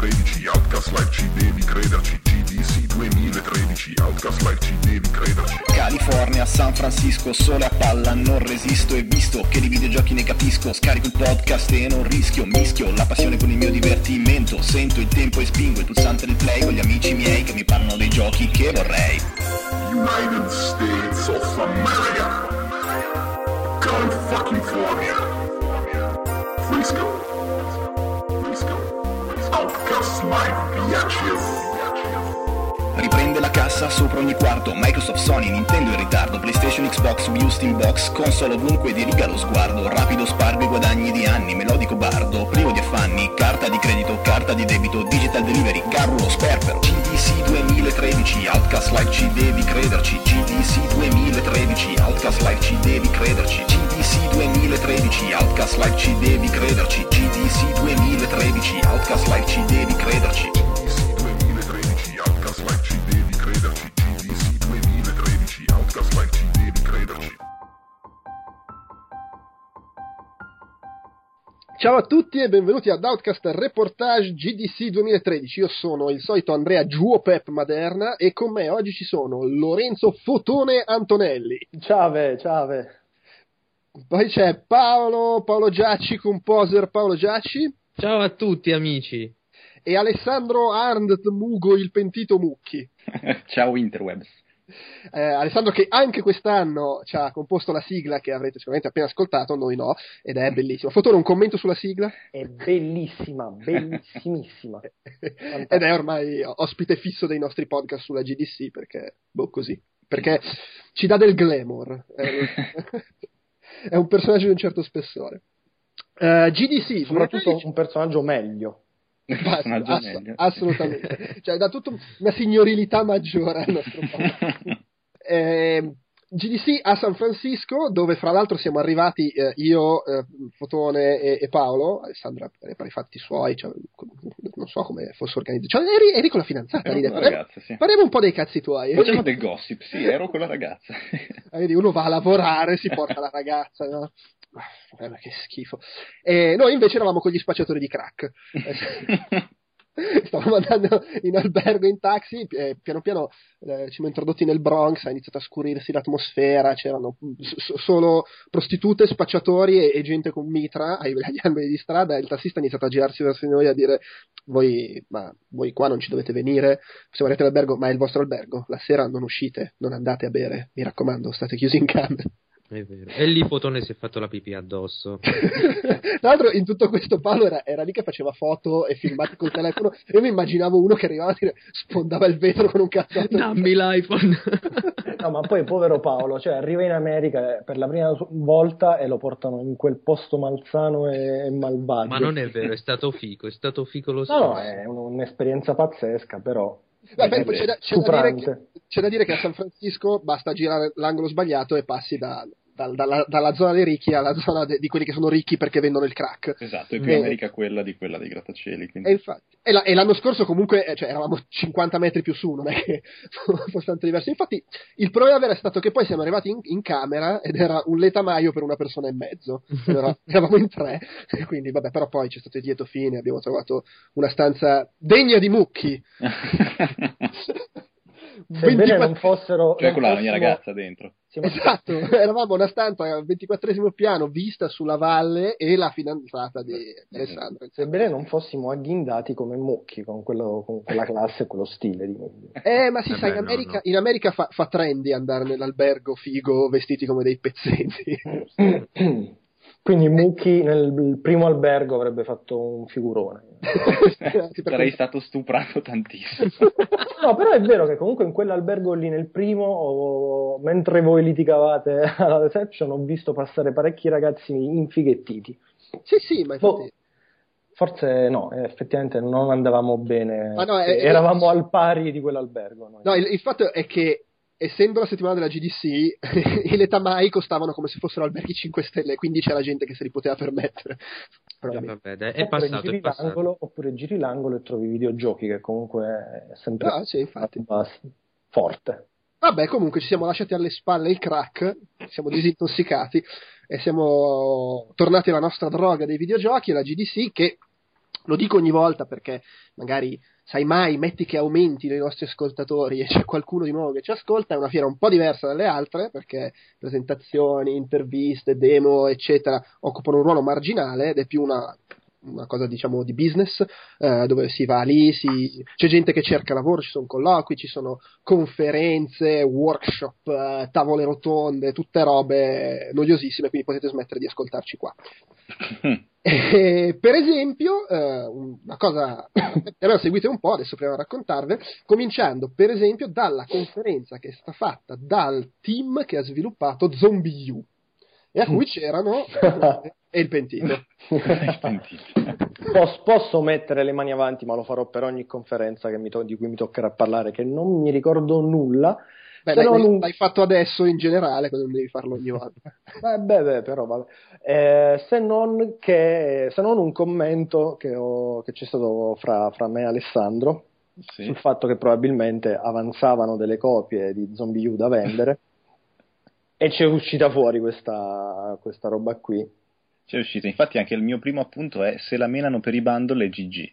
Outcast Live ci devi crederci. GDC 2013 Outcast Live ci devi crederci. California, San Francisco, sole a palla, non resisto. E visto che di videogiochi ne capisco, scarico il podcast e non rischio, mischio la passione con il mio divertimento, sento il tempo e spingo il pulsante del play con gli amici miei che mi parlano dei giochi che vorrei. United States of America. California. Frisco Outcast Live bitches Riprende cassa sopra ogni quarto, Microsoft, Sony, Nintendo in ritardo, PlayStation, Xbox, Wii U, Steambox, console ovunque diriga lo sguardo, rapido spargo i guadagni di anni, melodico bardo, privo di affanni, carta di credito, carta di debito, digital delivery, carro, sperper, GDC 2013, Outcast Live ci devi crederci, GDC 2013, Outcast Live ci devi crederci, GDC 2013, Outcast Live ci devi crederci, GDC 2013, Outcast Live ci devi crederci. Ciao a tutti e benvenuti ad Outcast Reportage GDC 2013. Io sono il solito Andrea Giuopep Maderna e con me oggi ci sono Lorenzo Fotone Antonelli. Ciave, ciave. Poi c'è Paolo, Paolo Giacci, composer Paolo Giacci Ciao a tutti amici. e Alessandro Arndt Mugo il pentito Mucchi. Ciao Interwebs. Eh, Alessandro che anche quest'anno ci ha composto la sigla che avrete sicuramente appena ascoltato, noi no, ed è bellissimo. Fotone, un commento sulla sigla? È bellissima, bellissimissima. ed è ormai ospite fisso dei nostri podcast sulla GDC perché, boh, così, perché ci dà del glamour. È, è un personaggio di un certo spessore. Eh, GDC, Soprattutto un personaggio meglio. Basta, ass- assolutamente, cioè dà tutta una signorilità maggiore al nostro podcast. Eh, GDC a San Francisco, dove fra l'altro siamo arrivati eh, io, eh, Fotone e, e Paolo, Alessandra per, per i fatti suoi, cioè, non so come fosse organizzato. Cioè, eri, eri con la fidanzata lì con dentro. ragazza, sì. Parliamo un po' dei cazzi tuoi. Facciamo del gossip, sì, ero con la ragazza. Ah, Vedi, uno va a lavorare, si porta la ragazza, no? Ah, ma che schifo. E noi invece eravamo con gli spacciatori di crack. Stavamo andando in albergo in taxi, e piano piano eh, ci siamo introdotti nel Bronx, ha iniziato a scurirsi l'atmosfera, c'erano s- solo prostitute, spacciatori e, e gente con mitra ai, agli alberi di strada e il tassista ha iniziato a girarsi verso di noi a dire voi, ma voi qua non ci dovete venire, siamo arrivati all'albergo, ma è il vostro albergo, la sera non uscite, non andate a bere, mi raccomando, state chiusi in camera. È vero. E lì Fotone si è fatto la pipì addosso. Tra l'altro, in tutto questo Paolo era, era lì che faceva foto e filmati col telefono. Io mi immaginavo uno che arrivava a dire spondava il vetro con un cazzotto. Dammi l'iPhone. No, ma poi povero Paolo, cioè arriva in America per la prima volta e lo portano in quel posto malsano e, e malvagio. Ma non è vero, è stato fico, è stato fico lo No, stesso. no, è un- un'esperienza pazzesca, però. Beh, beh, poi c'è, da, c'è da dire che, c'è da dire che a San Francisco basta girare l'angolo sbagliato e passi da- dal- dalla, dalla zona dei ricchi alla zona de- di quelli che sono ricchi perché vendono il crack. esatto, è più Eh. America quella di quella dei grattacieli. E, Quindi... infatti, e, la- e l'anno scorso comunque eh, cioè, eravamo 50 metri più su, non è che fosse tanto diverso. Infatti il problema era stato che poi siamo arrivati in, in camera ed era un letamaio per una persona e mezzo. Allora, eravamo in tre, e quindi vabbè, però poi c'è stato il lieto fine, abbiamo trovato una stanza degna di mucchi. Sebbene 24 non fossero. cioè non con la mia ragazza dentro. siamo- Esatto, eravamo una stanza al 24 piano vista sulla valle e la fidanzata di Alessandro. Sebbene non fossimo agghindati come mucchi con, quello- con quella classe e quello stile di Eh, ma si Eh sa, beh, in no, America, no. in America fa, fa trendy andare nell'albergo figo vestiti come dei pezzenti. Quindi Mucchi nel primo albergo avrebbe fatto un figurone. Sarei stato stuprato tantissimo. No, però è vero che comunque in quell'albergo lì nel primo, ho- mentre voi litigavate alla reception, ho visto passare parecchi ragazzi infighettiti. Sì, sì, ma infatti... Boh, Forse no, eh, effettivamente non andavamo bene. Ma no, è- è- Eravamo al pari di quell'albergo. noi. No, il, il fatto è che essendo la settimana della GDC, i letamai costavano come se fossero alberghi 5 stelle, quindi c'era gente che se li poteva permettere. Probabilmente. Vabbè, dai, è Oppure passato, giri è passato. l'angolo, oppure giri l'angolo e trovi videogiochi, che comunque è sempre No, sì, forte. Vabbè, comunque ci siamo lasciati alle spalle il crack, siamo disintossicati e siamo tornati alla nostra droga dei videogiochi, la GDC, che Lo dico ogni volta perché magari, sai mai, metti che aumentino i nostri ascoltatori e c'è qualcuno di nuovo che ci ascolta, è una fiera un po' diversa dalle altre perché presentazioni, interviste, demo, eccetera, occupano un ruolo marginale ed è più una, una cosa diciamo di business eh, dove si va lì, si... c'è gente che cerca lavoro, ci sono colloqui, ci sono conferenze, workshop, eh, tavole rotonde, tutte robe noiosissime, quindi potete smettere di ascoltarci qua. E, per esempio, eh, una cosa abbiamo seguito un po', adesso proviamo a raccontarvi, cominciando per esempio dalla conferenza che è stata fatta dal team che ha sviluppato Zombie U e a cui c'erano e il pentito. Posso, posso mettere le mani avanti, ma lo farò per ogni conferenza che mi to- di cui mi toccherà parlare, che non mi ricordo nulla. Beh, se dai, non l'hai, un- l'hai fatto adesso in generale, cosa non devi farlo ogni volta. Eh, beh, beh, però vabbè. Eh, se, non che, se non un commento che, ho- che c'è stato fra, fra me e Alessandro Sì. sul fatto che probabilmente avanzavano delle copie di Zombie U da vendere e c'è uscita fuori questa, questa roba qui. C'è uscito. Infatti anche il mio primo appunto è se la menano per i bundle è GG.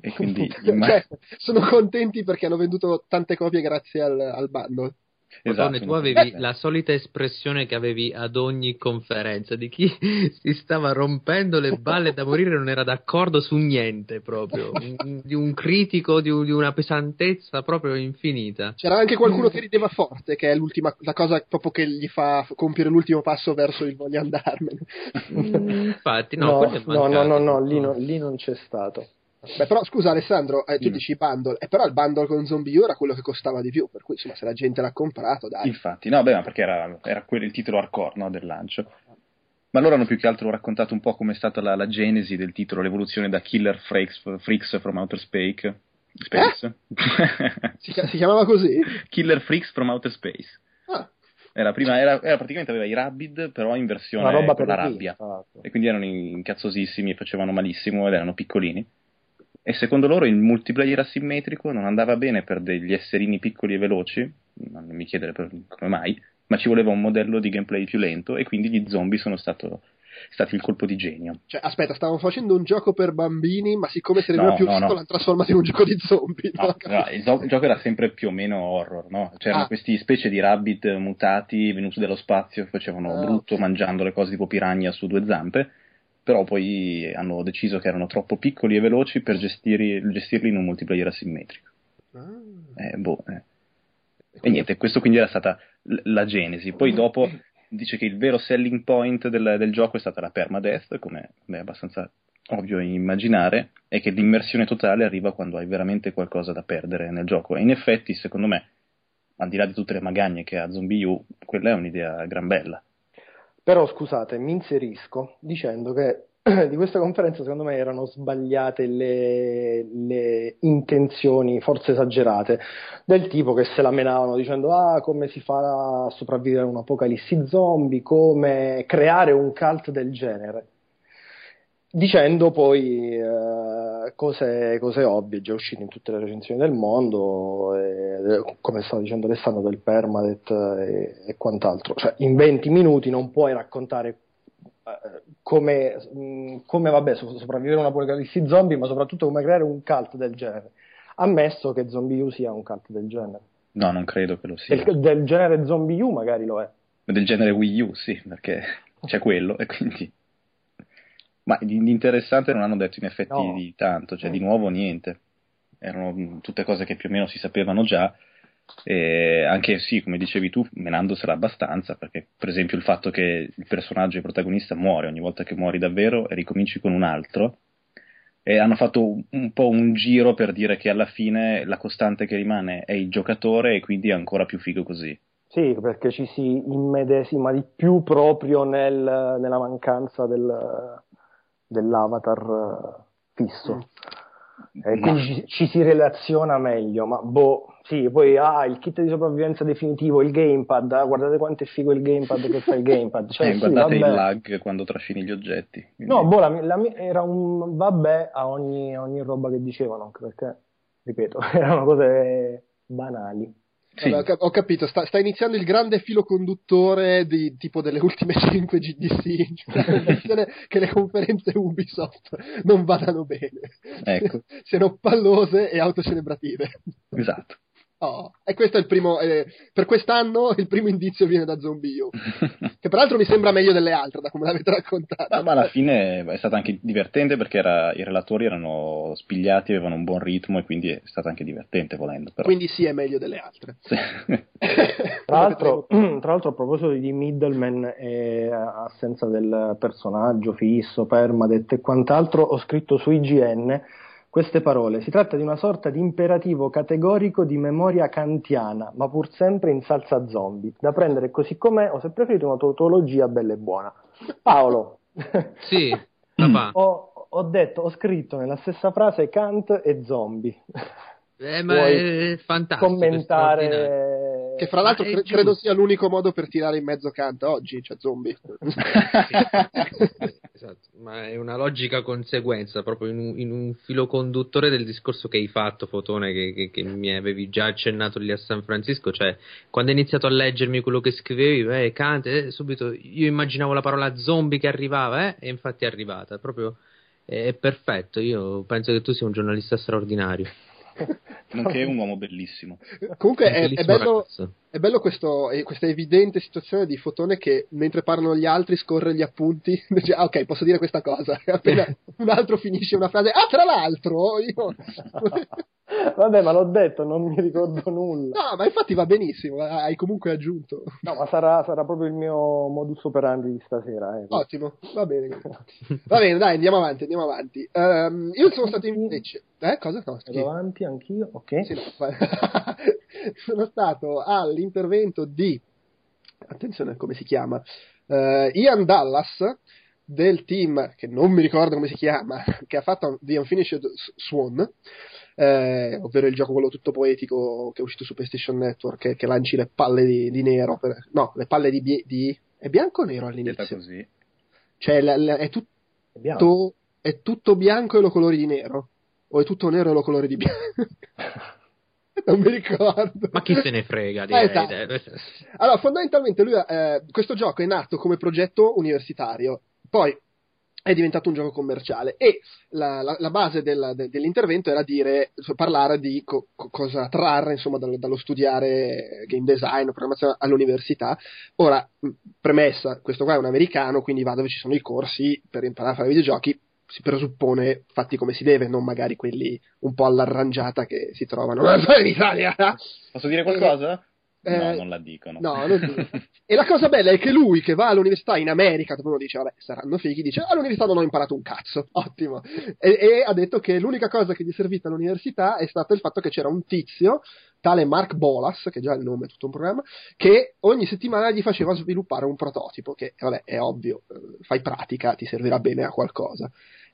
E quindi Cioè, sono contenti perché hanno venduto tante copie grazie al, al bundle. Esatto. Madonna, tu avevi la solita espressione che avevi ad ogni conferenza di chi si stava rompendo le balle da morire e non era d'accordo su niente proprio, di un critico di, un- di una pesantezza proprio infinita. C'era anche qualcuno che rideva forte, che è l'ultima, la cosa proprio che gli fa compiere l'ultimo passo verso il voglio andarmene. Mm, Infatti, no, no, no, no, no, no, lì, non- lì non c'è stato. Beh, però scusa Alessandro, eh, tu Mm. dici bundle, eh, però il bundle con Zombie U era quello che costava di più, per cui insomma se la gente l'ha comprato, dai. Infatti, no, beh, ma perché era, era quello il titolo hardcore no, del lancio. Ma loro hanno più che altro raccontato un po' come è stata la, la genesi del titolo, l'evoluzione da Killer Freaks, Freaks from Outer Space. Space. Si, chia- si chiamava così? Killer Freaks from Outer Space. Ah, Era, prima, era, era praticamente aveva i Rabid, però in versione con per la rabbia. E quindi erano incazzosissimi e facevano malissimo ed erano piccolini. E secondo loro il multiplayer asimmetrico non andava bene per degli esserini piccoli e veloci, non mi chiedere per- come mai, ma ci voleva un modello di gameplay più lento e quindi gli zombie sono stato- stati il colpo di genio. cioè, aspetta, stavano facendo un gioco per bambini, ma siccome se ne aveva No, più no, visto no. l'hanno trasformato in un gioco di zombie. No, no? il, gio- il gioco era sempre più o meno horror, no? C'erano Ah. questi specie di rabbit mutati venuti dallo spazio che facevano Ah, brutto mangiando le cose tipo piranha su due zampe, però poi hanno deciso che erano troppo piccoli e veloci per gestirli, gestirli in un multiplayer asimmetrico. Ah. Eh, boh, eh. E niente, questo quindi era stata l- la genesi. Poi dopo dice che il vero selling point del, del gioco è stata la permadeath, come come è abbastanza ovvio immaginare, e che l'immersione totale arriva quando hai veramente qualcosa da perdere nel gioco. E in effetti, secondo me, al di là di tutte le magagne che ha Zombie U, quella è un'idea gran bella. Però scusate, mi inserisco dicendo che di questa conferenza secondo me erano sbagliate le, le intenzioni, forse esagerate, del tipo che se la menavano dicendo ah come si fa a sopravvivere a un'apocalissi zombie, come creare un cult del genere. Dicendo poi eh, cose, cose ovvie, già uscite in tutte le recensioni del mondo, e, come stava dicendo Alessandro del Permadet e, e quant'altro. Cioè, in 20 minuti non puoi raccontare eh, come, mh, come vabbè, so- sopravvivere a un'apocalissi zombie, ma soprattutto come creare un cult del genere. Ammesso che Zombie U sia un cult del genere. No, non credo che lo sia. Del, del genere Zombie U magari lo è. Del genere Wii U, sì, perché c'è quello e quindi... Ma di, di interessante non hanno detto in effetti No. di tanto, cioè di nuovo niente. Erano mh, tutte cose che più o meno si sapevano già. E anche sì, come dicevi tu, menandosela abbastanza, perché per esempio il fatto che il personaggio, il protagonista, muore ogni volta che muori davvero e ricominci con un altro. E hanno fatto un- un po' un giro per dire che alla fine la costante che rimane è il giocatore e quindi è ancora più figo così. Sì, perché ci si immedesima di più proprio nel- nella mancanza del- dell'avatar eh, fisso. E Ma- quindi ci, ci si relaziona meglio, ma boh, sì, poi ah, il kit di sopravvivenza definitivo, il gamepad, ah, guardate quanto è figo il gamepad che fa il gamepad. Cioè, Eh, sì, guardate il vabbè. lag quando trascini gli oggetti. Quindi- No, boh, la mia- la era un vabbè a ogni, ogni roba che dicevano, anche perché, ripeto, erano cose banali. Sì. Vabbè, ho, cap- ho capito, sta, sta iniziando il grande filo conduttore di tipo delle ultime 5 GDC, cioè che le conferenze Ubisoft non vadano bene, Ecco. siano pallose e autocelebrative. Esatto. Oh, e questo è il primo, eh, per quest'anno il primo indizio viene da Zombie U, che peraltro mi sembra meglio delle altre da come l'avete raccontata. Ma, ma alla fine è stato anche divertente perché era- i relatori erano spigliati, avevano un buon ritmo e quindi è stato anche divertente volendo. Però. Quindi sì, è meglio delle altre. Sì. Tra l'altro, tra l'altro, a proposito di Middleman e assenza del personaggio fisso, permadet e quant'altro, ho scritto su IGN queste parole. Si tratta di una sorta di imperativo categorico di memoria kantiana, ma pur sempre in salsa zombie, da prendere così com'è o se preferite una tautologia bella e buona. Paolo, Sì, ho, ho detto, ho scritto nella stessa frase Kant e zombie. Eh, ma Vuoi è fantastico. commentare. Che fra l'altro cre- credo sia l'unico modo per tirare in mezzo Kant oggi, cioè zombie. Ma è una logica conseguenza proprio in un, in un filo conduttore del discorso che hai fatto, Fotone, che, che- che mi avevi già accennato lì a San Francisco. Cioè, quando hai iniziato a leggermi quello che scrivevi, eh, Kant, eh, subito io immaginavo la parola zombie che arrivava, eh, e infatti è arrivata. Proprio è, è perfetto. Io penso che tu sia un giornalista straordinario. Nonché un uomo bellissimo. Comunque Un è, è bellissimo bello, ragazzo. è bello questo- eh, questa evidente situazione di Fotone che mentre parlano gli altri scorre gli appunti, dice ah ok posso dire questa cosa, E appena un altro finisce una frase, ah tra l'altro io... Vabbè, ma l'ho detto, non mi ricordo nulla. No, ma infatti va benissimo, hai comunque aggiunto. No, ma sarà, sarà proprio il mio modus operandi di stasera. Eh. Ottimo, va bene. Va bene, dai, andiamo avanti, andiamo avanti. Ehm, io sono stato invece... Eh, cosa? No? Vado avanti anch'io, ok. Sì, no, sono stato all'intervento di attenzione come si chiama eh, Ian Dallas del team che non mi ricordo come si chiama che ha fatto The Unfinished Swan eh, ovvero il gioco quello tutto poetico che è uscito su PlayStation Network che, che lanci le palle di, di nero per- no le palle di, di è bianco o nero Detta all'inizio? così. cioè la- la- è, tutto, Abbiamo. è tutto bianco e lo colori di nero o è tutto nero e lo colori di bianco non mi ricordo Ma chi se ne frega? Direi. esatto. Allora, fondamentalmente lui, eh, questo gioco è nato come progetto universitario, poi è diventato un gioco commerciale e la, la- la base del- de- dell'intervento era dire, parlare di co- co- cosa trarre insomma, dal- dallo studiare game design o programmazione all'università. Ora, premessa, questo qua è un americano, quindi va dove ci sono i corsi per imparare a fare videogiochi, si presuppone fatti come si deve, non magari quelli un po' all'arrangiata che si trovano in Italia. Posso dire qualcosa? Eh, no, non la dicono. No, non dico. E la cosa bella è che lui che va all'università in America, dopo uno dice, vabbè, saranno fighi, dice, all'università non ho imparato un cazzo, ottimo. E, e ha detto che l'unica cosa che gli è servita all'università è stato il fatto che c'era un tizio, tale Mark Bolas, che già il nome è tutto un programma, che ogni settimana gli faceva sviluppare un prototipo, che vabbè, è ovvio, eh, fai pratica, ti servirà bene a qualcosa.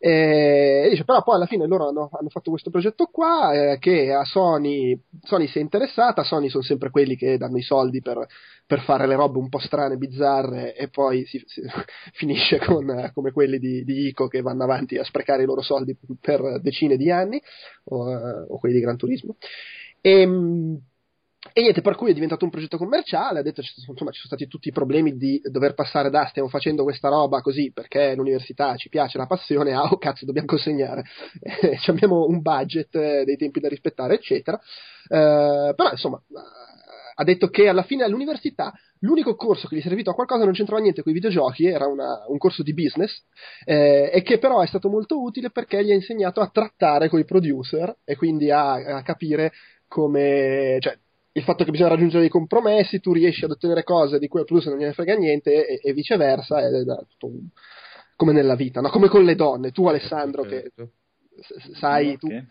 E dice, però poi alla fine loro hanno, hanno fatto questo progetto qua eh, che a Sony, Sony si è interessata, Sony sono sempre quelli che danno i soldi per, per fare le robe un po' strane, bizzarre e poi si, si- finisce con, eh, come quelli di, di Ico che vanno avanti a sprecare i loro soldi per decine di anni o, eh, o quelli di Gran Turismo. E, mm, e niente, per cui è diventato un progetto commerciale, ha detto insomma ci sono stati tutti i problemi di dover passare da stiamo facendo questa roba così perché l'università ci piace la passione, ah oh cazzo dobbiamo consegnare, Eh, abbiamo un budget, eh, dei tempi da rispettare eccetera, Eh, però insomma eh, ha detto che alla fine all'università l'unico corso che gli è servito a qualcosa non c'entrava niente con i videogiochi, era una- un corso di business eh, e che però è stato molto utile perché gli ha insegnato a trattare con i producer e quindi a, a capire come, cioè, il fatto che bisogna raggiungere dei compromessi, tu riesci ad ottenere cose di cui al producer non gliene frega niente e, e viceversa, è da- tutto un- come nella vita, no? come con le donne. Tu Alessandro che Certo. s- sai, tu, Ok.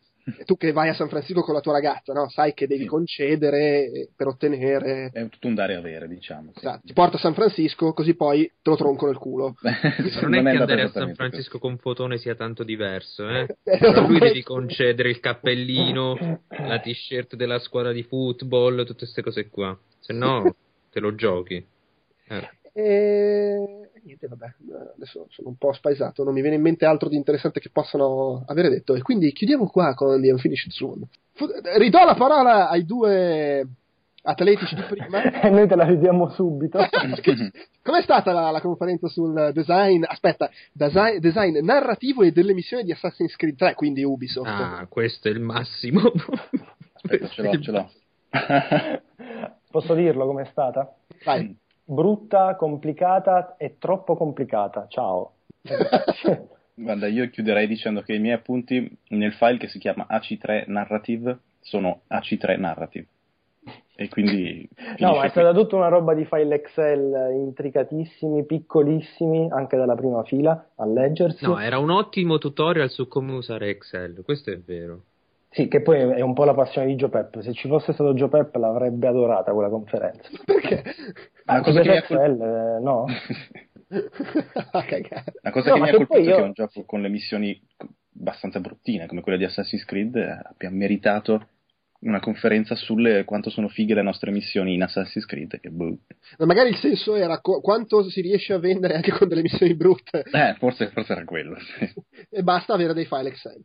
Tu che vai a San Francisco con la tua ragazza, no? sai che devi Sì. concedere per ottenere... È tutto un dare e avere, diciamo. sì. Esatto, ti porta a San Francisco così poi te lo tronco nel culo. Ma non è che andata andare a San Francisco con Fotone sia tanto diverso, eh? Eh, A lui devi concedere il cappellino, la t-shirt della squadra di football, tutte queste cose qua. Se no, te lo giochi. Eh. E niente, vabbè, adesso sono un po' spaesato, non mi viene in mente altro di interessante che possano avere detto. E quindi chiudiamo qua con The Unfinished. Fu- Ridò la parola ai due, atletici di prima. e noi te la vediamo subito. Com'è stata la, la, conferenza sul design? Aspetta, design, design, narrativo e delle missioni di Assassin's Creed 3, quindi Ubisoft. Ah, questo è il massimo. Aspetta, ce l'ho, ce l'ho. Posso dirlo com'è stata? Vai. Brutta, complicata e troppo complicata. Ciao. Guarda, io chiuderei dicendo che i miei appunti nel file che si chiama AC3 Narrative sono AC3 Narrative. E quindi. No, ma è stata tutta una roba di file Excel intricatissimi, piccolissimi, anche dalla prima fila a leggersi. No, era un ottimo tutorial su come usare Excel, questo è vero. Sì, che poi è un po' la passione di Joe Pep. Se ci fosse stato Joe Pep l'avrebbe adorata quella conferenza. Perché? La Ah, cosa che mi ha Excel, eh, no? La cosa No, che ma mi ha colpito è che io- un gioco con le missioni abbastanza bruttine come quella di Assassin's Creed eh, abbia meritato una conferenza sulle quanto sono fighe le nostre missioni in Assassin's Creed. Che boh. Ma magari il senso era co- quanto si riesce a vendere anche con delle missioni brutte Eh, forse, forse era quello. sì. e basta avere dei file Excel.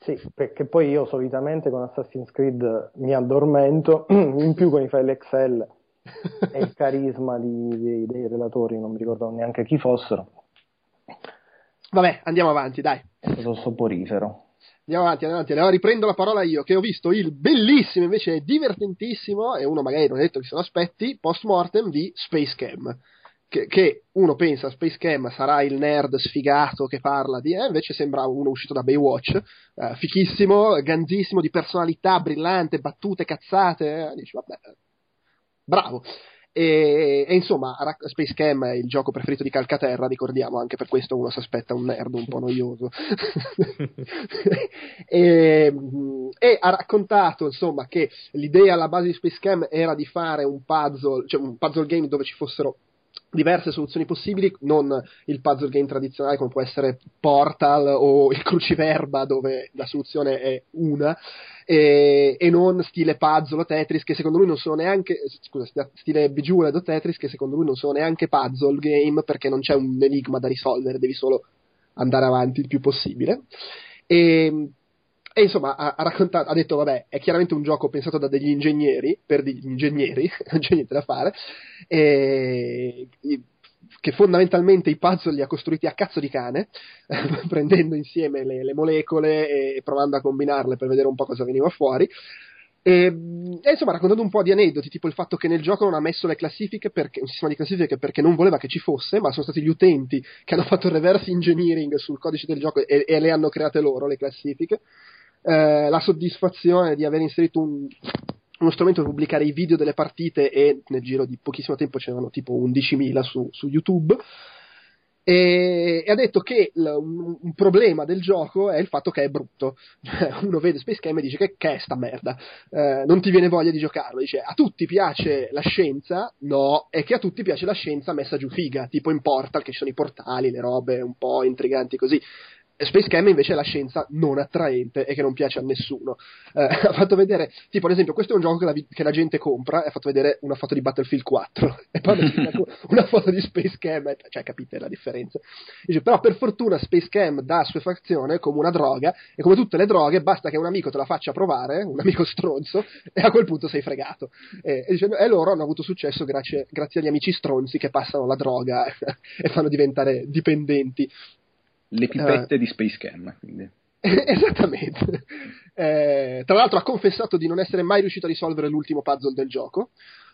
Sì, perché poi io solitamente con Assassin's Creed mi addormento, in più con i file Excel e il carisma di- dei, dei relatori, non mi ricordo neanche chi fossero, Vabbè, andiamo avanti, dai. è stato soporifero. Andiamo avanti, andiamo avanti. Allora riprendo la parola io, che ho visto il bellissimo, invece divertentissimo, e uno magari non ha detto che se lo aspetti, post mortem di Space Cam. Che, che uno pensa Space Cam sarà il nerd sfigato che parla di, eh, invece sembra uno uscito da Baywatch, eh, fichissimo, ganzissimo, di personalità brillante, battute, cazzate, eh, dici vabbè, bravo. E, e insomma, Space Cam è il gioco preferito di Calcaterra, ricordiamo, anche per questo uno si aspetta un nerd un po' noioso. e, e ha raccontato insomma che l'idea alla base di Space Cam era di fare un puzzle, cioè un puzzle game dove ci fossero diverse soluzioni possibili, non il puzzle game tradizionale come può essere Portal o il Cruciverba dove la soluzione è una e, e non stile puzzle o Tetris che secondo lui non sono neanche scusa, stile Bejeweled o Tetris che secondo lui non sono neanche puzzle game perché non c'è un enigma da risolvere, devi solo andare avanti il più possibile. E, e insomma ha, ha raccontato, ha detto vabbè è chiaramente un gioco pensato da degli ingegneri per degli ingegneri, non c'è niente da fare e, che fondamentalmente i puzzle li ha costruiti a cazzo di cane, prendendo insieme le, le, molecole e provando a combinarle per vedere un po' cosa veniva fuori. E, e, insomma, raccontando un po' di aneddoti, tipo il fatto che nel gioco non ha messo le classifiche perché, un sistema di classifiche perché non voleva che ci fosse, ma sono stati gli utenti che hanno fatto reverse engineering sul codice del gioco e, e le hanno create loro le classifiche. Eh, la soddisfazione di aver inserito un, uno strumento per pubblicare i video delle partite e nel giro di pochissimo tempo c'erano tipo 11.000 su, su YouTube. E, e, ha detto che l, un, un, problema del gioco è il fatto che è brutto. Uno vede Space Cam e dice che, che è sta merda? Eh, non ti viene voglia di giocarlo. Dice a tutti piace la scienza? No è che a tutti piace la scienza messa giù figa tipo in Portal che ci sono i portali le robe un po' intriganti così Space Cam invece è la scienza non attraente e che non piace a nessuno. Eh, ha fatto vedere, tipo ad esempio, questo è un gioco che la, che la, gente compra e ha fatto vedere una foto di Battlefield 4 e poi una, una foto di Space Cam, cioè capite la differenza. Dice, però per fortuna Space Cam dà assuefazione come una droga e come tutte le droghe basta che un amico te la faccia provare, un amico stronzo, e a quel punto sei fregato. E, e, dice, e loro hanno avuto successo grazie, grazie agli amici stronzi che passano la droga e fanno diventare dipendenti le pipette uh, di Space Cam. Quindi. Esattamente. Eh, tra l'altro ha confessato di non essere mai riuscito a risolvere l'ultimo puzzle del gioco.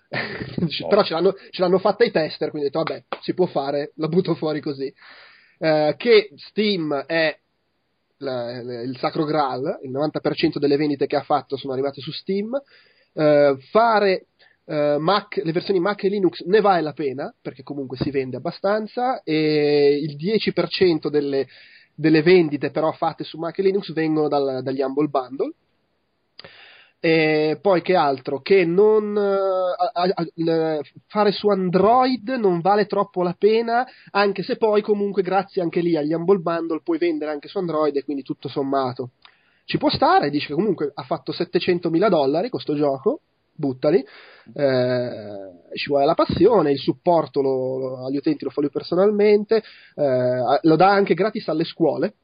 oh. Però ce l'hanno, ce l'hanno, fatta i tester, quindi ho detto vabbè, si può fare, la butto fuori così. Eh, che Steam è la, la, il sacro graal, il 90% delle vendite che ha fatto sono arrivate su Steam. Eh, fare Uh, Mac, le versioni Mac e Linux ne vale la pena perché comunque si vende abbastanza e il 10% delle, delle vendite però fatte su Mac e Linux vengono dal, dagli Humble Bundle. E poi che altro? Che non uh, a, a, a, fare su Android non vale troppo la pena anche se poi comunque grazie anche lì agli Humble Bundle puoi vendere anche su Android e quindi tutto sommato. Ci può stare dice che comunque ha fatto 700 mila dollari questo gioco buttali, eh, ci vuole la passione, il supporto lo, lo, agli utenti lo fa lui personalmente, eh, lo dà anche gratis alle scuole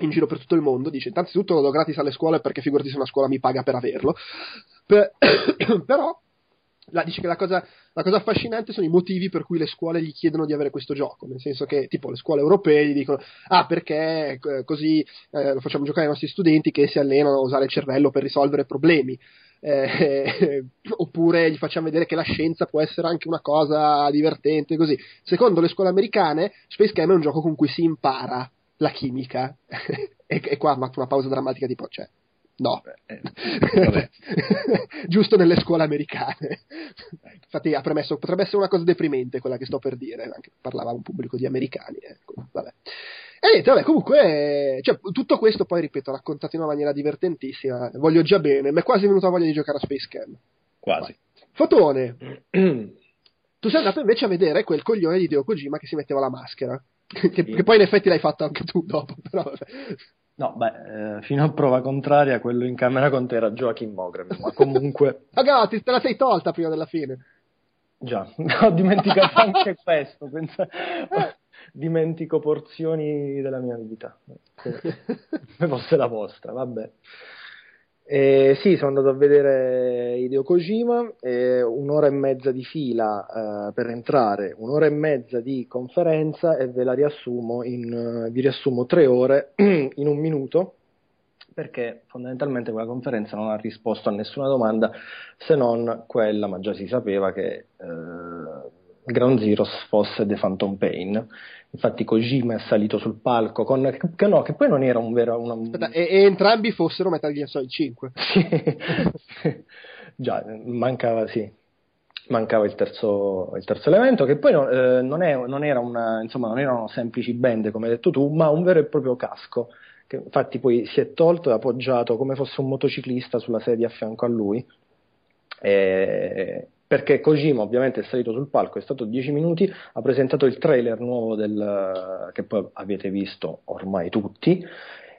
in giro per tutto il mondo, dice innanzitutto lo do gratis alle scuole perché figurati se una scuola mi paga per averlo, Per- però la, dice che la cosa, la cosa affascinante sono i motivi per cui le scuole gli chiedono di avere questo gioco, nel senso che tipo le scuole europee gli dicono ah perché eh, così eh, lo facciamo giocare ai nostri studenti che si allenano a usare il cervello per risolvere problemi. Eh, oppure gli facciamo vedere che la scienza può essere anche una cosa divertente così. Secondo le scuole americane, Space Cam è un gioco con cui si impara la chimica e, e qua una pausa drammatica tipo cioè No, Eh, giusto nelle scuole americane. Infatti ha premesso, potrebbe essere una cosa deprimente quella che sto per dire, anche parlava un pubblico di americani. Ecco, vabbè. E niente, vabbè, comunque, cioè, tutto questo poi, ripeto, raccontato in una maniera divertentissima, voglio già bene, mi è quasi venuta voglia di giocare a Space Cam. quasi. Fotone, tu sei andato invece a vedere quel coglione di Deo Kojima che si metteva la maschera. Che, che poi in effetti l'hai fatto anche tu dopo, però vabbè. No, beh, eh, fino a prova contraria, quello in camera con te era Joachim Mogren, ma comunque, Raga, ti te la sei tolta prima della fine. già, ho dimenticato anche questo, pensa- dimentico porzioni della mia vita, come fosse la vostra, vabbè. Eh, sì, sono andato a vedere Hideo Kojima, eh, un'ora e mezza di fila eh, per entrare, un'ora e mezza di conferenza e ve la riassumo in, eh, vi riassumo tre ore in un minuto perché fondamentalmente quella conferenza non ha risposto a nessuna domanda se non quella, ma già si sapeva che eh, Ground Zeroes fosse The Phantom Pain. Infatti Kojima è salito sul palco con che, no, che poi non era un vero una, Aspetta, e, e entrambi fossero Metal Gear Solid 5. sì. Già, mancava, sì. Mancava il terzo, il terzo elemento, che poi non, eh, non, è, non, era una, insomma, non erano semplici bende, come hai detto tu, ma un vero e proprio casco. Che infatti poi si è tolto e appoggiato come fosse un motociclista sulla sedia a fianco a lui. E, perché Kojima ovviamente è salito sul palco, è stato 10 minuti, ha presentato il trailer nuovo del, che poi avete visto ormai tutti.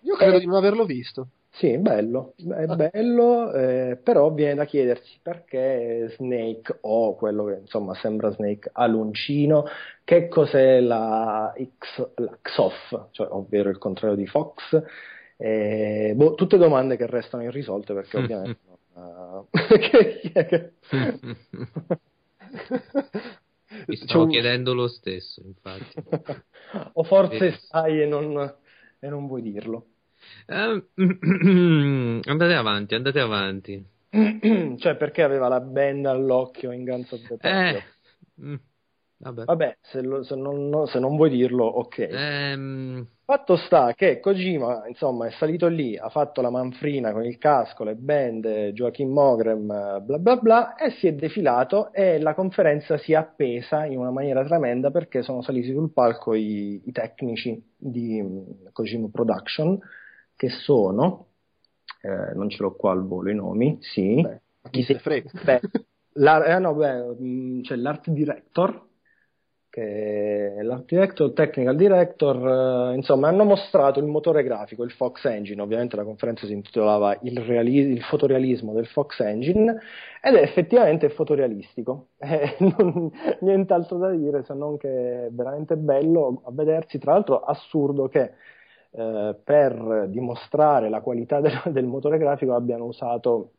Io credo E- di non averlo visto. sì, bello, è Ah. bello, eh, però viene da chiedersi perché Snake o quello che insomma sembra Snake ha l'uncino, che cos'è la, X, la XOF, cioè, ovvero il contrario di Fox, eh, boh, tutte domande che restano irrisolte perché ovviamente eh, che- Mi stavo un- chiedendo lo stesso, infatti. o forse Vedi. sai e non, e non vuoi dirlo. Eh, andate avanti, andate avanti. cioè perché aveva la benda all'occhio in Guns of the Patriot? Eh, mm, vabbè. Vabbè, se, lo- se non, no- se non vuoi dirlo, ok. Ehm, Fatto sta che Kojima, insomma, è salito lì, ha fatto la manfrina con il casco, le band, Joachim Mogren, bla bla bla, e si è defilato e la conferenza si è appesa in una maniera tremenda perché sono saliti sul palco i, i tecnici di mm, Kojima Production, che sono, eh, non ce l'ho qua al volo i nomi, sì, Beh, chi se frega. Beh, l'ar- eh, no, beh, mh, c'è l'art director, che è l'art technical director, eh, insomma, hanno mostrato il motore grafico, il Fox Engine, ovviamente la conferenza si intitolava il, reali- il fotorealismo del Fox Engine, ed è effettivamente fotorealistico, Eh, nient'altro da dire se non che è veramente bello a vedersi, tra l'altro assurdo che eh, per dimostrare la qualità del, del motore grafico abbiano usato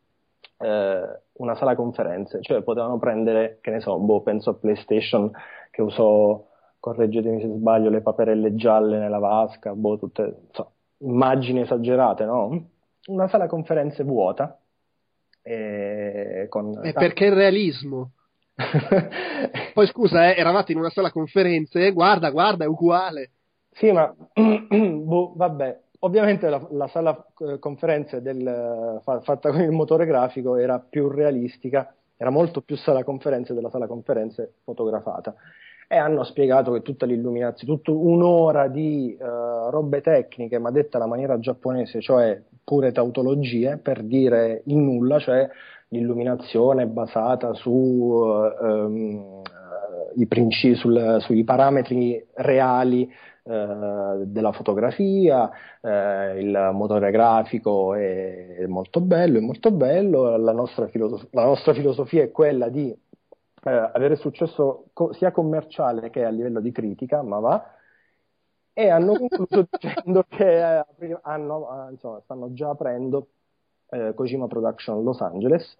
eh, una sala conferenze, cioè potevano prendere, che ne so, boh, penso a PlayStation che usò, correggetemi se sbaglio, le paperelle gialle nella vasca, boh, tutte insomma, immagini esagerate, no? Una sala conferenze vuota. E con Eh, perché il realismo? Poi scusa, eh, eravate in una sala conferenze, guarda, guarda, è uguale. Sì, ma boh, vabbè, ovviamente la, la sala eh, conferenze del, fa- fatta con il motore grafico era più realistica, era molto più sala conferenze della sala conferenze fotografata. E hanno spiegato che tutta l'illuminazione, tutta un'ora di eh, robe tecniche, ma detta alla maniera giapponese, cioè pure tautologie, per dire il nulla, cioè l'illuminazione basata su eh, ehm, eh, i principi, sul- sui parametri reali della fotografia, eh, il motore grafico è molto bello, è molto bello, la nostra, filosof- la nostra filosofia è quella di eh, avere successo co- sia commerciale che a livello di critica, ma va, e hanno concluso dicendo che eh, hanno, eh, insomma, stanno già aprendo eh, Kojima Production Los Angeles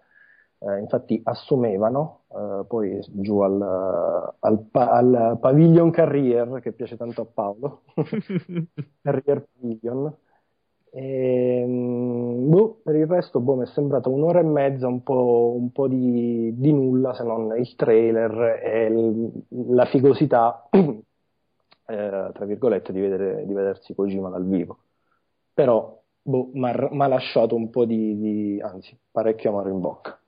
eh, infatti assumevano, eh, poi giù al, al, al, Pavilion Carrier, che piace tanto a Paolo, Carrier Pavilion. E, ehm, boh, per il resto boh, mi è sembrata un'ora e mezza un po', un po di, di, nulla se non il trailer e il, la figosità, eh, tra virgolette, di, vedere, di vedersi Kojima dal vivo. Però boh, mi ha lasciato un po' di, di, anzi, parecchio amaro in bocca.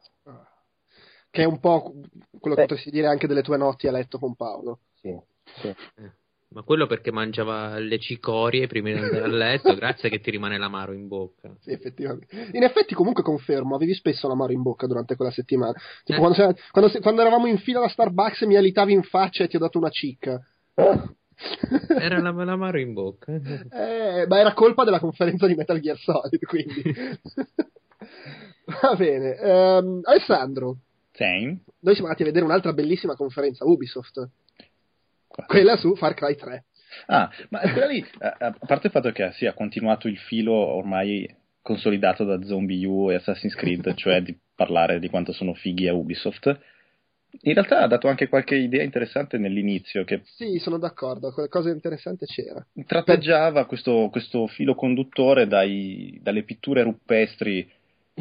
Che è un po' quello che potresti dire anche delle tue notti a letto con Paolo. Sì, sì. Eh. Ma quello perché mangiava le cicorie prima di andare a letto, grazie che ti rimane l'amaro in bocca. Sì, effettivamente. In effetti, comunque confermo, avevi spesso l'amaro in bocca durante quella settimana. Tipo, eh. quando, quando, quando, eravamo in fila da Starbucks mi alitavi in faccia e ti ho dato una cicca. Era l'amaro in bocca. Eh, ma era colpa della conferenza di Metal Gear Solid, quindi. Va bene. Um, Alessandro. Sì. Noi siamo andati a vedere un'altra bellissima conferenza Ubisoft quella su Far Cry 3. Ah, ma quella lì, a parte il fatto che sì, ha continuato il filo ormai consolidato da Zombie U e Assassin's Creed, cioè di parlare di quanto sono fighi a Ubisoft, in realtà ha dato anche qualche idea interessante nell'inizio. Che sì, sono d'accordo, qualcosa di interessante c'era. Tratteggiava questo, questo filo conduttore dai, dalle pitture rupestri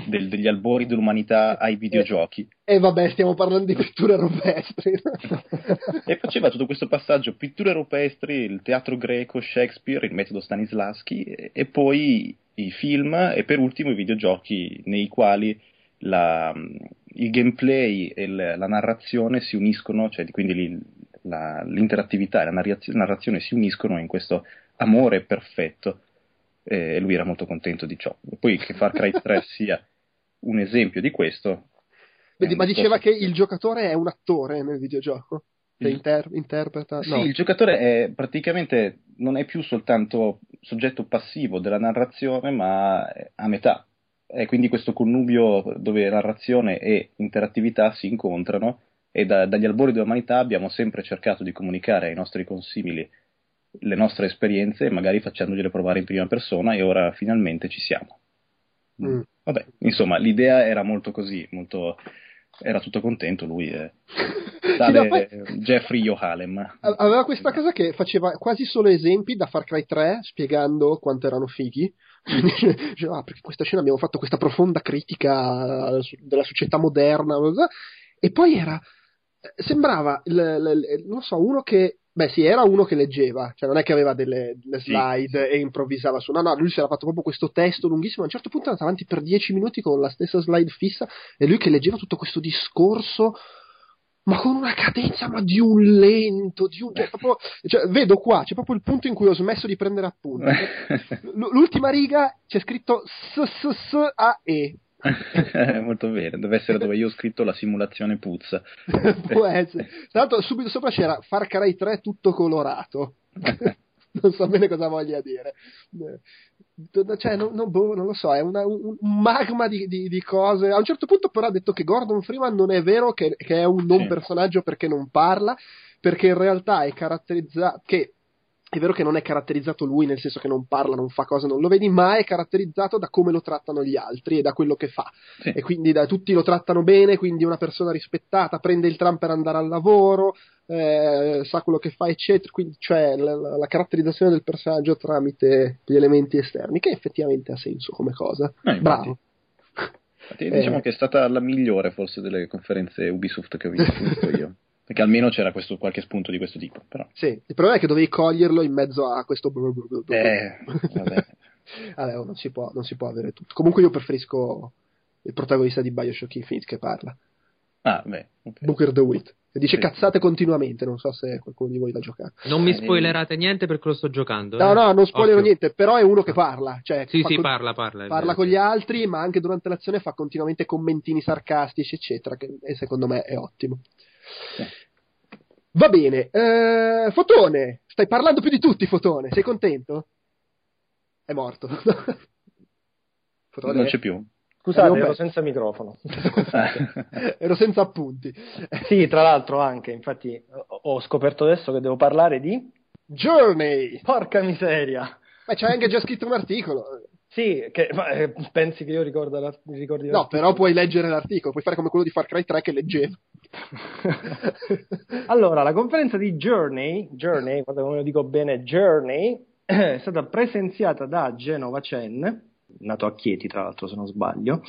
del, degli albori dell'umanità ai videogiochi. E vabbè, stiamo parlando di pitture rupestri. e faceva tutto questo passaggio, pitture rupestri, il teatro greco, Shakespeare, il metodo Stanislaschi, e, e poi i film e per ultimo i videogiochi nei quali la, il gameplay e la, la narrazione si uniscono, cioè quindi la, l'interattività e la narrazione si uniscono in questo amore perfetto e lui era molto contento di ciò. Poi che Far Cry 3 sia un esempio di questo. Vedi, ma diceva che il giocatore è un attore nel videogioco? Che inter- interpreta? No. Sì, il giocatore è praticamente non è più soltanto soggetto passivo della narrazione, ma a metà. È quindi questo connubio dove narrazione e interattività si incontrano e da, dagli albori dell'umanità abbiamo sempre cercato di comunicare ai nostri consimili le nostre esperienze, magari facendogliele provare in prima persona e ora finalmente ci siamo. Mm. Vabbè, insomma, l'idea era molto così, molto... era tutto contento lui. Eh. Tale poi... Jeffrey Yohalem. Aveva questa cosa che faceva quasi solo esempi da Far Cry 3 spiegando quanto erano fighi. Diceva, ah, perché questa scena abbiamo fatto questa profonda critica della società moderna. E poi era. Sembrava, l, l, non so, uno che Beh, sì, era uno che leggeva, cioè non è che aveva delle, delle slide sì. e improvvisava su. No, no, lui si era fatto proprio questo testo lunghissimo. A un certo punto è andato avanti per dieci minuti con la stessa slide fissa e lui che leggeva tutto questo discorso, ma con una cadenza, ma di un lento, di un. Cioè, proprio, cioè, vedo qua, c'è proprio il punto in cui ho smesso di prendere appunti. L'ultima riga c'è scritto S S S A E. Molto bene, deve essere dove io ho scritto la simulazione puzza. Può essere. Tra l'altro, subito sopra c'era Far Cry 3 tutto colorato. non so bene cosa voglia dire. Cioè, non, non, boh, non lo so, è una, un, magma di, di, di, cose. A un certo punto, però, ha detto che Gordon Freeman non è vero che, che è un non sì. personaggio perché non parla, perché in realtà è caratterizzato. Che è vero che non è caratterizzato lui, nel senso che non parla, non fa cose, non lo vedi, ma è caratterizzato da come lo trattano gli altri e da quello che fa. Sì. E quindi da, tutti lo trattano bene, quindi una persona rispettata, prende il tram per andare al lavoro, eh, sa quello che fa, eccetera. Quindi la, la, la, caratterizzazione del personaggio tramite gli elementi esterni, che effettivamente ha senso come cosa. Eh, Bravo. Infatti, diciamo eh. che è stata la migliore forse delle conferenze Ubisoft che ho visto io. Perché almeno c'era questo, qualche spunto di questo tipo. Però. Sì, il problema è che dovevi coglierlo in mezzo a questo. Eh, vabbè. vabbè, non si, può, non si può avere tutto. Comunque io preferisco il protagonista di Bioshock Infinite che parla. Ah, beh. Okay. Booker DeWitt. E dice sì. cazzate continuamente, non so se qualcuno di voi l'ha giocato. Non mi spoilerate niente perché lo sto giocando. No, eh? no, non spoilerò Occhio. niente, però è uno che parla. Cioè, sì, sì, con... parla, parla. Parla vero, con gli altri, ma anche durante l'azione fa continuamente commentini sarcastici, eccetera, che secondo me è ottimo. Va bene, eh, Fotone, stai parlando più di tutti, Fotone, sei contento? È morto. Fotone, non c'è più. Scusate, ero senza microfono. ero senza appunti. sì, tra l'altro anche, infatti ho scoperto adesso che devo parlare di... Journey! Porca miseria! Ma c'hai anche già scritto un articolo. Sì, che, ma, eh, pensi che io ricordo la, ricordi No, però puoi leggere l'articolo, puoi fare come quello di Far Cry 3 che leggevo. allora, la conferenza di Journey, Journey, guarda come lo dico bene, Journey, è stata presenziata da Genova Chen, nato a Chieti tra l'altro se non sbaglio,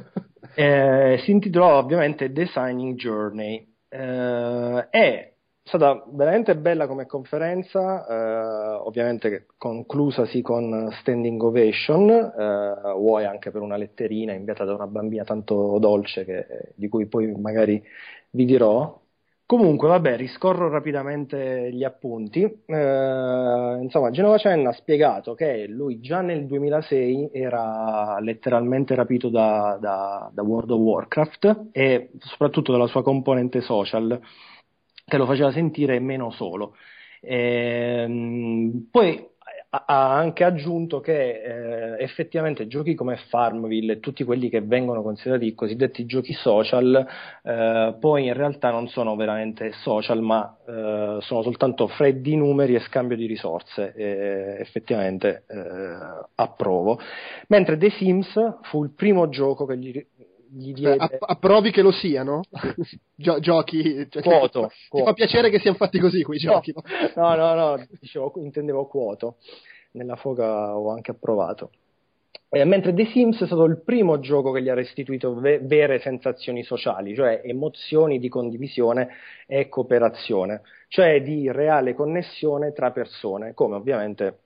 eh, si intitolò ovviamente Designing Journey. Eh, è stata veramente bella come conferenza, eh, ovviamente conclusasi con standing ovation, eh, vuoi anche per una letterina inviata da una bambina tanto dolce che, di cui poi magari vi dirò. Comunque, vabbè, riscorro rapidamente gli appunti. Eh, insomma, Genova Chen ha spiegato che lui già nel 2006 era letteralmente rapito da, da, da World of Warcraft e soprattutto dalla sua componente social che lo faceva sentire meno solo. Ehm, poi ha anche aggiunto che eh, effettivamente giochi come Farmville e tutti quelli che vengono considerati i cosiddetti giochi social eh, poi in realtà non sono veramente social ma eh, sono soltanto freddi numeri e scambio di risorse effettivamente eh, approvo mentre The Sims fu il primo gioco che gli gli diede... App- approvi che lo siano? Gio- giochi... Cioè, quoto, ti, fa, ti fa piacere che siano fatti così quei giochi? No, no, no, no dicevo, intendevo quoto. Nella foga ho anche approvato. Eh, mentre The Sims è stato il primo gioco che gli ha restituito ve- vere sensazioni sociali, cioè emozioni di condivisione e cooperazione, cioè di reale connessione tra persone, come ovviamente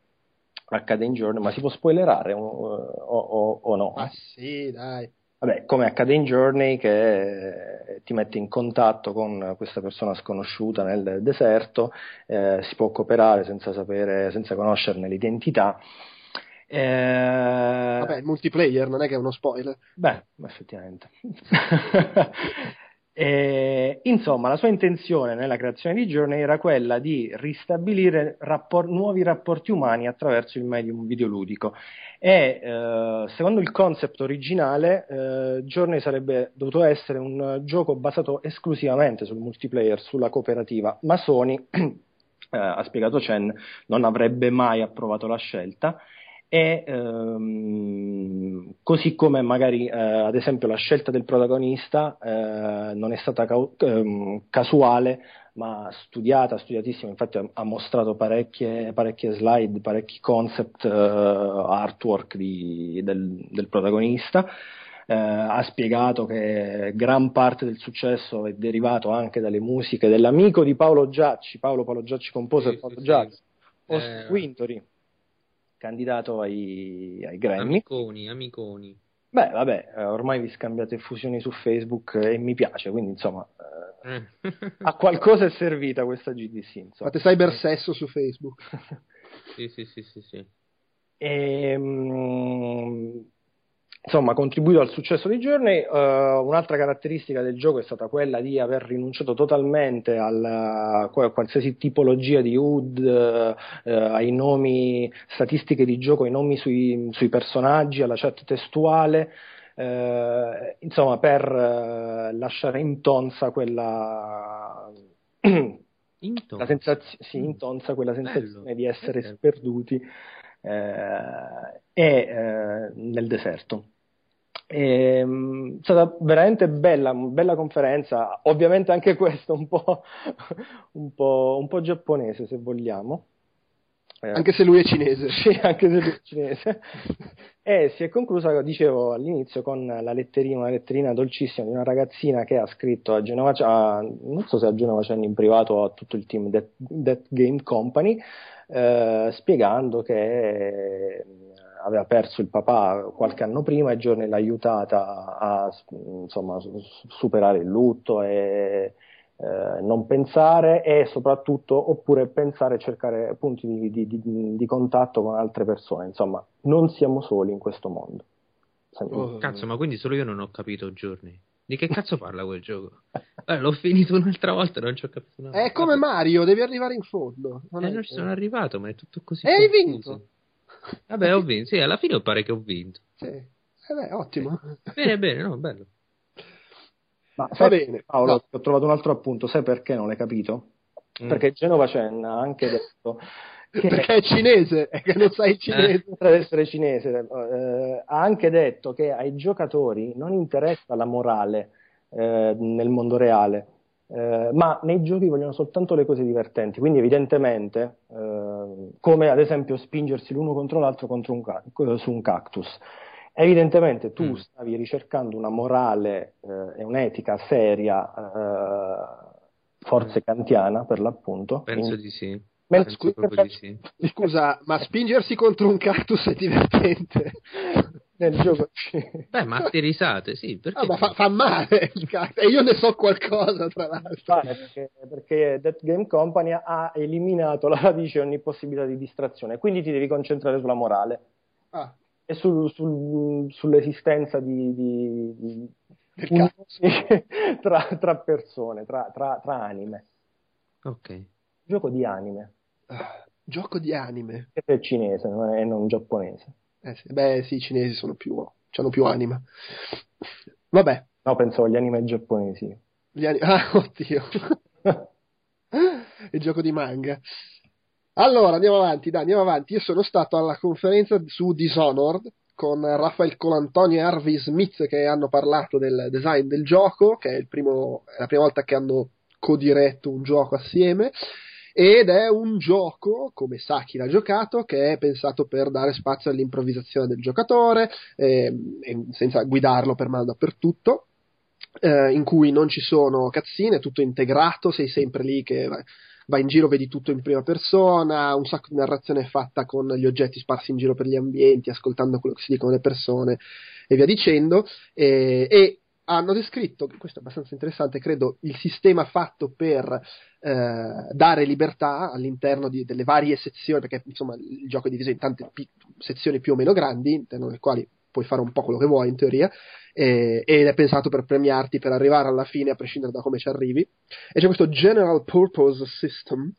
accade in Journey, ma si può spoilerare o, o, o no? Ah sì, dai. Vabbè, come accade in Journey che ti mette in contatto con questa persona sconosciuta nel deserto, eh, si può cooperare senza sapere, senza conoscerne l'identità. Eh... Vabbè, il multiplayer non è che è uno spoiler. Beh, effettivamente. E, insomma, la sua intenzione nella creazione di Journey era quella di ristabilire rapport- nuovi rapporti umani attraverso il medium videoludico. E eh, secondo il concept originale, eh, Journey sarebbe dovuto essere un gioco basato esclusivamente sul multiplayer, sulla cooperativa, ma Sony, eh, ha spiegato Chen, non avrebbe mai approvato la scelta e ehm, così come magari eh, ad esempio la scelta del protagonista eh, non è stata ca- ehm, casuale ma studiata, studiatissima, infatti ha, ha mostrato parecchie, parecchie, slide, parecchi concept eh, artwork di, del, del, protagonista. Eh, ha spiegato che gran parte del successo è derivato anche dalle musiche dell'amico di Paolo Giacci, Paolo Paolo Giacci composer sì, Paolo sì, Giacci, sì. Eh, Wintory candidato ai, ai Grammy. Amiconi, amiconi. Beh, vabbè, eh, ormai vi scambiate fusioni su Facebook e mi piace, quindi insomma, eh, a qualcosa è servita questa GDC. Insomma. Fate cybersesso su Facebook. sì, sì, sì, sì. sì. E, um, insomma, contribuito al successo di Journey. Uh, un'altra caratteristica del gioco è stata quella di aver rinunciato totalmente alla, a qualsiasi tipologia di HUD, uh, ai nomi, statistiche di gioco, ai nomi sui, sui personaggi, alla chat testuale. Insomma, per lasciare intonsa quella. Intonsa. La sensazio- sì, intonsa quella sensazione Bello. di essere Bello. sperduti eh, e nel deserto. È stata veramente bella, bella conferenza, ovviamente anche questo un po', un po', un po giapponese se vogliamo. Eh, anche se lui è cinese. Sì, anche se lui è cinese. e si è conclusa, dicevo all'inizio, con la letterina, una letterina dolcissima di una ragazzina che ha scritto a Genova, a, non so se a Genova Chen in privato o a tutto il team That, That Game Company, eh, spiegando che aveva perso il papà qualche anno prima e Giorni l'ha aiutata a insomma, superare il lutto e eh, non pensare e soprattutto oppure pensare e cercare punti di, di, di, di, contatto con altre persone. Insomma, non siamo soli in questo mondo. Oh, cazzo, ma quindi solo io non ho capito Giorni. Di che cazzo parla quel gioco? Eh, l'ho finito un'altra volta e non ci ho capito nulla. È come Mario, devi arrivare in fondo. Non, eh, non ci sono arrivato, ma è tutto così. E hai vinto. Vabbè, ho vinto. Sì, alla fine pare che ho vinto. Sì. Eh beh, ottimo. Bene, bene, no, bello. Ma Va bene. Paolo, no. ho trovato un altro appunto. Sai perché non l'hai capito? Mm. Perché Genova ha anche detto che Perché è cinese, è che non sai il cinese. oltre ad essere cinese, eh, ha anche detto che ai giocatori non interessa la morale eh, nel mondo reale, eh, ma nei giochi vogliono soltanto le cose divertenti. Quindi, evidentemente, eh, come ad esempio spingersi l'uno contro l'altro contro un ca- su un cactus. Evidentemente tu Mm. stavi ricercando una morale eh, e un'etica seria, eh, forse kantiana per l'appunto. Penso in- di sì. Proprio di sì. Scusa, ma spingersi contro un cactus è divertente. nel gioco Beh, ma ti risate, sì, perché Ah, ma fa, fa male il cactus. E io ne so qualcosa, tra l'altro. fare perché, perché Death Game Company ha eliminato la radice ogni possibilità di distrazione, quindi ti devi concentrare sulla morale Ah, e sul- sul- sull'esistenza di, di- di cactus. tra, tra persone, tra, tra- tra anime. Ok. Gioco di anime, Ah, Gioco di anime. è cinese non è- e non giapponese. Eh sì, Beh, sì, i cinesi sono più, hanno più anima. Vabbè, No, pensavo agli anime giapponesi. gli ani- Ah, oddio. il gioco di manga. Allora, andiamo avanti, dai, andiamo avanti. Io sono stato alla conferenza su Dishonored con Raffaele Colantonio e Harvey Smith che hanno parlato del design del gioco, che è, il primo, è la prima volta che hanno codiretto un gioco assieme. Ed è un gioco, come sa chi l'ha giocato, che è pensato per dare spazio all'improvvisazione del giocatore, ehm, e senza guidarlo per mano dappertutto eh, in cui non ci sono cazzine, è tutto integrato, sei sempre lì che vai, in giro, vedi tutto in prima persona, un sacco di narrazione fatta con gli oggetti sparsi in giro per gli ambienti, ascoltando quello che si dicono le persone e via dicendo. E, e hanno descritto, questo è abbastanza interessante, credo, il sistema fatto per eh, dare libertà all'interno di- delle varie sezioni, perché insomma il gioco è diviso in tante pi- sezioni più o meno grandi, all'interno delle quali puoi fare un po' quello che vuoi in teoria, eh, ed è pensato per premiarti per arrivare alla fine a prescindere da come ci arrivi. E c'è questo General Purpose System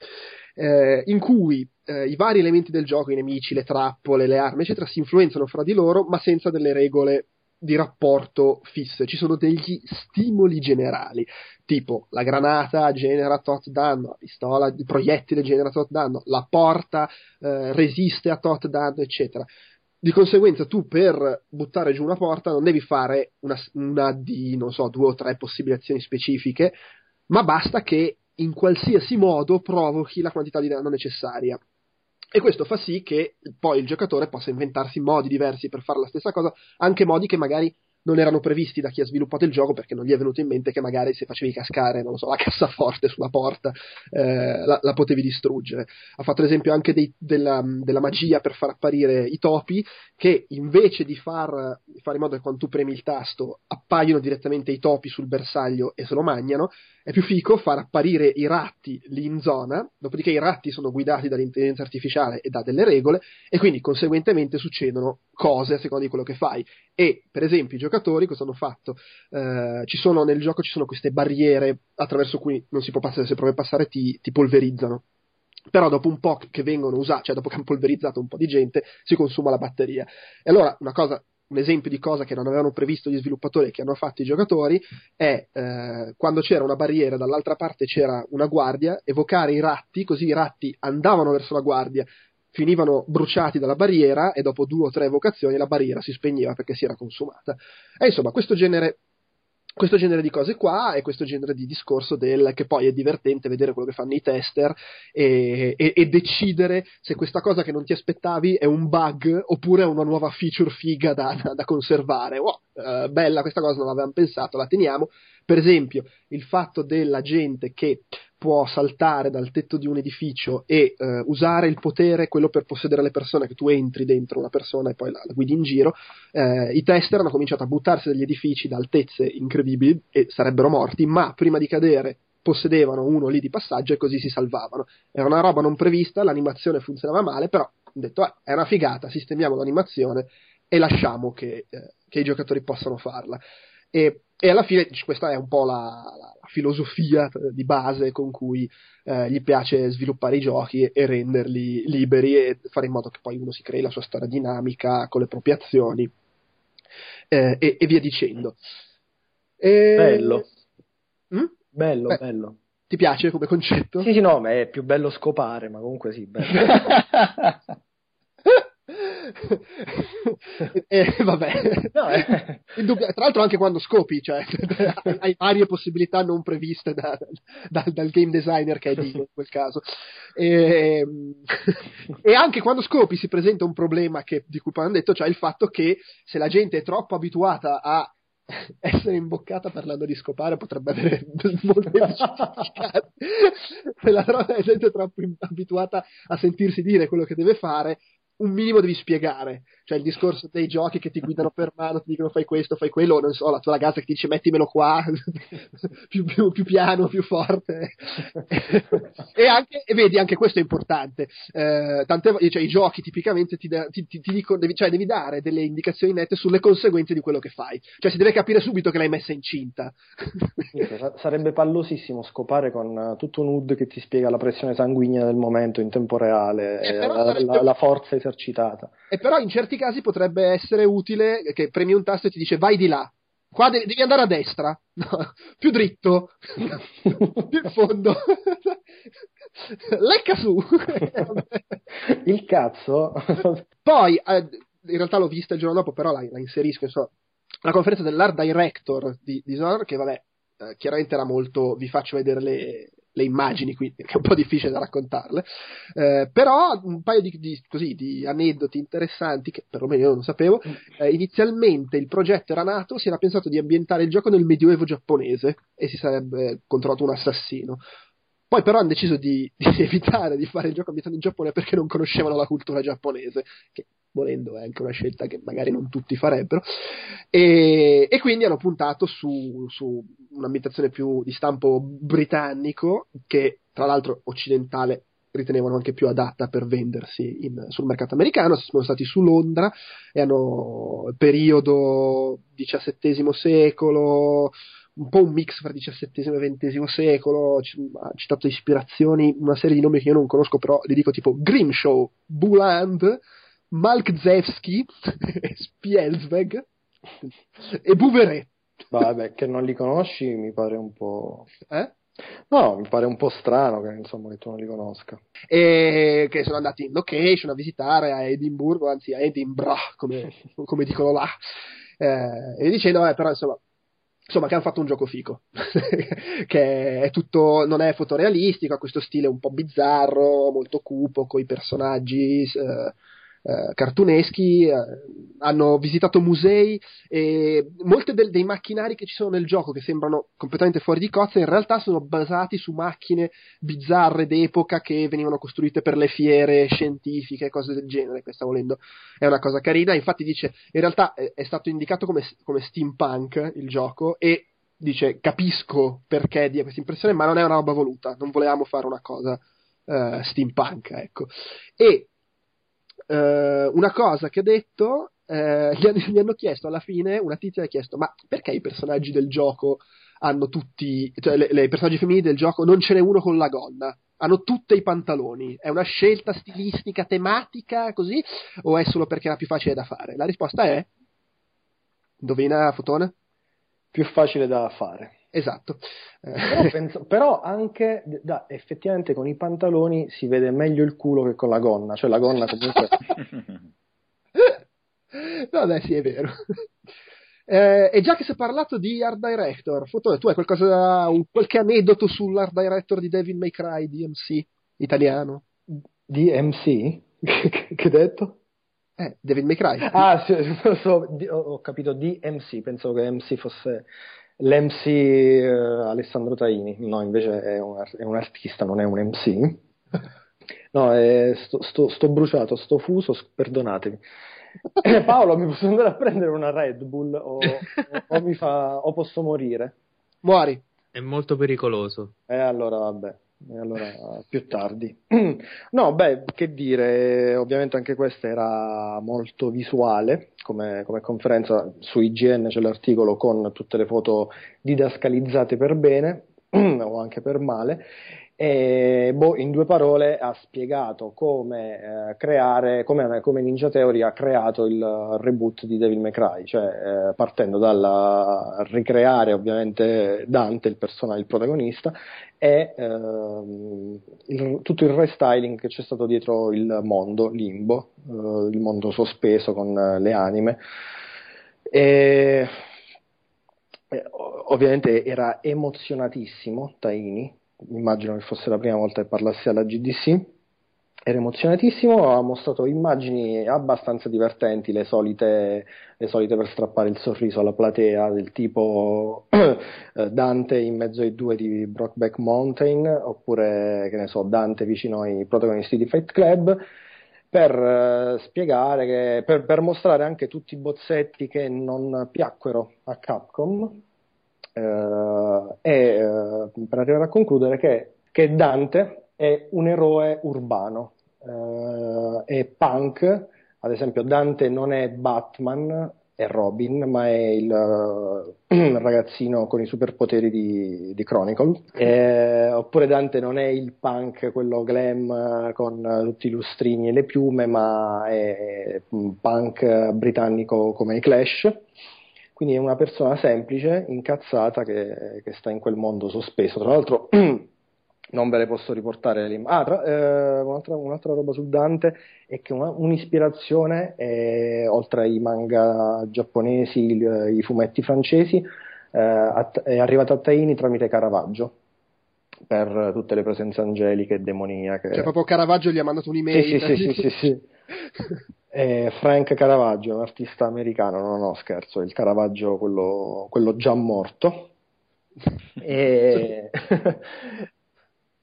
eh, in cui eh, i vari elementi del gioco, i nemici, le trappole, le armi, eccetera, si influenzano fra di loro, ma senza delle regole di rapporto fisse. Ci sono degli stimoli generali, tipo la granata genera tot danno, la pistola, il proiettile genera tot danno, la porta eh, resiste a tot danno, eccetera. Di conseguenza, tu per buttare giù una porta non devi fare una, una di, non so, due o tre possibili azioni specifiche, ma basta che in qualsiasi modo provochi la quantità di danno necessaria. E questo fa sì che poi il giocatore possa inventarsi modi diversi per fare la stessa cosa, anche modi che magari non erano previsti da chi ha sviluppato il gioco perché non gli è venuto in mente che magari se facevi cascare, non so, la cassaforte sulla porta eh, la, la potevi distruggere. Ha fatto l'esempio anche dei- della, della magia per far apparire i topi che invece di far, fare in modo che quando tu premi il tasto appaiono direttamente i topi sul bersaglio e se lo mangiano, è più fico far apparire i ratti lì in zona, dopodiché i ratti sono guidati dall'intelligenza artificiale e da delle regole e quindi conseguentemente succedono cose a seconda di quello che fai. E per esempio i giocatori cosa hanno fatto? Eh, sono, nel gioco ci sono queste barriere attraverso cui non si può passare, se provi a passare ti, ti polverizzano. Però dopo un po' che vengono usati, cioè dopo che hanno polverizzato un po' di gente, si consuma la batteria. E allora una cosa, un esempio di cosa che non avevano previsto gli sviluppatori e che hanno fatto i giocatori è eh, quando c'era una barriera, dall'altra parte c'era una guardia, evocare i ratti, così i ratti andavano verso la guardia, finivano bruciati dalla barriera e dopo due o tre evocazioni la barriera si spegneva perché si era consumata. E insomma, questo genere, questo genere di cose qua e questo genere di discorso del che poi è divertente vedere quello che fanno i tester e, e- e decidere se questa cosa che non ti aspettavi è un bug oppure è una nuova feature figa da, da- da conservare. Wow, eh, bella questa cosa, non l'avevamo pensato, la teniamo. Per esempio, il fatto della gente che può saltare dal tetto di un edificio e eh, usare il potere, quello per possedere le persone, che tu entri dentro una persona e poi la, la guidi in giro, eh, i tester hanno cominciato a buttarsi dagli edifici da altezze incredibili e sarebbero morti, ma prima di cadere possedevano uno lì di passaggio e così si salvavano. Era una roba non prevista, l'animazione funzionava male, però ho detto "Ah, è una figata, sistemiamo l'animazione e lasciamo che, eh, che i giocatori possano farla. E, e alla fine questa è un po' la, la- filosofia eh, di base con cui eh, gli piace sviluppare i giochi e, e renderli liberi e fare in modo che poi uno si crei la sua storia dinamica con le proprie azioni eh, e, e via dicendo. E- Bello. Mm? Bello, Beh, bello. Ti piace come concetto? Sì, sì, no, ma è più bello scopare, ma comunque sì, bello. eh, vabbè, No, eh. Indubbia- tra l'altro anche quando scopi, cioè hai varie possibilità non previste da- da- dal game designer che è Dio in quel caso. E, e anche quando scopi si presenta un problema che, di cui poi hanno detto, cioè il fatto che se la gente è troppo abituata a essere imboccata parlando di scopare potrebbe avere molte se la la gente è troppo abituata a sentirsi dire quello che deve fare un minimo devi spiegare, cioè il discorso dei giochi che ti guidano per mano, ti dicono fai questo, fai quello, non so, la tua ragazza che ti dice mettimelo qua, più, più- più piano, più forte. e, anche, e vedi, anche questo è importante. Eh, tante cioè, i giochi tipicamente ti, da- ti- ti- ti dicono, devi, cioè, devi dare delle indicazioni nette sulle conseguenze di quello che fai. Cioè si deve capire subito che l'hai messa incinta. Sarebbe pallosissimo scopare con eh, tutto un HUD che ti spiega la pressione sanguigna del momento in tempo reale, Eh, e però la, sarebbe- la- la forza esercitata. E però in certi casi potrebbe essere utile che premi un tasto e ti dice vai di là. Qua de- devi andare a destra, No, più dritto, più in fondo. Lecca su. Il cazzo, Poi, eh, in realtà l'ho vista il giorno dopo, però la, la inserisco, insomma, la conferenza dell'art director di Dishonored, che vabbè, eh, chiaramente era molto, vi faccio vedere le, le immagini qui, che è un po' difficile da raccontarle, eh, però un paio di, di- così, di aneddoti interessanti, che perlomeno io non sapevo, eh, inizialmente il progetto era nato, si era pensato di ambientare il gioco nel medioevo giapponese e si sarebbe controllato un assassino. Poi però hanno deciso di, di evitare di fare il gioco ambientato in Giappone perché non conoscevano la cultura giapponese, che volendo è anche una scelta che magari non tutti farebbero, e, e quindi hanno puntato su, su un'ambientazione più di stampo britannico, che tra l'altro occidentale ritenevano anche più adatta per vendersi in- sul mercato americano, sono stati su Londra e hanno periodo XVII secolo, un po' un mix fra XVII e XX secolo, ha citato ispirazioni, una serie di nomi che io non conosco, però li dico tipo Grimshaw, Buland, Malkzewski, Spielzweg e Bouveret. vabbè, che non li conosci mi pare un po'... Eh? No, mi pare un po' strano che, insomma, che tu non li conosca. e che sono andati in location a visitare a Edimburgo, anzi a Edinburgh, come, come dicono là, eh, e dicendo, eh, però insomma, insomma, che hanno fatto un gioco fico, che è tutto, non è fotorealistico, ha questo stile un po' bizzarro, molto cupo, con i personaggi eh, eh, cartuneschi, eh, hanno visitato musei e molti del- dei macchinari che ci sono nel gioco, che sembrano completamente fuori di cozza, in realtà sono basati su macchine bizzarre d'epoca che venivano costruite per le fiere scientifiche, cose del genere. Questa volendo è una cosa carina. Infatti, dice: in realtà è, è stato indicato come, come steampunk il gioco e dice: capisco perché dia questa impressione, ma non è una roba voluta. Non volevamo fare una cosa eh, steampunk, ecco. E eh, una cosa che ha detto. eh, gli, hanno, gli hanno chiesto alla fine, una tizia ha chiesto: Ma perché i personaggi del gioco hanno tutti, cioè le, le personaggi femminili del gioco non ce n'è uno con la gonna? Hanno tutte i pantaloni? È una scelta stilistica, tematica, così? O è solo perché era più facile da fare? La risposta è: Indovina, Fotone? Più facile da fare. Esatto. Però, penso- però anche da- effettivamente con i pantaloni si vede meglio il culo che con la gonna, cioè la gonna comunque Vabbè, sì, è vero. Eh, e già che si è parlato di art director, Fotone, tu hai qualcosa, un- qualche aneddoto sull'art director di Devil May Cry DMC italiano? DMC? che detto? Eh, Devil May Cry. Ah, sì, so- ho capito DMC, pensavo che MC fosse l'MC eh, Alessandro Taini, no, invece è un, è un artista, non è un MC. No, è- sto, sto- sto bruciato, sto fuso, perdonatemi. Eh, Paolo, mi posso andare a prendere una Red Bull o, o- o mi fa, o posso morire? Muori. È molto pericoloso. E allora vabbè, allora più tardi. No, beh, che dire, ovviamente anche questa era molto visuale come, come conferenza, su IGN c'è l'articolo con tutte le foto didascalizzate per bene o anche per male. E boh, in due parole ha spiegato come eh, creare, come, come, Ninja Theory ha creato il reboot di Devil May Cry, cioè eh, partendo dal ricreare ovviamente Dante, il personaggio, il protagonista, e ehm, il, tutto il restyling che c'è stato dietro il mondo limbo, eh, il mondo sospeso con le anime. E, ovviamente era emozionatissimo Taini immagino che fosse la prima volta che parlassi alla GDC. Era emozionatissimo, ha mostrato immagini abbastanza divertenti, le solite, le solite per strappare il sorriso alla platea, del tipo eh, Dante in mezzo ai due di Brockback Mountain, oppure, che ne so, Dante vicino ai protagonisti di Fight Club, per uh, spiegare, che, per, per, mostrare anche tutti i bozzetti che non piacquero a Capcom, eh, e eh, per arrivare a concludere che, che, Dante è un eroe urbano eh, e punk, ad esempio Dante non è Batman, è Robin, ma è il uh, ragazzino con i superpoteri di, di Chronicle. Eh, oppure Dante non è il punk, quello glam con tutti i lustrini e le piume, ma è un punk britannico come i Clash. Quindi è una persona semplice, incazzata, che, che sta in quel mondo sospeso. Tra l'altro, non ve le posso riportare le Ah, tra, eh, un'altra, un'altra, roba su Dante è che una, un'ispirazione, è, oltre ai manga giapponesi, il, i fumetti francesi, eh, è arrivata a Taini tramite Caravaggio per tutte le presenze angeliche e demoniache. Cioè, proprio Caravaggio gli ha mandato un'email. Sì, sì, sì, sì, sì, sì. Eh, Frank Caravaggio, un artista americano, no, no, scherzo, il Caravaggio quello, quello già morto. e,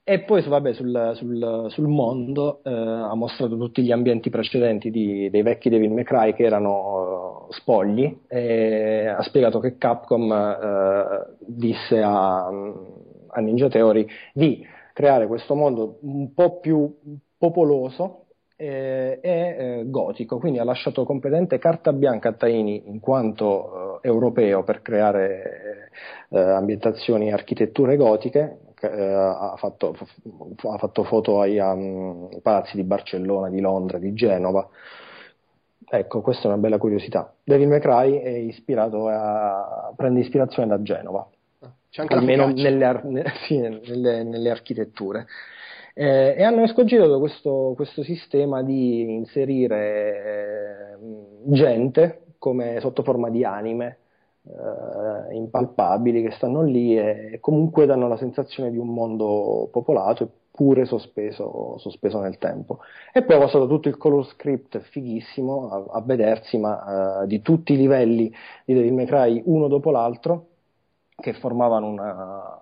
e, poi vabbè, sul, sul, sul mondo eh, ha mostrato tutti gli ambienti precedenti di, dei vecchi Devil May Cry che erano uh, spogli e ha spiegato che Capcom uh, disse a, a Ninja Theory di creare questo mondo un po' più popoloso eh, è eh, gotico, quindi ha lasciato completamente carta bianca a Taini in quanto eh, europeo per creare eh, ambientazioni e architetture gotiche, ha fatto, ha, fatto, foto ai um, palazzi di Barcellona, di Londra, di Genova. Ecco, questa è una bella curiosità. Devil May Cry è ispirato a, prende ispirazione da Genova, almeno nelle, ar- sì, nelle, nelle architetture. Eh, e hanno escogitato questo, questo, sistema di inserire eh, gente come sotto forma di anime eh, impalpabili che stanno lì e comunque danno la sensazione di un mondo popolato eppure sospeso, sospeso nel tempo. E poi ho usato tutto il color script fighissimo a, a vedersi, ma eh, di tutti i livelli di Devil May Cry uno dopo l'altro che formavano una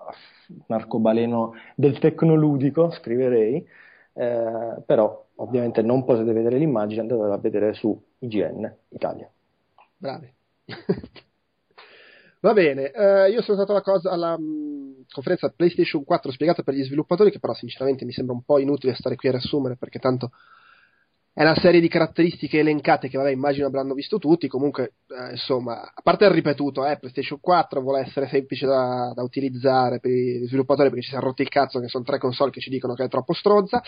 un arcobaleno del tecnoludico, scriverei, eh, però ovviamente non potete vedere l'immagine, andate a vedere su IGN Italia. Bravi. Va bene, eh, io sono stato alla, cosa, alla mh, mm, conferenza PlayStation 4 spiegata per gli sviluppatori, che però sinceramente mi sembra un po' inutile stare qui a riassumere perché tanto è una serie di caratteristiche elencate che vabbè immagino avranno visto tutti. Comunque eh, insomma a parte il ripetuto eh, PlayStation 4 vuole essere semplice da, da, utilizzare per gli sviluppatori perché ci si è rotti il cazzo che sono tre console che ci dicono che è troppo stronza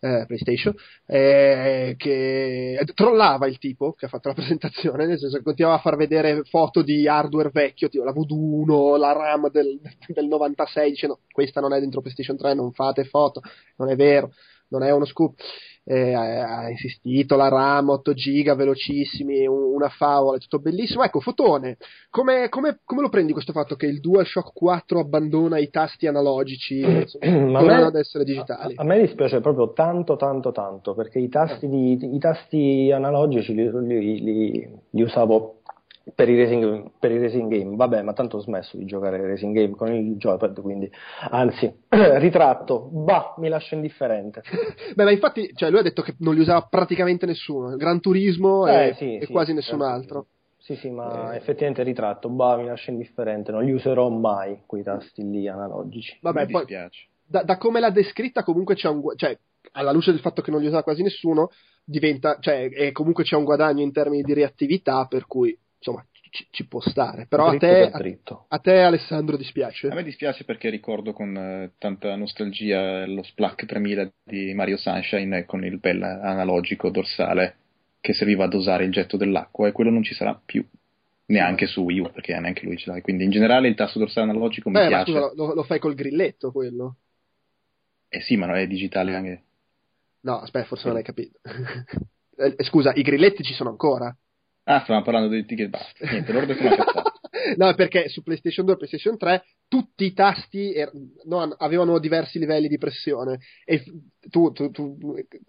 eh, PlayStation eh, che trollava il tipo che ha fatto la presentazione nel senso che continuava a far vedere foto di hardware vecchio tipo la VD1 la RAM del, del 96 dicendo questa non è dentro PlayStation 3 non fate foto non è vero non è uno scoop eh, ha insistito, la RAM 8 giga velocissimi, una favola, è tutto bellissimo. Ecco, Fotone, come, come, come, lo prendi questo fatto che il DualShock 4 abbandona i tasti analogici e tornano ad essere digitali? A, a, me dispiace proprio tanto, tanto, tanto, perché i tasti, di, i tasti analogici li, li, li, li usavo per i, racing, per i racing game, vabbè, ma tanto ho smesso di giocare racing game con il joypad, quindi anzi, ritratto, bah, mi lascia indifferente. Beh, ma infatti, cioè, lui ha detto che non li usava praticamente nessuno, Gran Turismo eh, e, sì, e sì, quasi nessun certo. altro. Sì, sì, ma eh. effettivamente ritratto, bah, mi lascia indifferente, non li userò mai quei tasti lì analogici. Vabbè, mi poi, da, da, come l'ha descritta comunque c'è un... cioè, alla luce del fatto che non li usava quasi nessuno, diventa, cioè, e comunque c'è un guadagno in termini di reattività, per cui insomma, ci, ci può stare. Però a te, a, a te, Alessandro dispiace? A me dispiace perché ricordo con eh, tanta nostalgia lo Splack 3000 di Mario Sunshine con il bel analogico dorsale che serviva a dosare il getto dell'acqua e quello non ci sarà più. Neanche su Wii U, perché neanche lui ce l'ha. Quindi in generale il tasto dorsale analogico mi Beh, ma piace. scusa, lo, lo fai col grilletto quello? Eh sì, ma non è digitale anche. No, aspetta, forse non hai capito. Eh, scusa, i grilletti ci sono ancora? Ah, stavamo parlando di ticket basta. Niente, loro sono cazzate. no, perché su PlayStation 2 e PlayStation 3 tutti i tasti er- no, avevano diversi livelli di pressione e tu, tu- tu-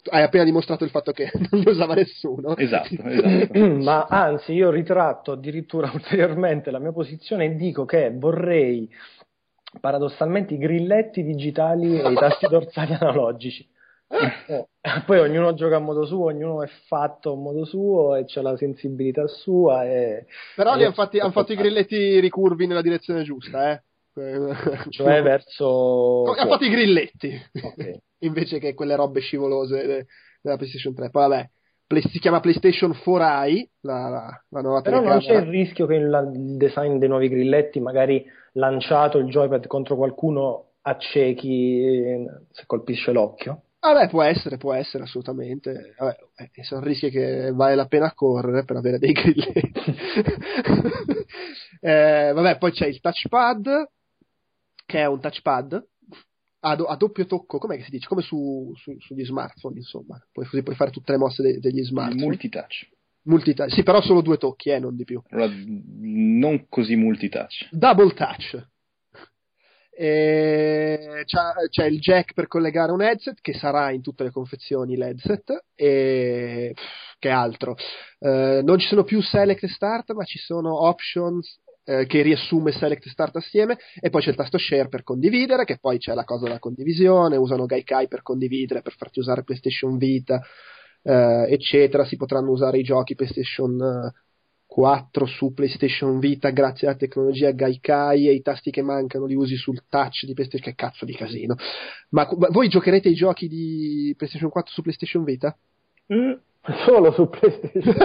hai appena dimostrato il fatto che non li usava nessuno. Esatto, esatto. Ma anzi, io ritratto addirittura ulteriormente la mia posizione e dico che vorrei paradossalmente i grilletti digitali e i tasti dorsali analogici. Eh, poi ognuno gioca a modo suo, ognuno è fatto a modo suo e c'ha la sensibilità sua. E... Però e- hanno fatti, han fatto i grilletti ricurvi nella direzione giusta, eh? Cioè verso... Ha fatto i grilletti Ok. invece che quelle robe scivolose de- della PlayStation 3. Poi vabbè, si chiama PlayStation 4i, la, la, la nuova Però non c'è il rischio che il, il design dei nuovi grilletti, magari lanciato il joypad contro qualcuno, accechi eh, se colpisce l'occhio. Vabbè, può essere, può essere assolutamente. Vabbè, eh, sono rischi che vale la pena correre per avere dei grilletti. Eh, vabbè, poi c'è il touchpad, che è un touchpad a, do- a doppio tocco, com'è che si dice? Come su, su- sugli smartphone, insomma. Poi così puoi fare tutte le mosse de- degli Il smartphone. multitouch. Multitouch. Sì, però solo due tocchi, eh, non di più. Allora, non così multitouch. Double touch. E c'ha- c'è il jack per collegare un headset che sarà in tutte le confezioni l'headset e che altro. Eh, non ci sono più select start ma ci sono options eh, che riassume select start assieme e poi c'è il tasto share per condividere che poi c'è la cosa della condivisione usano Gaikai per condividere per farti usare PlayStation Vita eh, eccetera. Si potranno usare i giochi PlayStation eh, 4 su PlayStation Vita grazie alla tecnologia Gaikai e i tasti che mancano li usi sul touch di PlayStation che cazzo di casino ma, ma voi giocherete i giochi di PlayStation 4 su PlayStation Vita? Solo su PlayStation.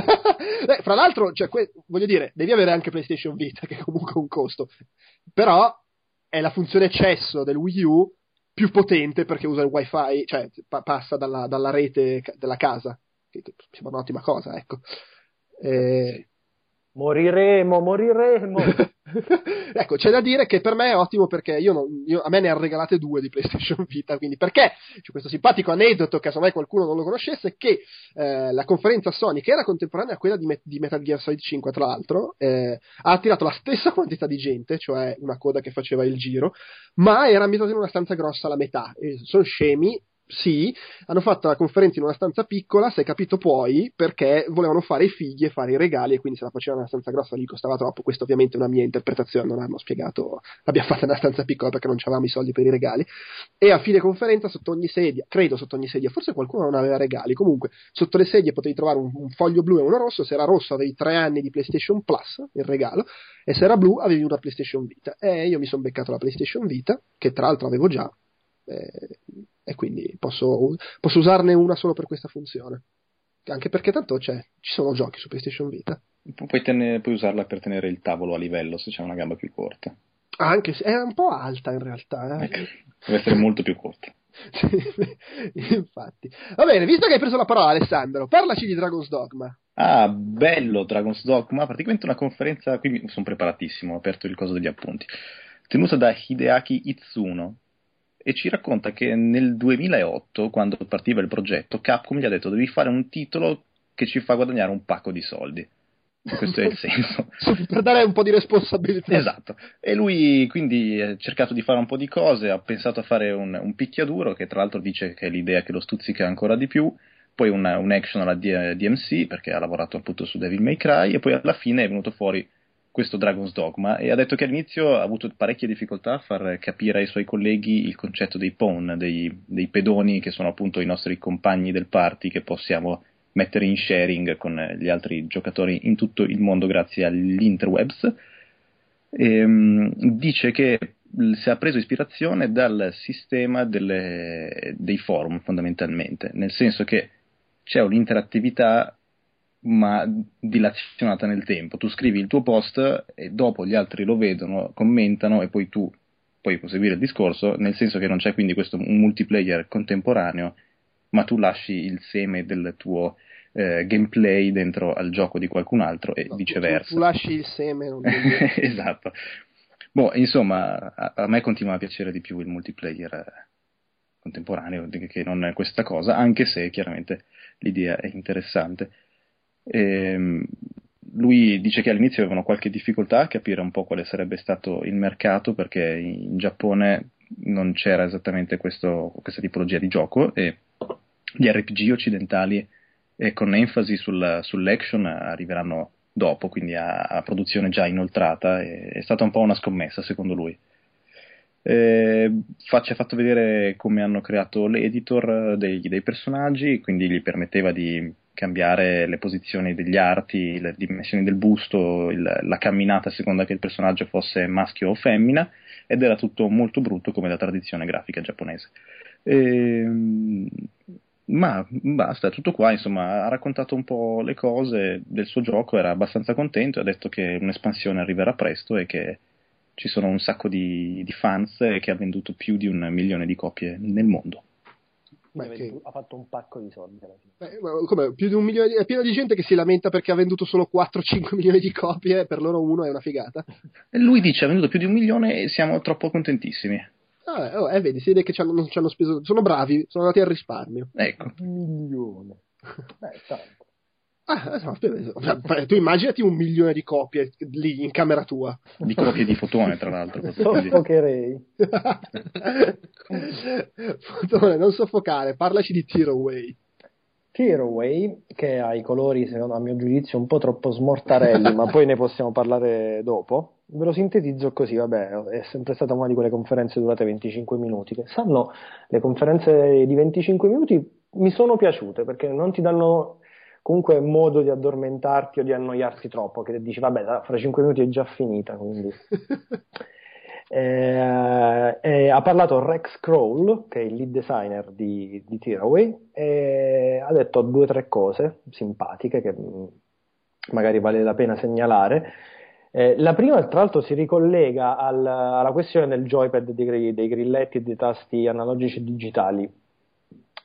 Beh, fra l'altro cioè, que- voglio dire devi avere anche PlayStation Vita che è comunque un costo però è la funzione cesso del Wii U più potente perché usa il wifi cioè pa- passa dalla, dalla rete della casa che che sembra un'ottima cosa ecco Eh, moriremo, moriremo. ecco, c'è da dire che per me è ottimo perché io non- io- a me ne hanno regalate due di PlayStation Vita, quindi perché c'è questo simpatico aneddoto, che casomai qualcuno non lo conoscesse, che eh, la conferenza Sony, che era contemporanea a quella di, Met- di Metal Gear Solid 5 tra l'altro, eh, ha attirato la stessa quantità di gente, cioè una coda che faceva il giro, ma era ambientata in una stanza grossa la metà, e sono scemi, sì, hanno fatto la conferenza in una stanza piccola, se hai capito poi, perché volevano fare i figli e fare i regali e quindi se la facevano in una stanza grossa gli costava troppo, questo ovviamente è una mia interpretazione, non hanno spiegato, l'abbiamo fatta in una stanza piccola perché non avevamo i soldi per i regali. E a fine conferenza sotto ogni sedia, credo sotto ogni sedia, forse qualcuno non aveva regali, comunque sotto le sedie potevi trovare un, un foglio blu e uno rosso, se era rosso avevi tre anni di PlayStation Plus, il regalo, e se era blu avevi una PlayStation Vita. E io mi sono beccato la PlayStation Vita, che tra l'altro avevo già, eh, e quindi posso, posso usarne una solo per questa funzione. Anche perché tanto c'è, ci sono giochi su PlayStation Vita. Pu- Puoi, tenere- puoi usarla per tenere il tavolo a livello se c'è una gamba più corta. Anche se è un po' alta in realtà. eh. Ecco, deve essere molto più corta. Infatti. Va bene, visto che hai preso la parola, Alessandro, parlaci di Dragon's Dogma. Ah, bello Dragon's Dogma, praticamente una conferenza, qui mi- sono preparatissimo, ho aperto il coso degli appunti, tenuta da Hideaki Itsuno e ci racconta che nel 2008, quando partiva il progetto, Capcom gli ha detto devi fare un titolo che ci fa guadagnare un pacco di soldi. Questo è il senso. per dare un po' di responsabilità. Esatto, e lui quindi ha cercato di fare un po' di cose, ha pensato a fare un, un picchiaduro che tra l'altro dice che è l'idea che lo stuzzica ancora di più, poi un, un action alla D- DMC perché ha lavorato appunto su Devil May Cry e poi alla fine è venuto fuori questo Dragon's Dogma e ha detto che all'inizio ha avuto parecchie difficoltà a far capire ai suoi colleghi il concetto dei pawn, dei, dei pedoni che sono appunto i nostri compagni del party che possiamo mettere in sharing con gli altri giocatori in tutto il mondo grazie agli interwebs. Ehm, dice che si ha preso ispirazione dal sistema delle- dei forum fondamentalmente, nel senso che c'è un'interattività ma dilazionata nel tempo. Tu scrivi il tuo post e dopo gli altri lo vedono, commentano e poi tu puoi proseguire il discorso, nel senso che non c'è quindi questo un multiplayer contemporaneo, ma tu lasci il seme del tuo eh, gameplay dentro al gioco di qualcun altro e No, viceversa. Tu, tu lasci il seme. Non esatto. Boh, insomma, a, a, me continua a piacere di più il multiplayer eh, contemporaneo che non è questa cosa, anche se chiaramente l'idea è interessante. Ehm, lui dice che all'inizio avevano qualche difficoltà a capire un po' quale sarebbe stato il mercato perché in Giappone non c'era esattamente questo, questa tipologia di gioco e gli RPG occidentali eh, con enfasi sul, sull'action arriveranno dopo, quindi a, a produzione già inoltrata. E, è stata un po' una scommessa secondo lui. Eh, fa, ci ha fatto vedere come hanno creato l'editor dei, dei personaggi, quindi gli permetteva di cambiare le posizioni degli arti, le dimensioni del busto, il, la camminata a seconda che il personaggio fosse maschio o femmina, ed era tutto molto brutto come la tradizione grafica giapponese. E, ma basta, tutto qua, insomma, ha raccontato un po' le cose del suo gioco, era abbastanza contento, ha detto che un'espansione arriverà presto e che ci sono un sacco di, di fans e che ha venduto più di un milione di copie nel mondo. Beh. Ha fatto un pacco di soldi alla fine. Beh, come, più di un milione di... è pieno di gente che si lamenta perché ha venduto solo 4-5 milioni di copie, per loro uno è una figata. E lui dice ha venduto più di un milione e siamo troppo contentissimi. Ah, oh, eh, vedi, si vede che non ci hanno speso, sono bravi, sono andati al risparmio. Ecco. Un milione. Beh, tanto. Ah, no, tu immaginati un milione di copie lì in camera tua. Di copie di fotone, tra l'altro. Soffocherei. fotone, non soffocare, parlaci di Tearaway. Tearaway, che ha i colori, secondo a mio giudizio, un po' troppo smortarelli, ma poi ne possiamo parlare dopo. Ve lo sintetizzo così, vabbè, è sempre stata una di quelle conferenze durate 25 minuti, che sanno, le conferenze di 25 minuti mi sono piaciute perché non ti danno comunque modo di addormentarti o di annoiarti troppo, che dici vabbè, fra 5 minuti è già finita, quindi... eh, eh, ha parlato Rex Kroll, che è il lead designer di, di Tearaway, e ha detto due o tre cose simpatiche che magari vale la pena segnalare. Eh, la prima, tra l'altro, si ricollega al, alla questione del joypad dei, dei grilletti e dei tasti analogici e digitali.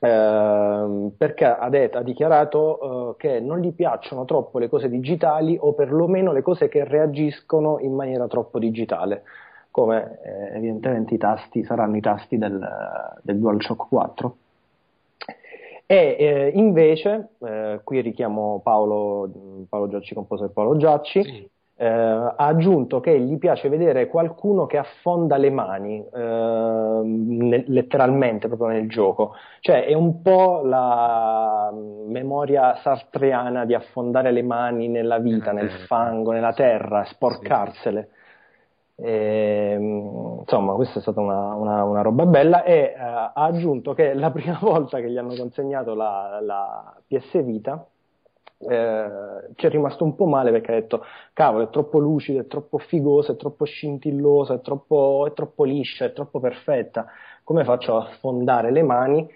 Uh, perché ha, detto, ha dichiarato uh, che non gli piacciono troppo le cose digitali o perlomeno le cose che reagiscono in maniera troppo digitale, come eh, evidentemente i tasti saranno i tasti del, del DualShock 4. E eh, invece, eh, qui richiamo Paolo, Paolo Giacci, composer Paolo Giacci, sì eh, ha aggiunto che gli piace vedere qualcuno che affonda le mani, eh, ne- letteralmente proprio nel gioco. Cioè è un po' la memoria sartreana di affondare le mani nella vita, nel fango, nella terra, sporcarsele. E, insomma, questa è stata una, una, una roba bella e uh, ha aggiunto che la prima volta che gli hanno consegnato la, la PS Vita eh, ci è rimasto un po' male perché ha detto cavolo è troppo lucido, è troppo figosa, è troppo scintillosa, è troppo, è troppo liscia, è troppo perfetta, come faccio a sfondare le mani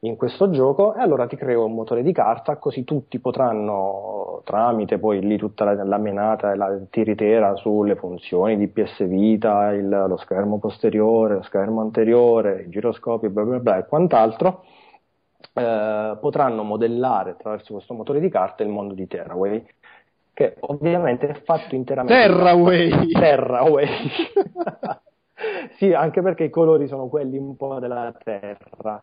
in questo gioco? E allora ti creo un motore di carta così tutti potranno tramite poi lì tutta la, la menata e la tiritera sulle funzioni di PS Vita, il, lo schermo posteriore, lo schermo anteriore, i giroscopi bla bla bla e quant'altro eh, potranno modellare attraverso questo motore di carta il mondo di Terraway, che ovviamente è fatto interamente Terraway! Terraway! sì, anche perché i colori sono quelli un po' della terra.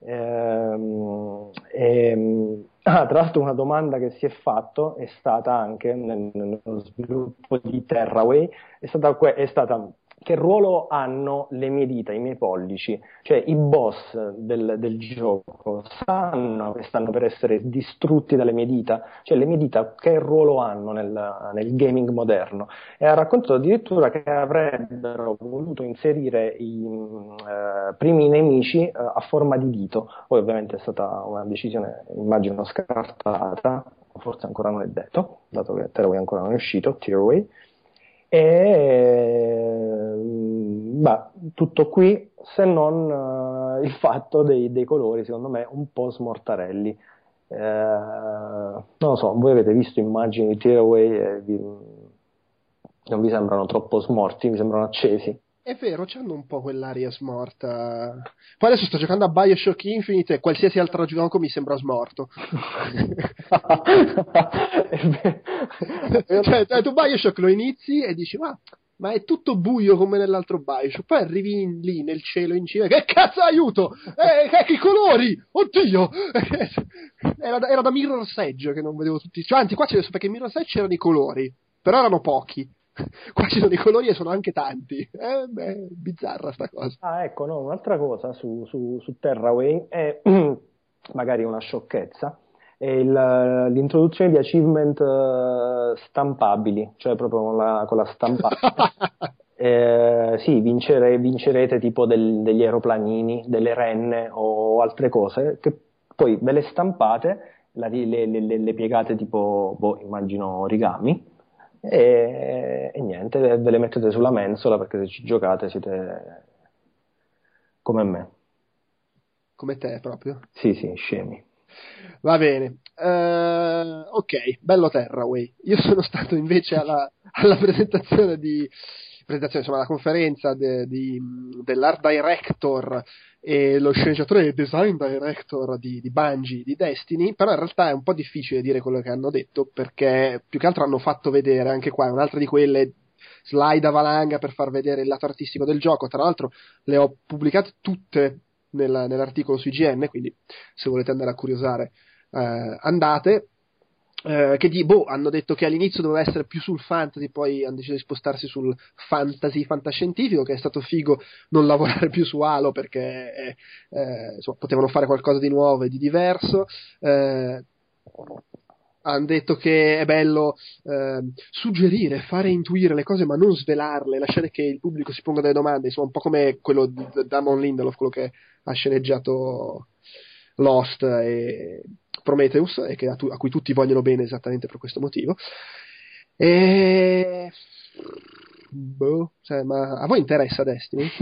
Ehm, ehm, ah, tra l'altro una domanda che si è fatto è stata anche nel, nello sviluppo di Terraway, è stata, è stata che ruolo hanno le mie dita, i miei pollici, cioè i boss del, del, gioco sanno che stanno per essere distrutti dalle mie dita, cioè le mie dita che ruolo hanno nel, nel gaming moderno? E ha raccontato addirittura che avrebbero voluto inserire i eh, primi nemici eh, a forma di dito, poi ovviamente è stata una decisione immagino scartata, forse ancora non è detto, dato che Tearaway ancora non è uscito, Tearaway, e bah, tutto qui se non uh, il fatto dei, dei, colori secondo me un po' smortarelli Eh, non lo so, voi avete visto immagini di Tearaway e vi, non vi sembrano troppo smorti, mi sembrano accesi. È vero, c'hanno un po' quell'aria smorta. Poi adesso sto giocando a Bioshock Infinite e qualsiasi altro gioco mi sembra smorto. cioè, cioè, tu Bioshock lo inizi e dici, ma, ma è tutto buio come nell'altro Bioshock. Poi arrivi in, lì nel cielo in cima, che cazzo aiuto! Eh, che, che colori! Oddio! Era da, era da Mirror's Edge che non vedevo tutti. Cioè, anzi, qua c'è perché in Mirror's Edge c'erano i colori, però erano pochi. Qua ci sono i colori e sono anche tanti. Eh, beh, bizzarra sta cosa. Ah, ecco, no, un'altra cosa su, su, su Terraway è magari una sciocchezza. È il, l'introduzione di achievement uh, stampabili, cioè proprio con la, con la stampa. eh, sì, vincere, vincerete tipo del, degli aeroplanini, delle renne o altre cose che poi ve le stampate, la, le, le, le, piegate tipo, boh, immagino origami e, e, niente, ve le mettete sulla mensola perché se ci giocate siete come me. Come te proprio? Sì, sì, scemi. Va bene, uh, ok, bello Terraway. Io sono stato invece alla, alla presentazione di presentazione, insomma, la conferenza de, di, dell'art director e lo sceneggiatore e design director di, di Bungie, di Destiny, però in realtà è un po' difficile dire quello che hanno detto perché più che altro hanno fatto vedere anche qua un'altra di quelle slide a valanga per far vedere il lato artistico del gioco, tra l'altro le ho pubblicate tutte nella, nell'articolo su IGN, quindi se volete andare a curiosare eh, andate eh, che di, boh, hanno detto che all'inizio doveva essere più sul fantasy, poi hanno deciso di spostarsi sul fantasy fantascientifico, che è stato figo non lavorare più su Halo perché eh, eh, insomma, potevano fare qualcosa di nuovo e di diverso. Eh, hanno detto che è bello eh, suggerire, fare intuire le cose ma non svelarle, lasciare che il pubblico si ponga delle domande, insomma un po' come quello di Damon Lindelof, quello che ha sceneggiato Lost e Prometheus e a, tu, a, cui tutti vogliono bene esattamente per questo motivo. E... Boh, cioè, ma a voi interessa Destiny?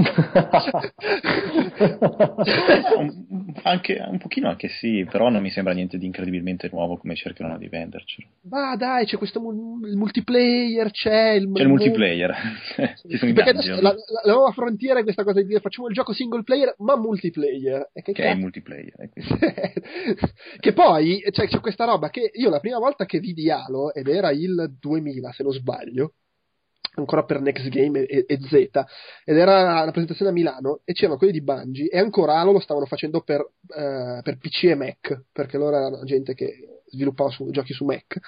anche, un pochino anche sì, però non mi sembra niente di incredibilmente nuovo come cercano di vendercelo. Ma dai, c'è questo il multiplayer, c'è il, c'è il multiplayer. Ci sono Perché adesso la, la, la, nuova frontiera è questa cosa di dire facciamo il gioco single player ma multiplayer. E che, che è il multiplayer. che poi cioè, c'è questa roba che io la prima volta che vidi Halo, ed era il 2000 se non sbaglio, ancora per Next Game e, e, Z ed era una presentazione a Milano e c'erano quelli di Bungie e ancora lo stavano facendo per, eh, per PC e Mac perché loro erano gente che sviluppava su, giochi su Mac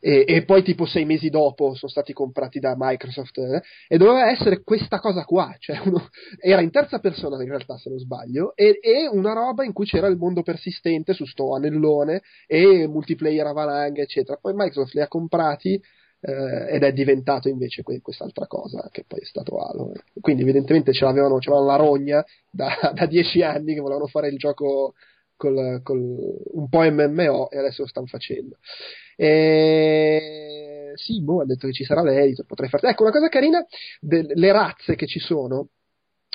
e, e, poi tipo sei mesi dopo sono stati comprati da Microsoft eh, e doveva essere questa cosa qua cioè uno, era in terza persona in realtà se non sbaglio e, e, una roba in cui c'era il mondo persistente su sto anellone e multiplayer a valanga eccetera. Poi Microsoft li ha comprati eh, ed è diventato invece que- quest'altra cosa che poi è stato Halo. Quindi evidentemente ce l'avevano, ce l'avevano la rogna da, da, dieci anni che volevano fare il gioco col, col, un po' MMO e adesso lo stanno facendo. E... Sì, boh, ha detto che ci sarà l'editor, potrei fare... Ecco, una cosa carina, de- le razze che ci sono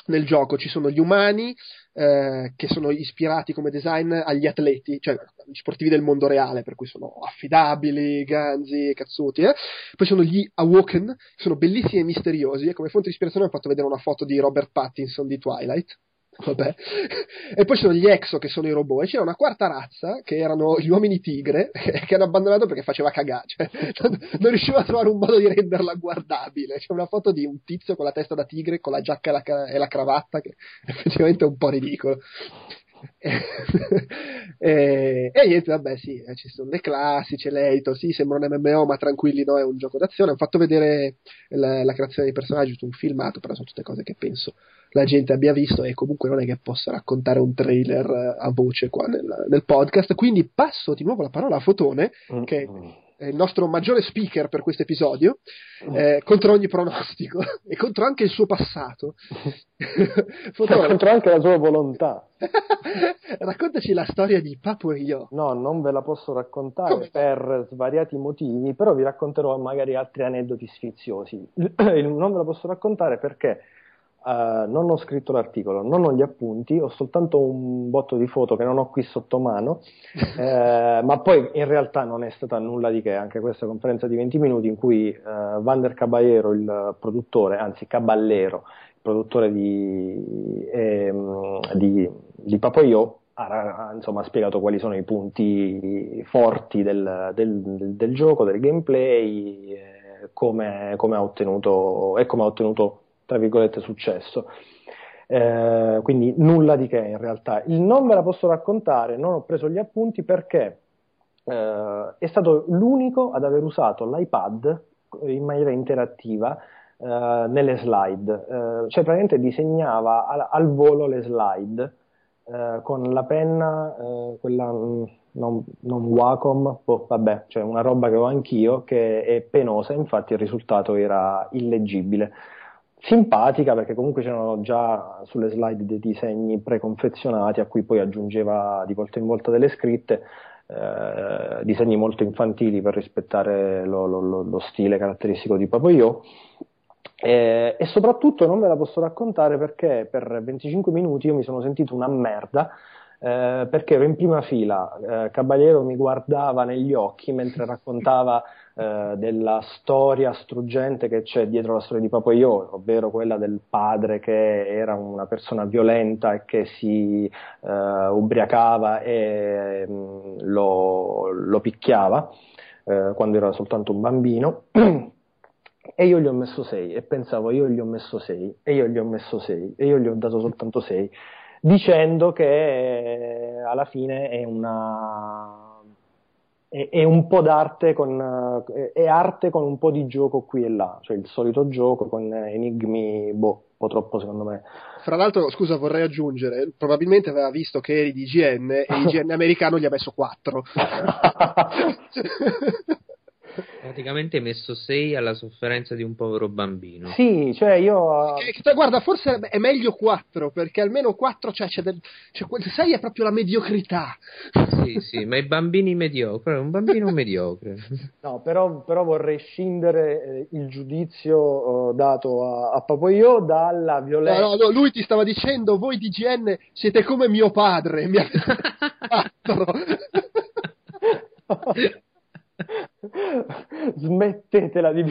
nel gioco ci sono gli umani eh, che sono ispirati come design agli atleti, cioè gli sportivi del mondo reale, per cui sono affidabili, ganzi, cazzuti. Eh. Poi sono gli Awoken, che sono bellissimi e misteriosi, e come fonte di ispirazione ho fatto vedere una foto di Robert Pattinson di Twilight. Vabbè. E poi ci sono gli exo che sono i robot, e c'era una quarta razza che erano gli uomini tigre che hanno abbandonato perché faceva cagare, cioè, non riusciva a trovare un modo di renderla guardabile. C'è una foto di un tizio con la testa da tigre, con la giacca e la, e la cravatta, che effettivamente è un po' ridicolo. e, e, niente, vabbè, sì, eh, ci sono le classi, c'è l'Eito, sì, sembra un MMO, ma tranquilli, no, è un gioco d'azione. Hanno fatto vedere la, la creazione dei personaggi su un filmato, però sono tutte cose che penso la gente abbia visto e comunque non è che possa raccontare un trailer eh, a voce qua nel, nel podcast. Quindi passo di nuovo la parola a Fotone, mm. che è il nostro maggiore speaker per questo episodio, mm. eh, contro ogni pronostico e contro anche il suo passato. Fotone, contro anche la sua volontà. Raccontaci la storia di Papo e io. No, non ve la posso raccontare Come? per svariati motivi, però vi racconterò magari altri aneddoti sfiziosi. non ve la posso raccontare perché Uh, non ho scritto l'articolo, non ho gli appunti, ho soltanto un botto di foto che non ho qui sotto mano, eh, ma poi in realtà non è stata nulla di che, anche questa conferenza di 20 minuti in cui uh, Vander Caballero, il produttore, anzi Caballero, il produttore di, eh, di, di Papoyo, ha, insomma, spiegato quali sono i punti forti del, del, del, del gioco, del gameplay, eh, come, come ha ottenuto, e come ha ottenuto tra virgolette, successo. Eh, quindi nulla di che in realtà. Il non ve la posso raccontare, non ho preso gli appunti perché eh, è stato l'unico ad aver usato l'iPad in maniera interattiva eh, nelle slide, eh, cioè praticamente disegnava al, al volo le slide eh, con la penna, eh, quella mm, non, non Wacom, boh, vabbè, cioè una roba che ho anch'io che è penosa, infatti il risultato era illeggibile simpatica perché comunque c'erano già sulle slide dei disegni preconfezionati a cui poi aggiungeva di volta in volta delle scritte, eh, disegni molto infantili per rispettare lo, lo, lo stile caratteristico di Papoyo. E, e soprattutto non ve la posso raccontare perché per 25 minuti io mi sono sentito una merda eh, perché ero in prima fila, eh, Caballero mi guardava negli occhi mentre raccontava eh, della storia struggente che c'è dietro la storia di Papoyo, ovvero quella del padre che era una persona violenta e che si eh, ubriacava e mh, mm, lo, lo, picchiava eh, quando era soltanto un bambino. E io gli ho messo 6 e pensavo io gli ho messo 6 e io gli ho messo 6 e io gli ho dato soltanto 6 dicendo che eh, alla fine è una è, è un po' d'arte con è arte con un po' di gioco qui e là, cioè il solito gioco con enigmi boh, un po' troppo secondo me. Fra l'altro, scusa, vorrei aggiungere, probabilmente aveva visto che eri di IGN e IGN americano gli ha messo 4. Praticamente hai messo 6 alla sofferenza di un povero bambino. Sì, cioè io. Che, che, guarda, forse è meglio 4 perché almeno 4 cioè, c'è, del, c'è 6 è proprio la mediocrità. Sì, sì, ma i bambini mediocri, un bambino mediocre. No, però, però vorrei scindere eh, il giudizio eh, dato a, a Papoio dalla violenza. No, no, no, lui ti stava dicendo, voi di GN siete come mio padre, mi avete fatto. Smettetela di,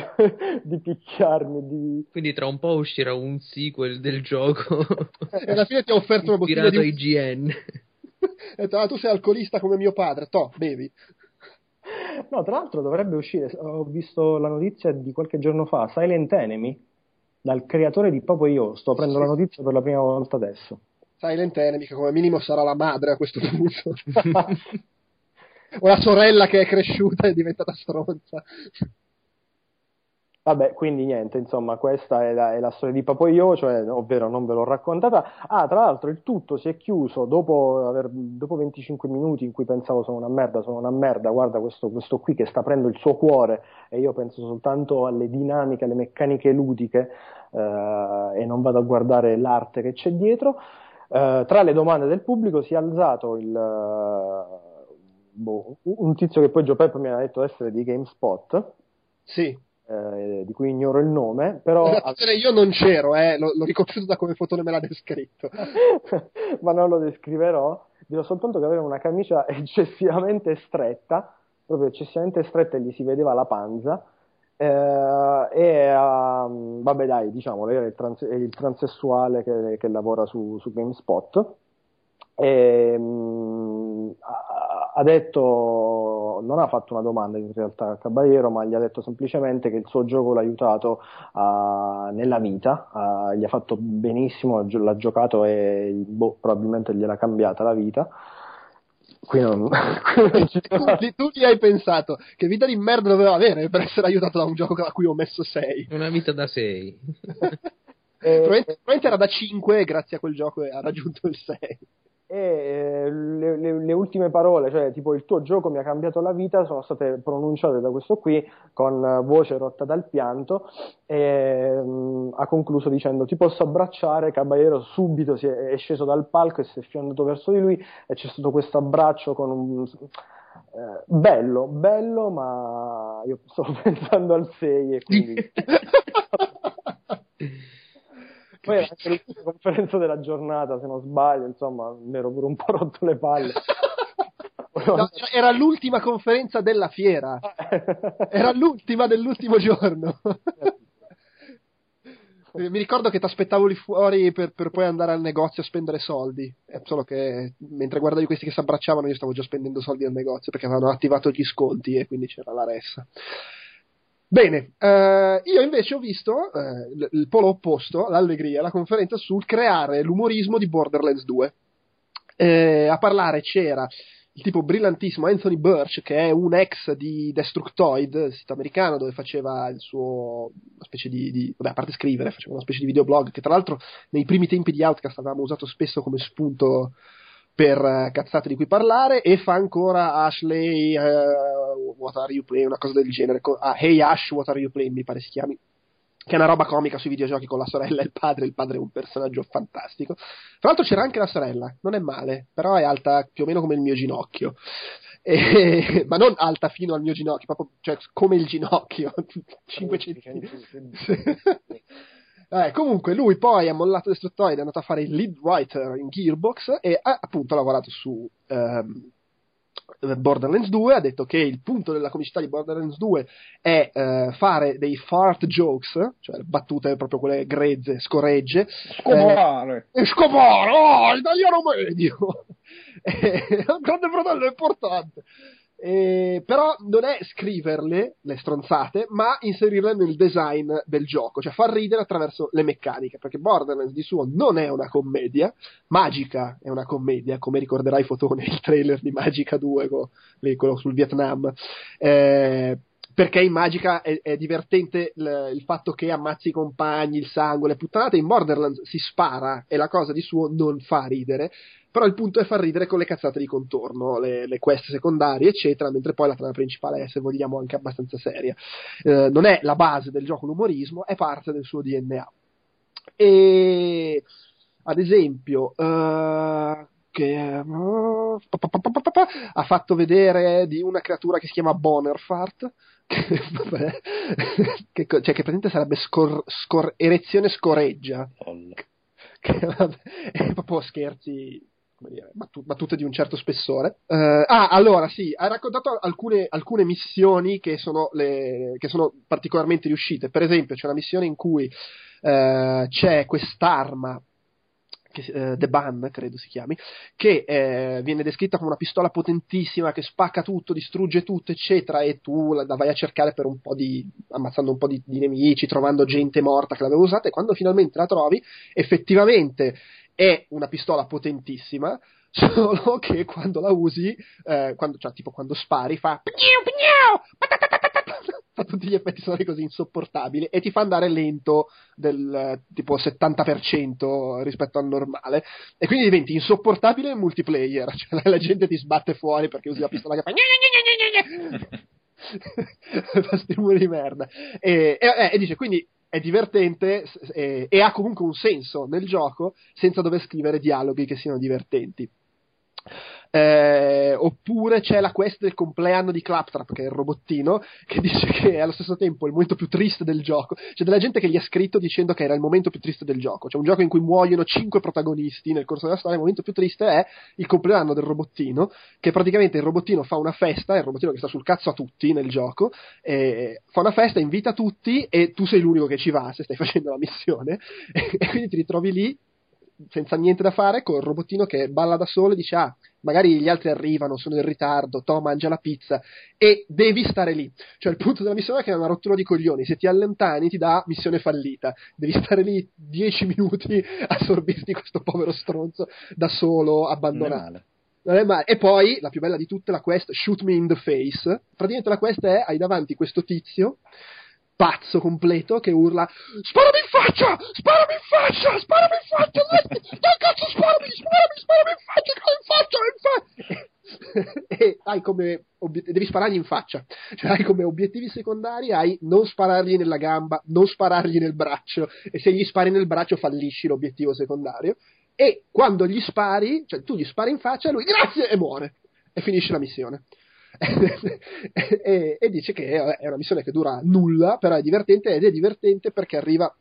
di picchiarmi. Di... Quindi tra un po' uscirà un sequel del gioco. e alla fine ti ha offerto una bottiglia di IGN. e tra l'altro tu sei alcolista come mio padre, to, bevi. No, tra l'altro dovrebbe uscire, ho visto la notizia di qualche giorno fa, Silent Enemy, dal creatore di Popo Io, sto aprendo sì. la notizia per la prima volta adesso. Silent Enemy, che come minimo sarà la madre a questo punto. La sorella che è cresciuta e è diventata stronza. Vabbè, quindi niente, insomma, questa è la, è la storia di Papoio, cioè, ovvero non ve l'ho raccontata. Ah, tra l'altro il tutto si è chiuso dopo, aver, dopo 25 minuti in cui pensavo sono una merda, sono una merda, guarda questo, questo qui che sta aprendo il suo cuore e io penso soltanto alle dinamiche, alle meccaniche ludiche eh, e non vado a guardare l'arte che c'è dietro. Eh, tra le domande del pubblico si è alzato il boh, un tizio che poi Joe Pep mi ha detto essere di GameSpot. Sì. Eh, di cui ignoro il nome, però... Io non c'ero, eh, l'ho, l'ho riconosciuto da come Fotone me l'ha descritto. Ma non lo descriverò, dirò soltanto che aveva una camicia eccessivamente stretta, proprio eccessivamente stretta e gli si vedeva la panza, eh, e uh, vabbè dai, diciamo, lei è il, trans- il transessuale che, che lavora su, su GameSpot. E, um, ha detto, non ha fatto una domanda in realtà a Caballero, ma gli ha detto semplicemente che il suo gioco l'ha aiutato uh, nella vita, uh, gli ha fatto benissimo, l'ha giocato e boh, probabilmente gliel'ha cambiata la vita. Qui non... tu, tu gli hai pensato che vita di merda doveva avere per essere aiutato da un gioco a cui ho messo 6. Una vita da 6. probabilmente, probabilmente era da 5 e grazie a quel gioco ha raggiunto il 6 e eh, le, le, le, ultime parole, cioè tipo il tuo gioco mi ha cambiato la vita, sono state pronunciate da questo qui con voce rotta dal pianto e mh, mm, ha concluso dicendo ti posso abbracciare, Caballero subito si è, è, sceso dal palco e si è fiondato verso di lui e c'è stato questo abbraccio con un... Eh, bello, bello, ma io sto pensando al 6 e quindi... Poi era anche l'ultima conferenza della giornata, se non sbaglio, insomma, mi ero pure un po' rotto le palle. No, era- l'ultima conferenza della fiera. Era l'ultima dell'ultimo giorno. Mi ricordo che ti aspettavo lì fuori per, per poi andare al negozio a spendere soldi. Eh, solo che mentre guardavi questi che si abbracciavano, io stavo già spendendo soldi al negozio perché avevano attivato gli sconti e quindi c'era la ressa. Bene, eh, io invece ho visto eh, il, polo opposto, l'allegria, la conferenza sul creare l'umorismo di Borderlands 2. Eh, a parlare c'era il tipo brillantissimo Anthony Birch, che è un ex di Destructoid, il sito americano dove faceva il suo una specie di, di- vabbè, a parte scrivere, faceva una specie di videoblog che tra l'altro nei primi tempi di Outcast avevamo usato spesso come spunto per eh, cazzate di cui parlare e fa ancora Ashley eh, What Are You Playing, una cosa del genere. Ah, Hey Ash, What Are You Playing, mi pare si chiami. Che è una roba comica sui videogiochi con la sorella e il padre. Il padre è un personaggio fantastico. Tra l'altro c'era anche la sorella, non è male, però è alta più o meno come il mio ginocchio. E- ma non alta fino al mio ginocchio, proprio cioè, come il ginocchio, 5 centimetri. Eh, comunque lui poi ha mollato Destructoid, è andato a fare il lead writer in Gearbox e ha appunto lavorato su ehm, Borderlands 2, ha detto che il punto della comicità di Borderlands 2 è eh, fare dei fart jokes, cioè battute proprio quelle grezze, scoregge, Scomare! e scopare, oh, italiano medio! Eh, un grande fratello è importante. Eh, però non è scriverle le stronzate, ma inserirle nel design del gioco, cioè far ridere attraverso le meccaniche, perché Borderlands di suo non è una commedia, Magica è una commedia, come ricorderai Fotone, il trailer di Magica 2, co- lì, quello sul Vietnam. Eh, perché in Magica è, è divertente il, il fatto che ammazzi i compagni, il sangue, le puttanate. In Borderlands si spara e la cosa di suo non fa ridere. Però il punto è far ridere con le cazzate di contorno, le, le quest secondarie, eccetera, mentre poi la trama principale è, se vogliamo, anche abbastanza seria. Eh, non è la base del gioco l'umorismo, è parte del suo DNA. E ad esempio, eh, che pa, pa, pa, pa, pa, ha fatto vedere di una creatura che si chiama Bonerfart che, vabbè, che, cioè che praticamente sarebbe scor, scor- erezione scoreggia Folla. che vabbè, è proprio scherzi dire, battu- battute di un certo spessore. Eh, ah, allora sì, ha raccontato alcune, alcune missioni che sono, le, che sono particolarmente riuscite. Per esempio, c'è una missione in cui eh, c'è quest'arma. Che, eh, The Ban, credo si chiami, che eh, viene descritta come una pistola potentissima che spacca tutto, distrugge tutto, eccetera, e tu la, la vai a cercare per un po' di ammazzando un po' di, di nemici, trovando gente morta che l'aveva usata, e quando finalmente la trovi, effettivamente è una pistola potentissima, solo che quando la usi, eh, quando, cioè tipo quando spari, fa fa tutti gli effetti sonori così insopportabili e ti fa andare lento del tipo 70% rispetto al normale. E quindi diventi insopportabile in multiplayer, cioè la, gente ti sbatte fuori perché usi la pistola che fa fa sti rumori di merda. E, e- e dice quindi è divertente e, e ha comunque un senso nel gioco senza dover scrivere dialoghi che siano divertenti. Eh, oppure c'è la quest del compleanno di Claptrap, che è il robottino, che dice che è allo stesso tempo il momento più triste del gioco. C'è della gente che gli ha scritto dicendo che era il momento più triste del gioco. C'è un gioco in cui muoiono cinque protagonisti nel corso della storia. Il momento più triste è il compleanno del robottino, che praticamente il robottino fa una festa, è il robottino che sta sul cazzo a tutti nel gioco, eh, fa una festa, invita tutti e tu sei l'unico che ci va se stai facendo la missione. e quindi ti ritrovi lì senza niente da fare con il robottino che balla da solo e dice ah magari gli altri arrivano sono in ritardo Tom mangia la pizza e devi stare lì cioè il punto della missione è che è una rottura di coglioni se ti allontani ti dà missione fallita devi stare lì 10 minuti a sorbirti questo povero stronzo da solo abbandonato male. E poi, la più bella di tutte, la quest Shoot Me in the Face. Praticamente la quest è, hai davanti questo tizio, pazzo completo, che urla Sparami in faccia! Sparami in faccia! Sparami in faccia! Dai, cazzo, sparami! Sparami, sparami in faccia! In faccia, in faccia! e hai come obiet- devi sparargli in faccia cioè hai come obiettivi secondari hai non sparargli nella gamba non sparargli nel braccio e se gli spari nel braccio fallisci l'obiettivo secondario e quando gli spari, cioè tu gli spari in faccia, lui grazie e muore e finisce la missione. e, e dice che è una missione che dura nulla, però è divertente ed è divertente perché arriva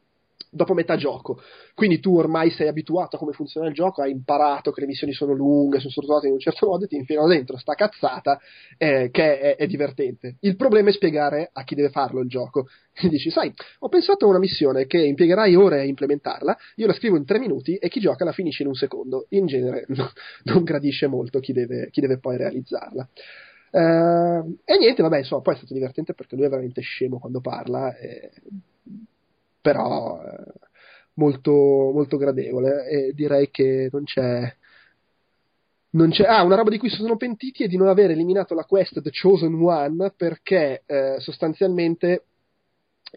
dopo metà gioco. Quindi tu ormai sei abituato a come funziona il gioco, hai imparato che le missioni sono lunghe, sono strutturate in un certo modo e ti infilano dentro sta cazzata eh, che è, è, divertente. Il problema è spiegare a chi deve farlo il gioco. Dici, sai, ho pensato a una missione che impiegherai ore a implementarla, io la scrivo in tre minuti e chi gioca la finisce in un secondo. In genere no, non gradisce molto chi deve, chi deve poi realizzarla. Uh, e niente, vabbè, insomma, poi è stato divertente perché lui è veramente scemo quando parla. E però eh, molto, molto gradevole e direi che non c'è ah, una roba di cui sono pentiti è di non aver eliminato la quest The Chosen One perché eh, sostanzialmente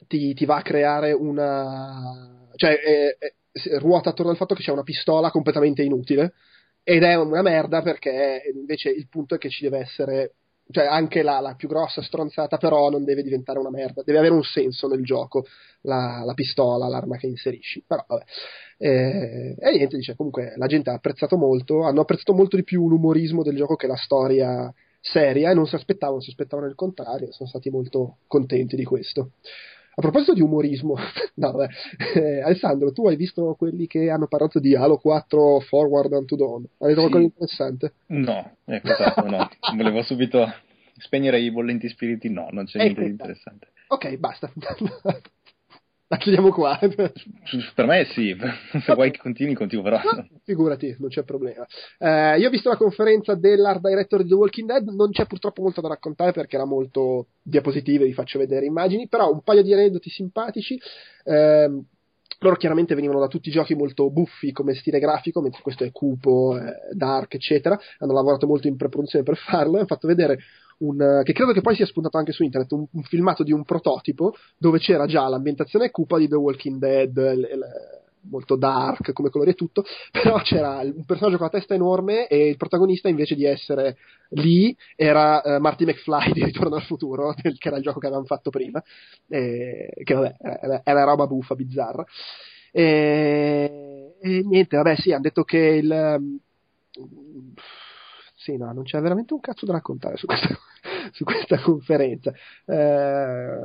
ti, ti, va a creare una. cioè eh, eh, ruota attorno al fatto che c'è una pistola completamente inutile ed è una merda perché invece il punto è che ci deve essere cioè anche la, la, più grossa stronzata però non deve diventare una merda, deve avere un senso nel gioco, la, la pistola, l'arma che inserisci, però vabbè. Eh, e niente, dice, comunque la gente ha apprezzato molto, hanno apprezzato molto di più l'umorismo del gioco che la storia seria e non si aspettavano, si aspettavano il contrario, sono stati molto contenti di questo. A proposito di umorismo, no, beh, eh, Alessandro, tu hai visto quelli che hanno parlato di Halo 4 Forward Unto Dawn? Hai detto sì. qualcosa di interessante? No, ecco esatto, no. Volevo subito spegnere i bollenti spiriti, no, non c'è ecco, niente di interessante. Ok, basta. La chiudiamo qua. per me sì, se vuoi che continui, continuo però. No, figurati, non c'è problema. Eh, io ho visto la conferenza dell'art director di The Walking Dead, non c'è purtroppo molto da raccontare perché era molto diapositive, vi faccio vedere immagini, però un paio di aneddoti simpatici. Eh, loro chiaramente venivano da tutti i giochi molto buffi come stile grafico, mentre questo è cupo, eh, dark, eccetera. Hanno lavorato molto in pre-produzione per farlo e hanno fatto vedere un, che credo che poi sia spuntato anche su internet, un, un, filmato di un prototipo dove c'era già l'ambientazione cupa di The Walking Dead, le, le, molto dark come colori e tutto, però c'era un personaggio con la testa enorme e il protagonista invece di essere lì era uh, Marty McFly di Ritorno al futuro, che era il gioco che avevamo fatto prima, e, che vabbè, era roba buffa, bizzarra. E, e niente, vabbè sì, hanno detto che il... Sì, no, non c'è veramente un cazzo da raccontare su questa, su questa conferenza. Eh,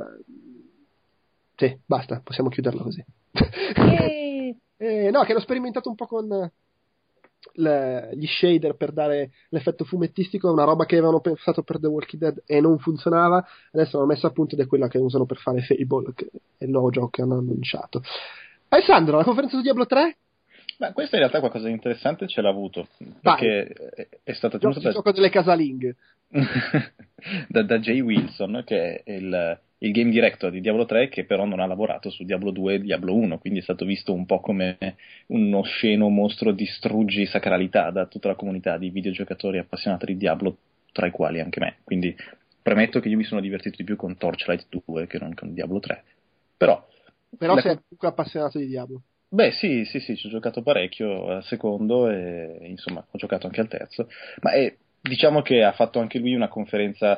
sì, basta, possiamo chiuderla così. eh, no, che l'ho sperimentato un po' con le, gli shader per dare l'effetto fumettistico, è una roba che avevano pensato per The Walking Dead e non funzionava, adesso l'hanno messa a punto ed è quella che usano per fare Fable, che è il nuovo gioco che hanno annunciato. Alessandro, la conferenza su Diablo 3? Ma questo in realtà qualcosa di interessante ce l'ha avuto, perché Vai. è stato tenuto da... gioco delle casalinghe. da, da, Jay Wilson, che è il, il, game director di Diablo 3, che però non ha lavorato su Diablo 2 e Diablo 1, quindi è stato visto un po' come uno sceno mostro di struggi sacralità da tutta la comunità di videogiocatori appassionati di Diablo, tra i quali anche me. Quindi premetto che io mi sono divertito di più con Torchlight 2 che non con Diablo 3. Però... Però sei co- comunque appassionato di Diablo. Beh, sì, sì, sì, ci ho giocato parecchio al secondo e insomma ho giocato anche al terzo. Ma è, diciamo che ha fatto anche lui una conferenza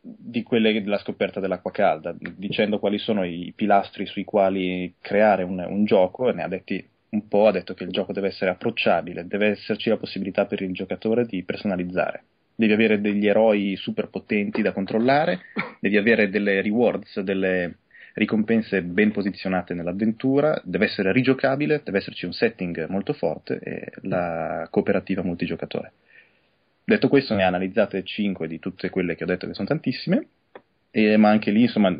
di quelle della scoperta dell'acqua calda, dicendo quali sono i pilastri sui quali creare un, un gioco e ne ha detti un po', ha detto che il gioco deve essere approcciabile, deve esserci la possibilità per il giocatore di personalizzare. Devi avere degli eroi super potenti da controllare, devi avere delle rewards, delle, ricompense ben posizionate nell'avventura, deve essere rigiocabile, deve esserci un setting molto forte e la cooperativa multigiocatore. Detto questo, ne analizzate 5 di tutte quelle che ho detto che sono tantissime, e, ma anche lì, insomma,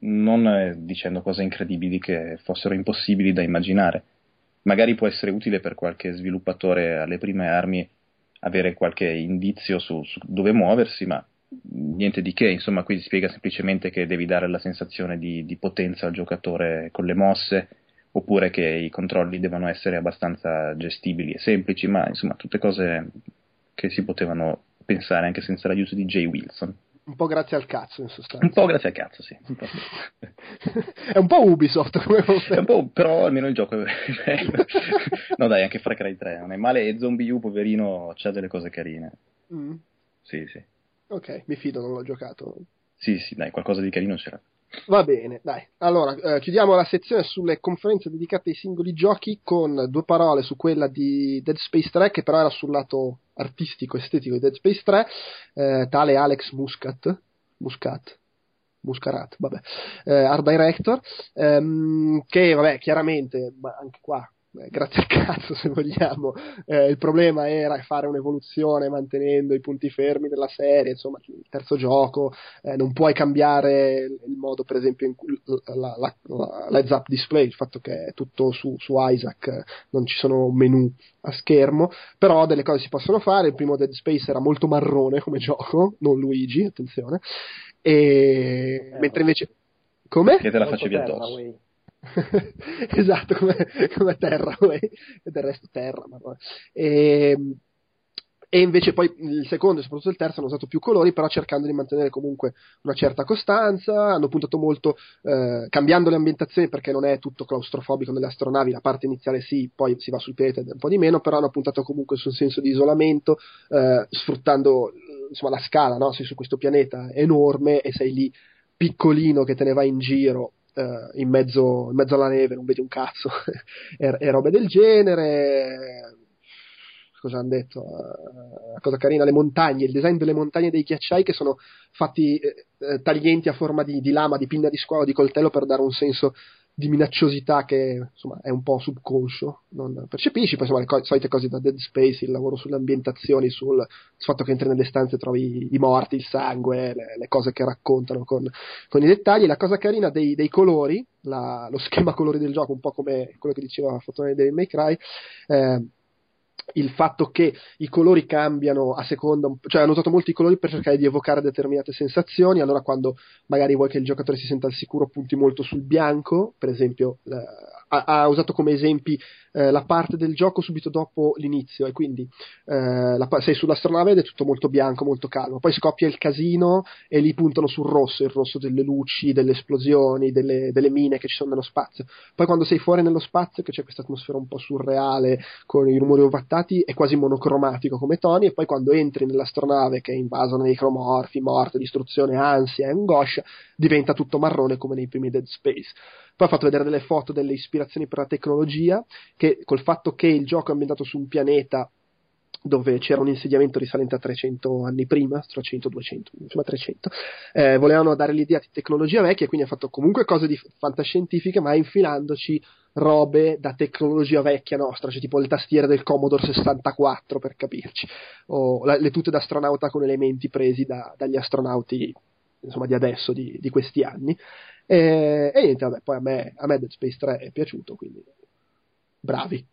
non eh, dicendo cose incredibili che fossero impossibili da immaginare. Magari può essere utile per qualche sviluppatore alle prime armi avere qualche indizio su, su dove muoversi, ma niente di che, insomma qui si spiega semplicemente che devi dare la sensazione di, di, potenza al giocatore con le mosse, oppure che i controlli devono essere abbastanza gestibili e semplici, ma insomma tutte cose che si potevano pensare anche senza l'aiuto di Jay Wilson. Un po' grazie al cazzo, in sostanza. Un po' grazie al cazzo, sì. è un po' Ubisoft come po', Però almeno il gioco è bello. no dai, anche Far Cry 3 non è male e Zombie U, poverino, c'ha delle cose carine. Mm. Sì, sì. Ok, mi fido, non l'ho giocato. Sì, sì, dai, qualcosa di carino c'era. Va bene, dai. Allora, eh, chiudiamo la sezione sulle conferenze dedicate ai singoli giochi con due parole su quella di Dead Space 3, che però era sul lato artistico, estetico di Dead Space 3, eh, tale Alex Muscat. Muscat. Muscarat, vabbè, eh, art director, ehm, che vabbè, chiaramente, anche qua grazie al cazzo se vogliamo, eh, il problema era fare un'evoluzione mantenendo i punti fermi della serie, insomma il terzo gioco, eh, non puoi cambiare il modo per esempio in cui la, la, la, l'heads up display, il fatto che è tutto su, su Isaac, non ci sono menu a schermo, però delle cose si possono fare, il primo Dead Space era molto marrone come gioco, non Luigi, attenzione, e Eh, mentre invece... Come? Che te la facevi terra, addosso. Way. esatto, come, come terra, e del resto terra. Ma e, e invece poi il secondo e soprattutto il terzo hanno usato più colori, però cercando di mantenere comunque una certa costanza, hanno puntato molto eh, cambiando le ambientazioni perché non è tutto claustrofobico nelle astronavi, la parte iniziale sì, poi si va sul pianeta un po' di meno, però hanno puntato comunque sul senso di isolamento, eh, sfruttando insomma, la scala, no? sei su questo pianeta enorme e sei lì piccolino che te ne vai in giro eh, in, mezzo, in mezzo alla neve, non vedi un cazzo, e, e robe del genere. Cosa hanno detto? Eh, cosa carina, le montagne, il design delle montagne dei ghiacciai che sono fatti eh, eh, taglienti a forma di, di lama, di pinna di squalo, di coltello per dare un senso di minacciosità che insomma è un po' subconscio, non percepisci, poi insomma le co- solite cose da Dead Space, il lavoro sulle ambientazioni, sul, fatto che entri nelle stanze e trovi i morti, il sangue, le, le cose che raccontano con, con i dettagli. La cosa carina dei, dei colori, la- lo schema colori del gioco, un po' come quello che diceva Fotone di May Cry, eh, il fatto che i colori cambiano a seconda, cioè hanno usato molti colori per cercare di evocare determinate sensazioni, allora quando magari vuoi che il giocatore si senta al sicuro punti molto sul bianco, per esempio ha, usato come esempi eh, la parte del gioco subito dopo l'inizio e quindi eh, la, sei sull'astronave ed è tutto molto bianco, molto calmo, poi scoppia il casino e lì puntano sul rosso, il rosso delle luci, delle esplosioni, delle, delle mine che ci sono nello spazio, poi quando sei fuori nello spazio che c'è questa atmosfera un po' surreale con i rumori ovattati è quasi monocromatico come toni e poi quando entri nell'astronave che è invasa da necromorfi, morte, distruzione, ansia e angoscia diventa tutto marrone come nei primi Dead Space poi ho fatto vedere delle foto delle ispirazioni per la tecnologia che col fatto che il gioco è ambientato su un pianeta dove c'era un insediamento risalente a 300 anni prima, 300, 200, insomma 300, eh, volevano dare l'idea di tecnologia vecchia, quindi ha fatto comunque cose di fantascientifiche, ma infilandoci robe da tecnologia vecchia nostra, cioè tipo le tastiere del Commodore 64 per capirci, o la- le tute d'astronauta con elementi presi da- dagli astronauti insomma di adesso, di, di questi anni. E, e niente, vabbè, poi a me, a me Dead Space 3 è piaciuto, quindi bravi.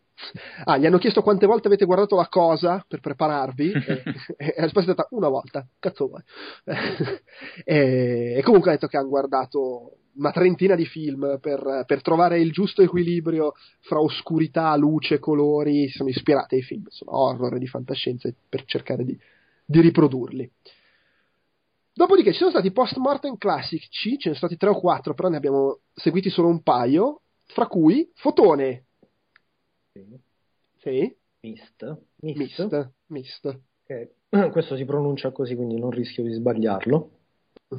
Ah, gli hanno chiesto quante volte avete guardato la cosa per prepararvi e, e la risposta è stata una volta, cazzo vuoi. e, e comunque ha detto che hanno guardato una trentina di film per, per trovare il giusto equilibrio fra oscurità, luce, colori, si sono ispirati ai film, insomma, horror di fantascienza per cercare di, di riprodurli. Dopodiché ci sono stati post-mortem classici, ce ne sono stati tre o quattro, però ne abbiamo seguiti solo un paio, fra cui Fotone. Sì? Mist. Mist. Mist. Mist. che questo si pronuncia così, quindi non rischio di sbagliarlo.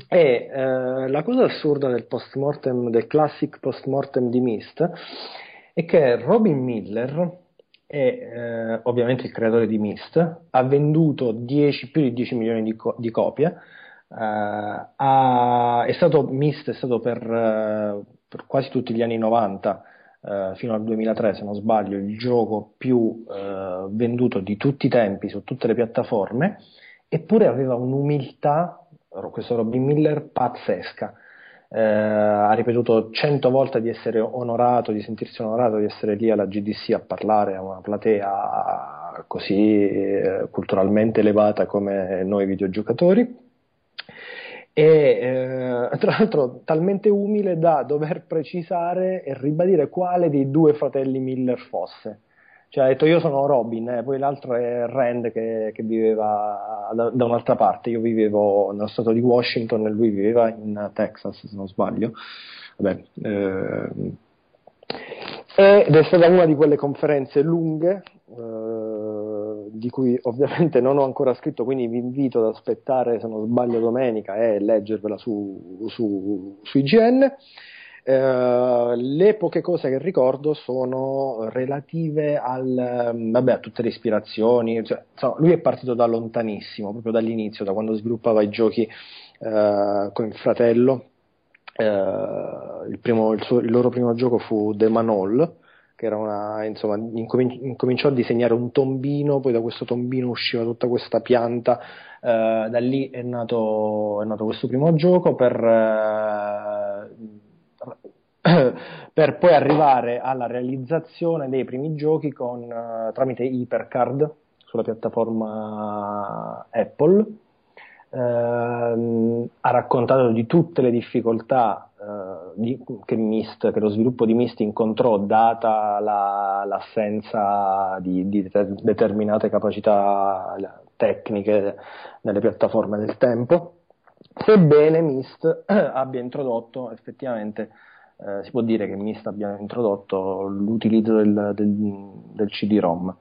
E eh, la cosa assurda del post-mortem, del classic post-mortem di Mist, è che Robin Miller, è eh, ovviamente il creatore di Mist, ha venduto 10 più di 10 milioni di, co- di copie. Eh, ha- è stato, Mist è stato per, eh, per quasi tutti gli anni 90 eh, fino al 2003, se non sbaglio, il gioco più venduto di tutti i tempi su tutte le piattaforme, eppure aveva un'umiltà, questo Robin Miller, pazzesca. Eh, ha ripetuto cento volte di essere onorato, di sentirsi onorato di essere lì alla GDC a parlare a una platea così eh, culturalmente elevata come noi videogiocatori e eh, tra l'altro talmente umile da dover precisare e ribadire quale dei due fratelli Miller fosse. Cioè ha detto io sono Robin, eh, poi l'altro è Rand che, che viveva da, da, un'altra parte, io vivevo nello stato di Washington e lui viveva in Texas se non sbaglio. Vabbè, eh, ed è stata una di quelle conferenze lunghe eh, di cui ovviamente non ho ancora scritto, quindi vi invito ad aspettare, se non sbaglio, domenica e leggervela su, su, su IGN. Uh, le poche cose che ricordo sono relative al, vabbè, a tutte le ispirazioni. Cioè, insomma, lui è partito da lontanissimo, proprio dall'inizio, da quando sviluppava i giochi uh, con il fratello. eh, il, primo, il, suo, il, loro primo gioco fu The Manol, che era una, insomma, incomin- incominciò a disegnare un tombino, poi da questo tombino usciva tutta questa pianta, eh, da lì è nato, è nato, questo primo gioco per, eh, per poi arrivare alla realizzazione dei primi giochi con, eh, tramite Hypercard sulla piattaforma Apple ehm, ha raccontato di tutte le difficoltà eh, di, che, Mist, che, lo sviluppo di Mist incontrò data la, l'assenza di, di determinate capacità tecniche nelle piattaforme del tempo, sebbene Mist abbia introdotto effettivamente eh, si può dire che Mist abbia introdotto l'utilizzo del, del, del CD-ROM.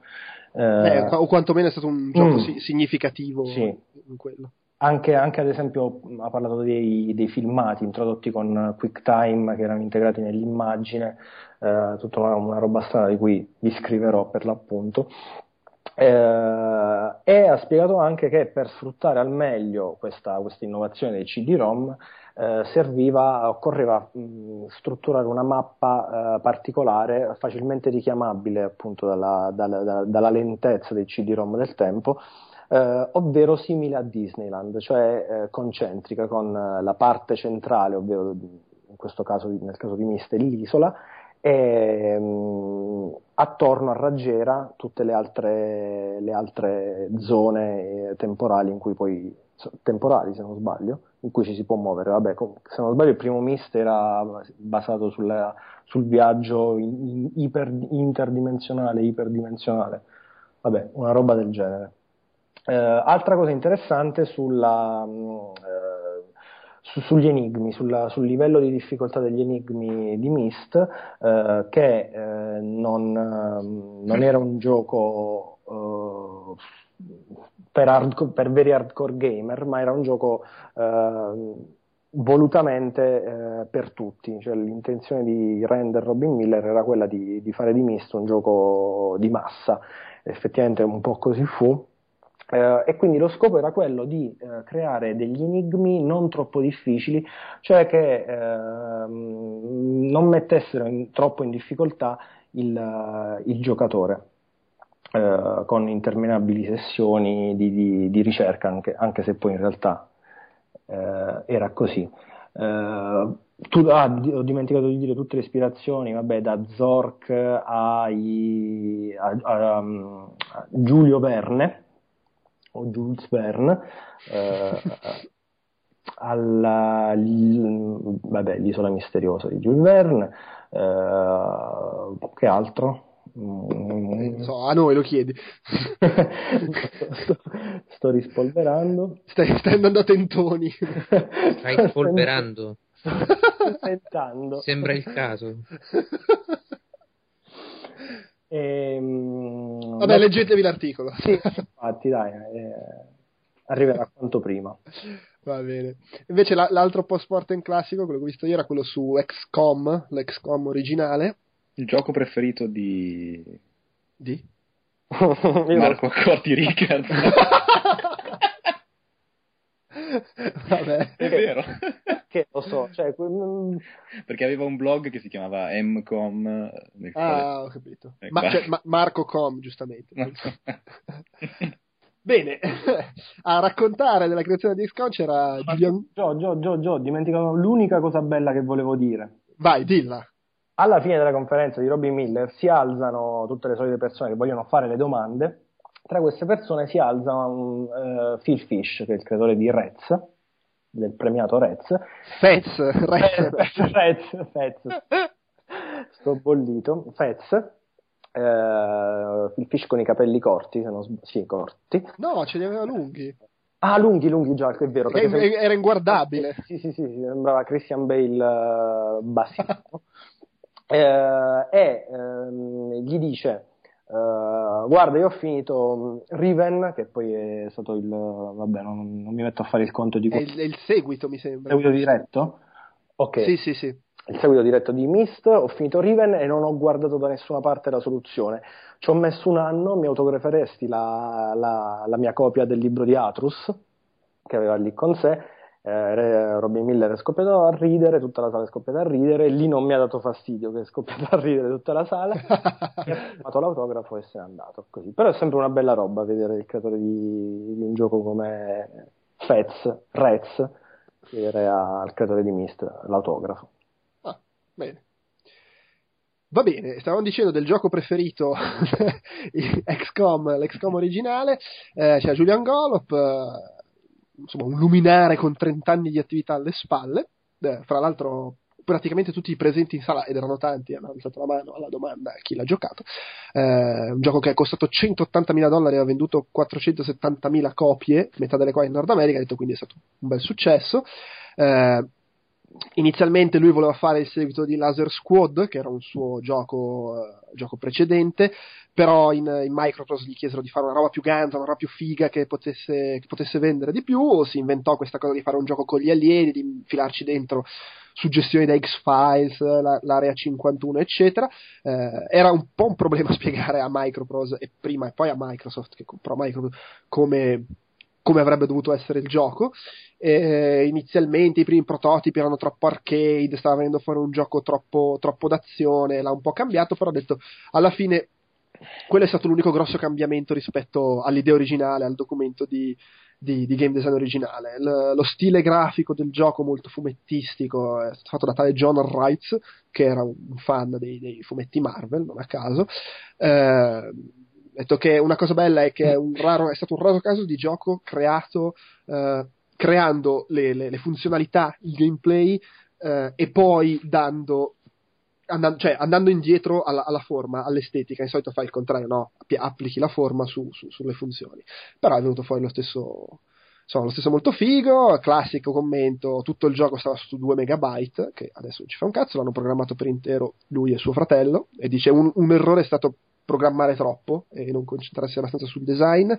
Eh, o quantomeno è stato un gioco mm, significativo sì. in quello. Anche, anche, ad esempio ha parlato dei, dei, filmati introdotti con QuickTime che erano integrati nell'immagine, eh, tutta una, una, roba strana di cui vi scriverò per l'appunto. Eh, e ha spiegato anche che per sfruttare al meglio questa, questa innovazione dei CD-ROM eh, serviva, occorreva mh, strutturare una mappa eh, particolare facilmente richiamabile appunto dalla, dalla, dalla lentezza dei CD-ROM del tempo eh, ovvero simile a Disneyland, cioè eh, concentrica con eh, la parte centrale, ovvero in questo caso, nel caso di Miste, l'isola, e mh, mm, attorno a Raggiera tutte le altre, le altre zone eh, temporali in cui poi temporali se non sbaglio in cui ci si può muovere. Vabbè se non sbaglio il primo Mist era basato sulla, sul viaggio in, in, iper, interdimensionale iperdimensionale. Vabbè una roba del genere eh, altra cosa interessante sulla, mm, eh, su, sugli enigmi, sulla, sul livello di difficoltà degli enigmi di Myst, eh, che eh, non, ehm, non, era un gioco eh, per, hardcore, per, veri hardcore gamer, ma era un gioco eh, volutamente per tutti, cioè l'intenzione di Render Robin Miller era quella di, di fare di Myst un gioco di massa, effettivamente un po' così fu eh, e quindi lo scopo era quello di eh, creare degli enigmi non troppo difficili, cioè che eh, non mettessero in, troppo in difficoltà il, il giocatore. Eh, con interminabili sessioni di, di, di ricerca, anche, anche, se poi in realtà eh, era così. Eh, tu, ah, ho dimenticato di dire tutte le ispirazioni, vabbè, da Zork ai, a, a, a Giulio Verne, o Jules Verne, eh, alla, l, vabbè, l'isola misteriosa di Jules Verne, eh, che altro? Mm. So, a noi lo chiedi. sto, sto, rispolverando. Stai, stai andando a tentoni. Stai spolverando. Tentando. Sembra il caso. Ehm, Vabbè, leggetevi l'articolo. Sì, infatti, dai, eh, arriverà quanto prima. Va bene. Invece la, l'altro post-mortem classico, quello che ho visto io, era quello su XCOM, l'XCOM originale. Il gioco preferito di... Di? Marco Corti Ricard. Vabbè. È vero. Che lo so, cioè, mm, perché aveva un blog che si chiamava Mcom. Ah, ho capito. Ma, cioè, ma, Marco Com, giustamente. Bene, a raccontare della creazione di XCOM c'era Giulian... Gio, Gio, Gio, Gio, dimenticavo l'unica cosa bella che volevo dire. Vai, dilla. Alla fine della conferenza di Robin Miller si alzano tutte le solite persone che vogliono fare le domande tra queste persone si alza un, uh, Phil Fish, che è il creatore di Rez, del premiato Rez. Fez, Rez. Rez, Fez. Sto bollito. Fez. Uh, Phil Fish con i capelli corti, se non sb- sì, corti. No, ce li aveva lunghi. Ah, lunghi, lunghi già, è vero. Era, se... era inguardabile. Sì, sì, sì, sembrava Christian Bale uh, bassissimo. uh, e um, gli dice Uh, guarda, io ho finito mm, Riven, che poi è stato il. Vabbè, non, non mi metto a fare il conto di. È il, è il seguito, mi sembra. Il seguito diretto? Ok. Sì, sì, sì. Il seguito diretto di Mist, ho finito Riven e non ho guardato da nessuna parte la soluzione. Ci ho messo un anno, mi autograferesti la, la, la mia copia del libro di Atrus, che aveva lì con sé, eh, Robin Miller è scoppiato a ridere, tutta la sala è scoppiata a ridere, lì non mi ha dato fastidio che è scoppiato a ridere tutta la sala, e ha fatto l'autografo e se n'è andato. Così. Però è sempre una bella roba vedere il creatore di, di un gioco come Fez, Rez, chiedere al creatore di Myst l'autografo. Ah, bene. Va bene, stavamo dicendo del gioco preferito XCOM, l'XCOM originale, eh, c'è Julian Golop, insomma, un luminare con 30 anni di attività alle spalle, eh, fra l'altro praticamente tutti i presenti in sala, ed erano tanti, hanno alzato la mano alla domanda chi l'ha giocato. Eh, un gioco che è costato 180.000 dollari e ha venduto 470.000 copie, metà delle quali in Nord America, ha detto quindi è stato un bel successo. Eh, inizialmente lui voleva fare il seguito di Laser Squad, che era un suo gioco, uh, gioco precedente, però in, in, Microsoft gli chiesero di fare una roba più ganza, una roba più figa che potesse, che potesse vendere di più, si inventò questa cosa di fare un gioco con gli alieni, di infilarci dentro suggestioni da X-Files, la, l'area 51, eccetera. Eh, era un po' un problema spiegare a Microprose e prima e poi a Microsoft, che comprò Microsoft, come, come avrebbe dovuto essere il gioco. Eh, inizialmente i primi prototipi erano troppo arcade, stava venendo fuori un gioco troppo, troppo d'azione, l'ha un po' cambiato, però ha detto alla fine quello è stato l'unico grosso cambiamento rispetto all'idea originale, al documento di, di, di game design originale. L- lo stile grafico del gioco molto fumettistico è stato fatto da tale John Wright, che era un fan dei, dei fumetti Marvel, non a caso. Eh, detto che una cosa bella è che è, raro, è, stato un raro caso di gioco creato eh, creando le, le, le, funzionalità, il gameplay eh, e poi dando andando, cioè, andando indietro alla, alla, forma, all'estetica, di solito fai il contrario, no? applichi la forma su, su, sulle funzioni. Però è venuto fuori lo stesso, insomma, lo stesso molto figo, classico commento, tutto il gioco stava su 2 megabyte, che adesso non ci fa un cazzo, l'hanno programmato per intero lui e suo fratello, e dice un, un errore è stato programmare troppo e non concentrarsi abbastanza sul design.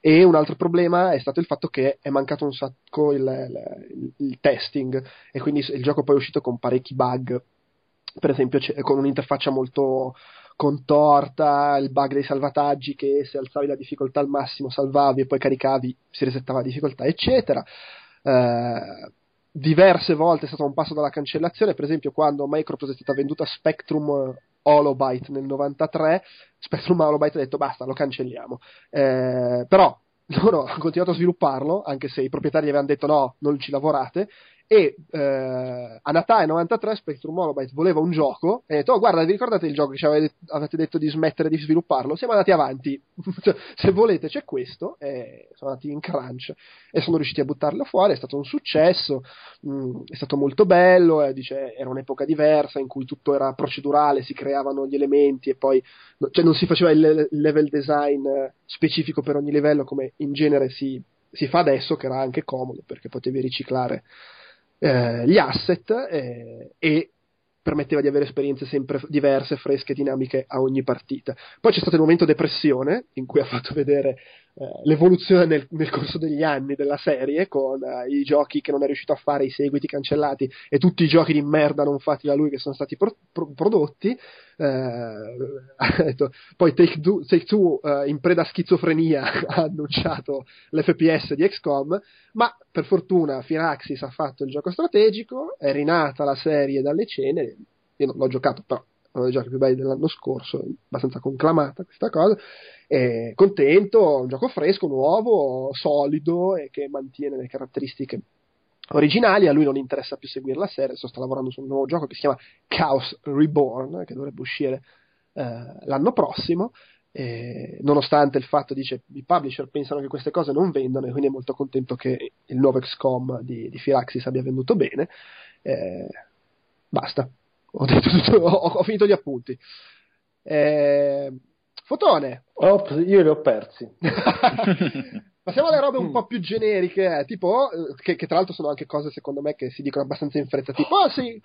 E un altro problema è stato il fatto che è mancato un sacco il, il, il testing. E quindi il gioco poi è uscito con parecchi bug. Per esempio con un'interfaccia molto contorta, il bug dei salvataggi che se alzavi la difficoltà al massimo salvavi e poi caricavi si resettava la difficoltà, eccetera. Eh, diverse volte è stato un passo dalla cancellazione, per esempio quando Microsoft è stata venduta Spectrum Holobyte nel 93, Spectrum Holobyte ha detto basta, lo cancelliamo. Eh, però loro hanno continuato a svilupparlo, anche se i proprietari avevano detto no, non ci lavorate, e eh, a Natale 93 Spectrum Holobyte voleva un gioco e ha detto oh, guarda vi ricordate il gioco che ci avete, detto di smettere di svilupparlo? Siamo andati avanti. Se volete c'è questo e sono andati in crunch e sono riusciti a buttarlo fuori è stato un successo mh, mm, è stato molto bello eh, dice, era un'epoca diversa in cui tutto era procedurale si creavano gli elementi e poi cioè non si faceva il level design specifico per ogni livello come in genere si, si fa adesso che era anche comodo perché potevi riciclare eh, gli asset eh, e permetteva di avere esperienze sempre diverse, fresche, dinamiche a ogni partita. Poi c'è stato il momento depressione, in cui ha fatto vedere l'evoluzione nel, nel, corso degli anni della serie, con eh, i giochi che non è riuscito a fare, i seguiti cancellati e tutti i giochi di merda non fatti da lui che sono stati pro- pro- prodotti. Eh, poi Take Two, Take Two eh, in preda a schizofrenia ha annunciato l'FPS di XCOM, ma per fortuna Firaxis ha fatto il gioco strategico, è rinata la serie dalle ceneri, io non l'ho giocato però uno dei giochi più belli dell'anno scorso, abbastanza conclamata questa cosa, e contento, un gioco fresco, nuovo, solido e che mantiene le caratteristiche originali, a lui non interessa più seguire la serie, sta lavorando su un nuovo gioco che si chiama Chaos Reborn, che dovrebbe uscire eh, l'anno prossimo, e, nonostante il fatto, dice, i publisher pensano che queste cose non vendano e quindi è molto contento che il nuovo XCOM di, di Firaxis abbia venduto bene. Eh, basta, ho, tutto, ho, ho, finito gli appunti. Eh, fotone. Ops, io li ho persi. Passiamo alle robe un po' più generiche, eh, tipo, eh, che, che, tra l'altro sono anche cose secondo me che si dicono abbastanza in fretta, tipo, oh sì,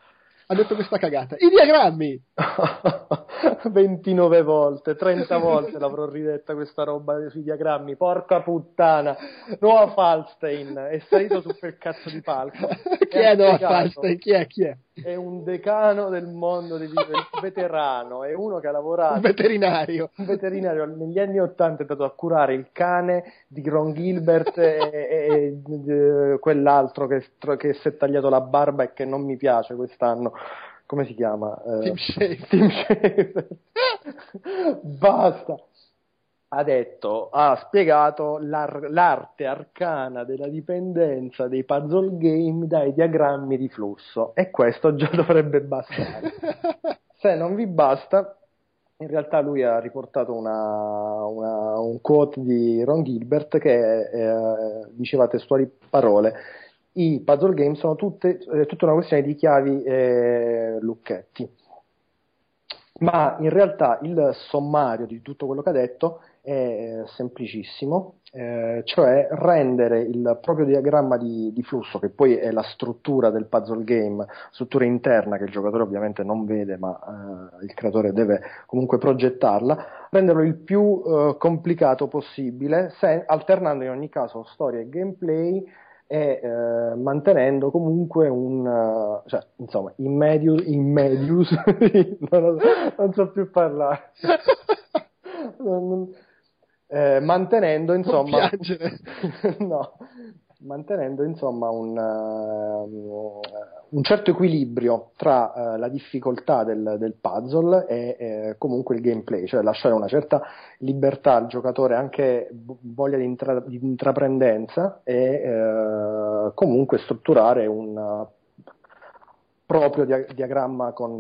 ha detto questa cagata. I diagrammi! 29 volte, 30 volte l'avrò ridetta questa roba sui diagrammi. Porca puttana, Noah Falstein è salito su quel cazzo di palco. chi è Noah Falstein? Chi è? Chi è? È un decano del mondo un veterano, è uno che ha lavorato... Un veterinario. Un veterinario negli anni Ottanta è andato a curare il cane di Ron Gilbert e, e, e quell'altro che, che si è tagliato la barba e che non mi piace quest'anno come si chiama? Eh, Tim. Tim Schafer. Basta. Ha detto, ha spiegato l'ar- l'arte arcana della dipendenza dei puzzle game dai diagrammi di flusso e questo già dovrebbe bastare. Se non vi basta, in realtà lui ha riportato una, una, un quote di Ron Gilbert che eh, diceva testuali parole i puzzle game sono tutte, eh, tutta una questione di chiavi e lucchetti. Ma in realtà il sommario di tutto quello che ha detto è eh, semplicissimo, eh, cioè rendere il proprio diagramma di, di, flusso, che poi è la struttura del puzzle game, struttura interna che il giocatore ovviamente non vede, ma eh, il creatore deve comunque progettarla, renderlo il più eh, complicato possibile, se, alternando in ogni caso storia e gameplay e eh, mantenendo comunque un uh, cioè, insomma in medius, in medius non, non, so più parlare. Non, eh, mantenendo insomma no, mantenendo insomma un, uh, un certo equilibrio tra uh, la difficoltà del, del puzzle e eh, comunque il gameplay, cioè lasciare una certa libertà al giocatore, anche voglia di, intra- di intraprendenza e uh, comunque strutturare un proprio dia- diagramma con,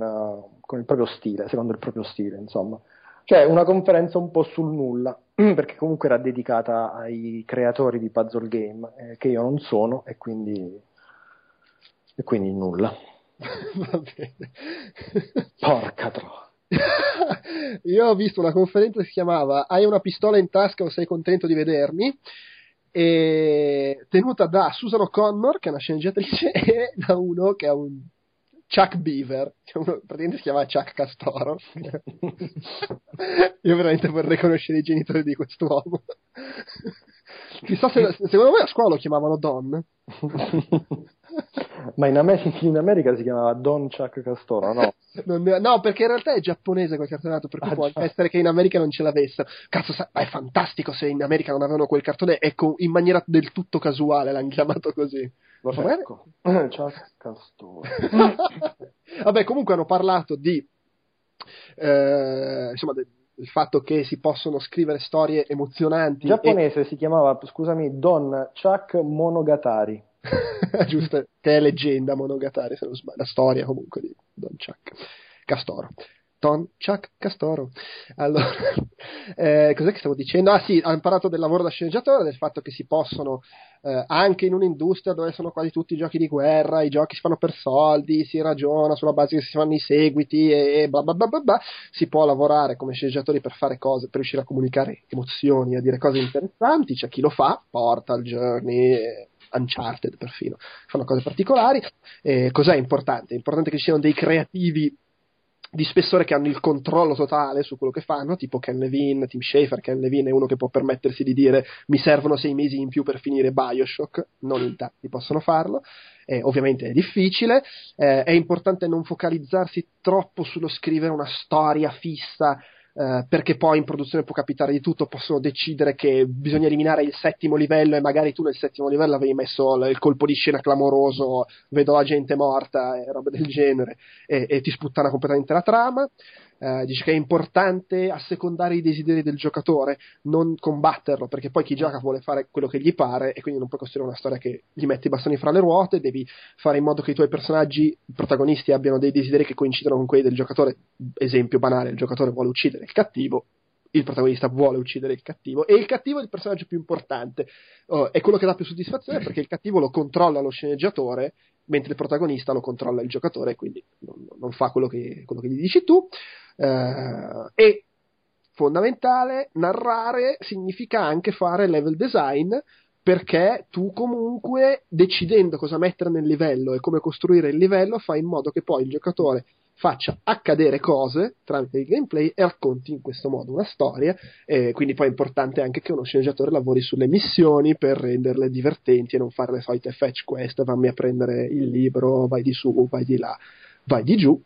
con il proprio stile, secondo il proprio stile, insomma. Cioè una conferenza un po' sul nulla, perché comunque era dedicata ai creatori di puzzle game, eh, che io non sono, e quindi, e quindi nulla. Va bene. Porca troia. io ho visto una conferenza che si chiamava Hai una pistola in tasca o sei contento di vedermi? E tenuta da Susan O'Connor, che è una sceneggiatrice, e da uno che ha un Chuck Beaver, che uno, praticamente si chiama Chuck Castoro. Io veramente vorrei conoscere i genitori di quest'uomo. Chissà se, secondo me a scuola lo chiamavano Don. Ma in America, in America, si chiamava Don Chuck Castoro, no? Ne, no, perché in realtà è giapponese quel cartonato, per cui ah, può già. essere che in America non ce l'avessero. Cazzo, è fantastico se in America non avevano quel cartone e in maniera del tutto casuale l'hanno chiamato così. Lo ecco. Chuck Castoro. Vabbè, comunque hanno parlato di... Eh, insomma, de, il fatto che si possono scrivere storie emozionanti. In giapponese e... si chiamava, scusami, Don Chuck Monogatari. Giusto, che è leggenda Monogatari, se non sbaglio, la storia comunque di Don Chuck Castoro. Don Chuck Castoro. Allora, eh, cos'è che stavo dicendo? Ah sì, hanno parlato del lavoro da sceneggiatore, del fatto che si possono, eh, anche in un'industria dove sono quasi tutti i giochi di guerra, i giochi si fanno per soldi, si ragiona sulla base che si fanno i seguiti e bla bla bla bla, bla si può lavorare come sceneggiatori per fare cose, per riuscire a comunicare emozioni, a dire cose interessanti, c'è chi lo fa, Portal, Journey... Uncharted perfino, fanno cose particolari. Eh, cos'è importante? È importante che ci siano dei creativi di spessore che hanno il controllo totale su quello che fanno, tipo Ken Levine, Tim Schafer. Ken Levine è uno che può permettersi di dire mi servono sei mesi in più per finire Bioshock, non in tanti possono farlo. Eh, ovviamente è difficile, eh, è importante non focalizzarsi troppo sullo scrivere una storia fissa eh, perché poi in produzione può capitare di tutto, possono decidere che bisogna eliminare il settimo livello e magari tu nel settimo livello avevi messo il colpo di scena clamoroso, vedo la gente morta e roba del genere, e, e ti sputtana completamente la trama. Uh, dice che è importante assecondare i desideri del giocatore, non combatterlo, perché poi chi gioca vuole fare quello che gli pare e quindi non puoi costruire una storia che gli mette i bastoni fra le ruote, devi fare in modo che i tuoi personaggi, i protagonisti, abbiano dei desideri che coincidono con quelli del giocatore. Esempio banale, il giocatore vuole uccidere il cattivo, il protagonista vuole uccidere il cattivo e il cattivo è il personaggio più importante, oh, è quello che dà più soddisfazione perché il cattivo lo controlla lo sceneggiatore mentre il protagonista lo controlla il giocatore quindi non, non fa quello che, quello che, gli dici tu. Uh, e fondamentale, narrare significa anche fare level design perché tu comunque decidendo cosa mettere nel livello e come costruire il livello fai in modo che poi il giocatore faccia accadere cose tramite il gameplay e racconti in questo modo una storia. E quindi poi è importante anche che uno sceneggiatore lavori sulle missioni per renderle divertenti e non fare le solite fetch quest, vammi a prendere il libro, vai di su, vai di là. vai di giù.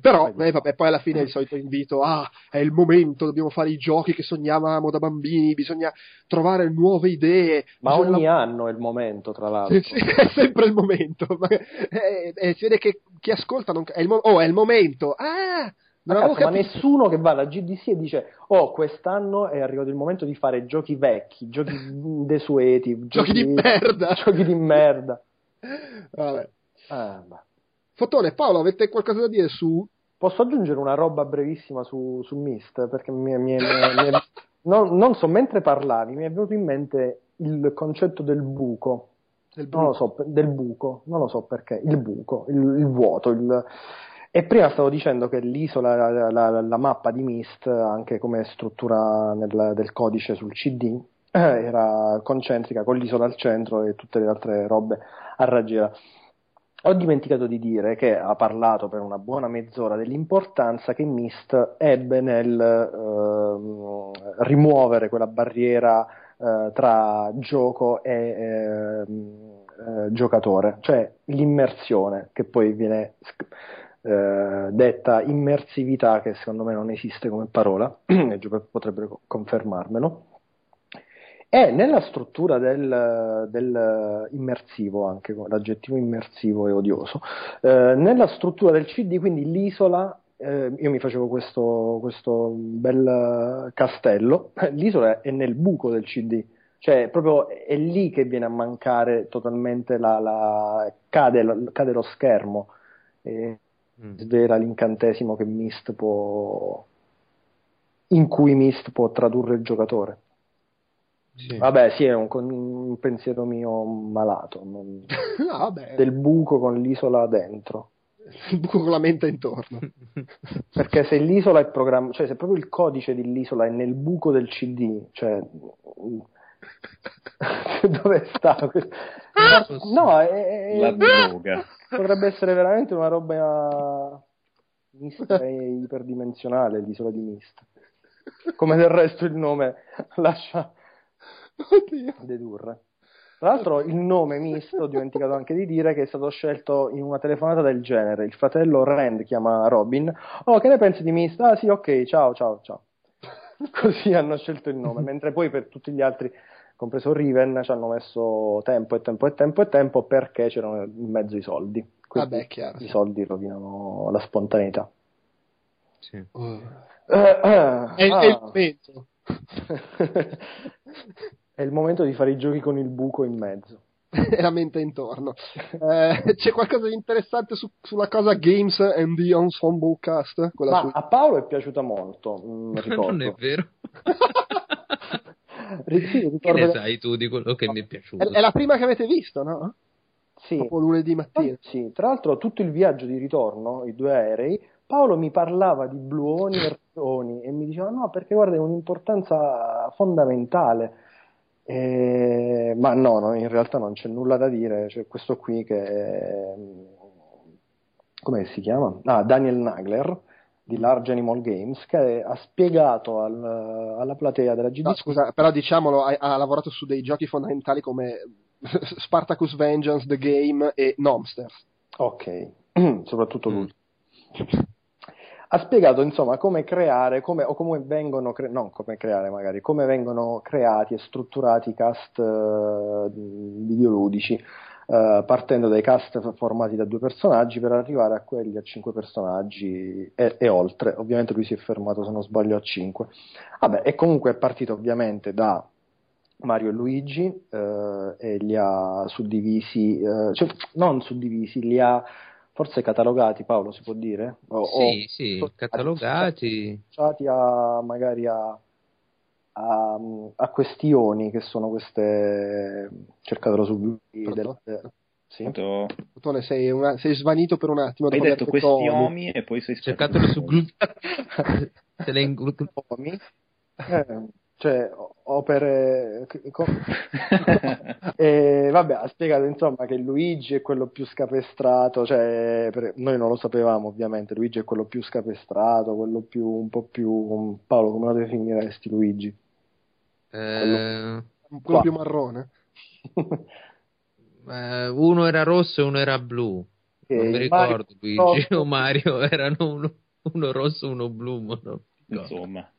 Però, eh, vabbè, poi alla fine è il solito invito, ah, è il momento, dobbiamo fare i giochi che sognavamo da bambini, bisogna trovare nuove idee. Ma bisogna- ogni anno è il momento, tra l'altro. Sì, sì, è sempre il momento. Ma- eh, eh, si vede che chi ascolta non... È il mo- oh, è il momento. Ah! Cazzo, ma nessuno che va alla GDC e dice oh quest'anno è arrivato il momento di fare giochi vecchi, giochi desueti, Giochi di merda. giochi di merda. Vabbè. Ah, Fotone, Paolo, avete qualcosa da dire su... Posso aggiungere una roba brevissima su, su Myst? Perché mi, mi- mi- mi- non, non so, mentre parlavi mi è venuto in mente il concetto del buco. del Non lo so, del buco, non lo so perché, il buco, il, il vuoto. il- E prima stavo dicendo che l'isola, la, la- la mappa di Myst, anche come struttura nel- del codice sul CD, eh, era concentrica con l'isola al centro e tutte le altre robe a raggiera. Ho dimenticato di dire che ha parlato per una buona mezz'ora dell'importanza che Myst ebbe nel ehm, rimuovere quella barriera eh, tra gioco e ehm, eh, giocatore, cioè l'immersione che poi viene eh, detta immersività che secondo me non esiste come parola, e potrebbe co- confermarmelo. E nella struttura del, del immersivo, anche l'aggettivo immersivo è odioso, eh, nella struttura del CD, quindi l'isola, eh, io mi facevo questo, questo bel castello, l'isola è nel buco del CD, cioè proprio è lì che viene a mancare totalmente la, la- cade, cade lo schermo e Mm. svela l'incantesimo che Myst può in cui Myst può tradurre il giocatore. Sì. Vabbè, sì, è un, un pensiero mio malato, non- No, vabbè, del buco con l'isola dentro. il buco con la menta intorno. Perché se l'isola è programmata, cioè se proprio il codice dell'isola è nel buco del CD, cioè dove sta questo? No, è- è- La droga. potrebbe essere veramente una roba mista e iperdimensionale l'isola di Mist. Come del resto il nome lascia Oddio. dedurre. Tra l'altro il nome Mist, ho dimenticato anche di dire che è stato scelto in una telefonata del genere. Il fratello Rand chiama Robin. Oh, che ne pensi di Mist? Ah sì, ok, ciao, ciao, ciao. Così hanno scelto il nome, mentre poi per tutti gli altri, compreso Riven, ci hanno messo tempo e tempo e tempo e tempo perché c'erano in mezzo i soldi. Quindi Vabbè, chiaro. I soldi rovinano la spontaneità. Sì. Oh. Eh, eh, È, il- ah. è il momento. È il momento di fare i giochi con il buco in mezzo. e la mente intorno. Eh, c'è qualcosa di interessante su- sulla cosa Games and the Ensemble Cast? Ma su- a Paolo è piaciuta molto, mm, ricordo. Non è vero. Ri- sì, che ricordo- ne sai tu di quello che mi è piaciuto? è, è la prima che avete visto, no? Sì. Dopo lunedì mattina. Sì, tra l'altro tutto il viaggio di ritorno, i due aerei, Paolo mi parlava di bluoni e rossoni e mi diceva no perché guarda è un'importanza fondamentale. Eh, ma no, no, in realtà non c'è nulla da dire, c'è questo qui che come si chiama? Ah, Daniel Nagler di Large Animal Games che ha spiegato al- alla platea della GDC No, scusa, però diciamolo, ha, ha lavorato su dei giochi fondamentali come Spartacus Vengeance, The Game e Nomsters. Ok, soprattutto lui. Ha spiegato insomma come creare, come, o come vengono, cre- non come creare magari, come vengono creati e strutturati i cast eh, videoludici, eh, partendo dai cast formati da due personaggi per arrivare a quelli a cinque personaggi e, e oltre. Ovviamente lui si è fermato, se non sbaglio, a cinque. Vabbè, e comunque è partito ovviamente da Mario e Luigi eh, e li ha suddivisi, eh, cioè non suddivisi, li ha forse catalogati, Paolo si può dire? O, Sì, o- sì, catalogati. associati a magari a, a, a questioni che sono queste, cercatelo su del, sì. Tone, sei, una- sei svanito per un attimo. hai detto detto questioni e poi sei Cercatelo su Google. Se le in- Nomi, eh, cioè opere E vabbè, ha spiegato insomma che Luigi è quello più scapestrato, cioè per- noi non lo sapevamo ovviamente, Luigi è quello più scapestrato, quello più un po' più Paolo, come lo definiresti Luigi? Eh, quello qua. più marrone. eh, uno era rosso e uno era blu. Non mi Mario- ricordo Luigi o Mario, erano uno, uno rosso e uno blu. ricordo. Insomma,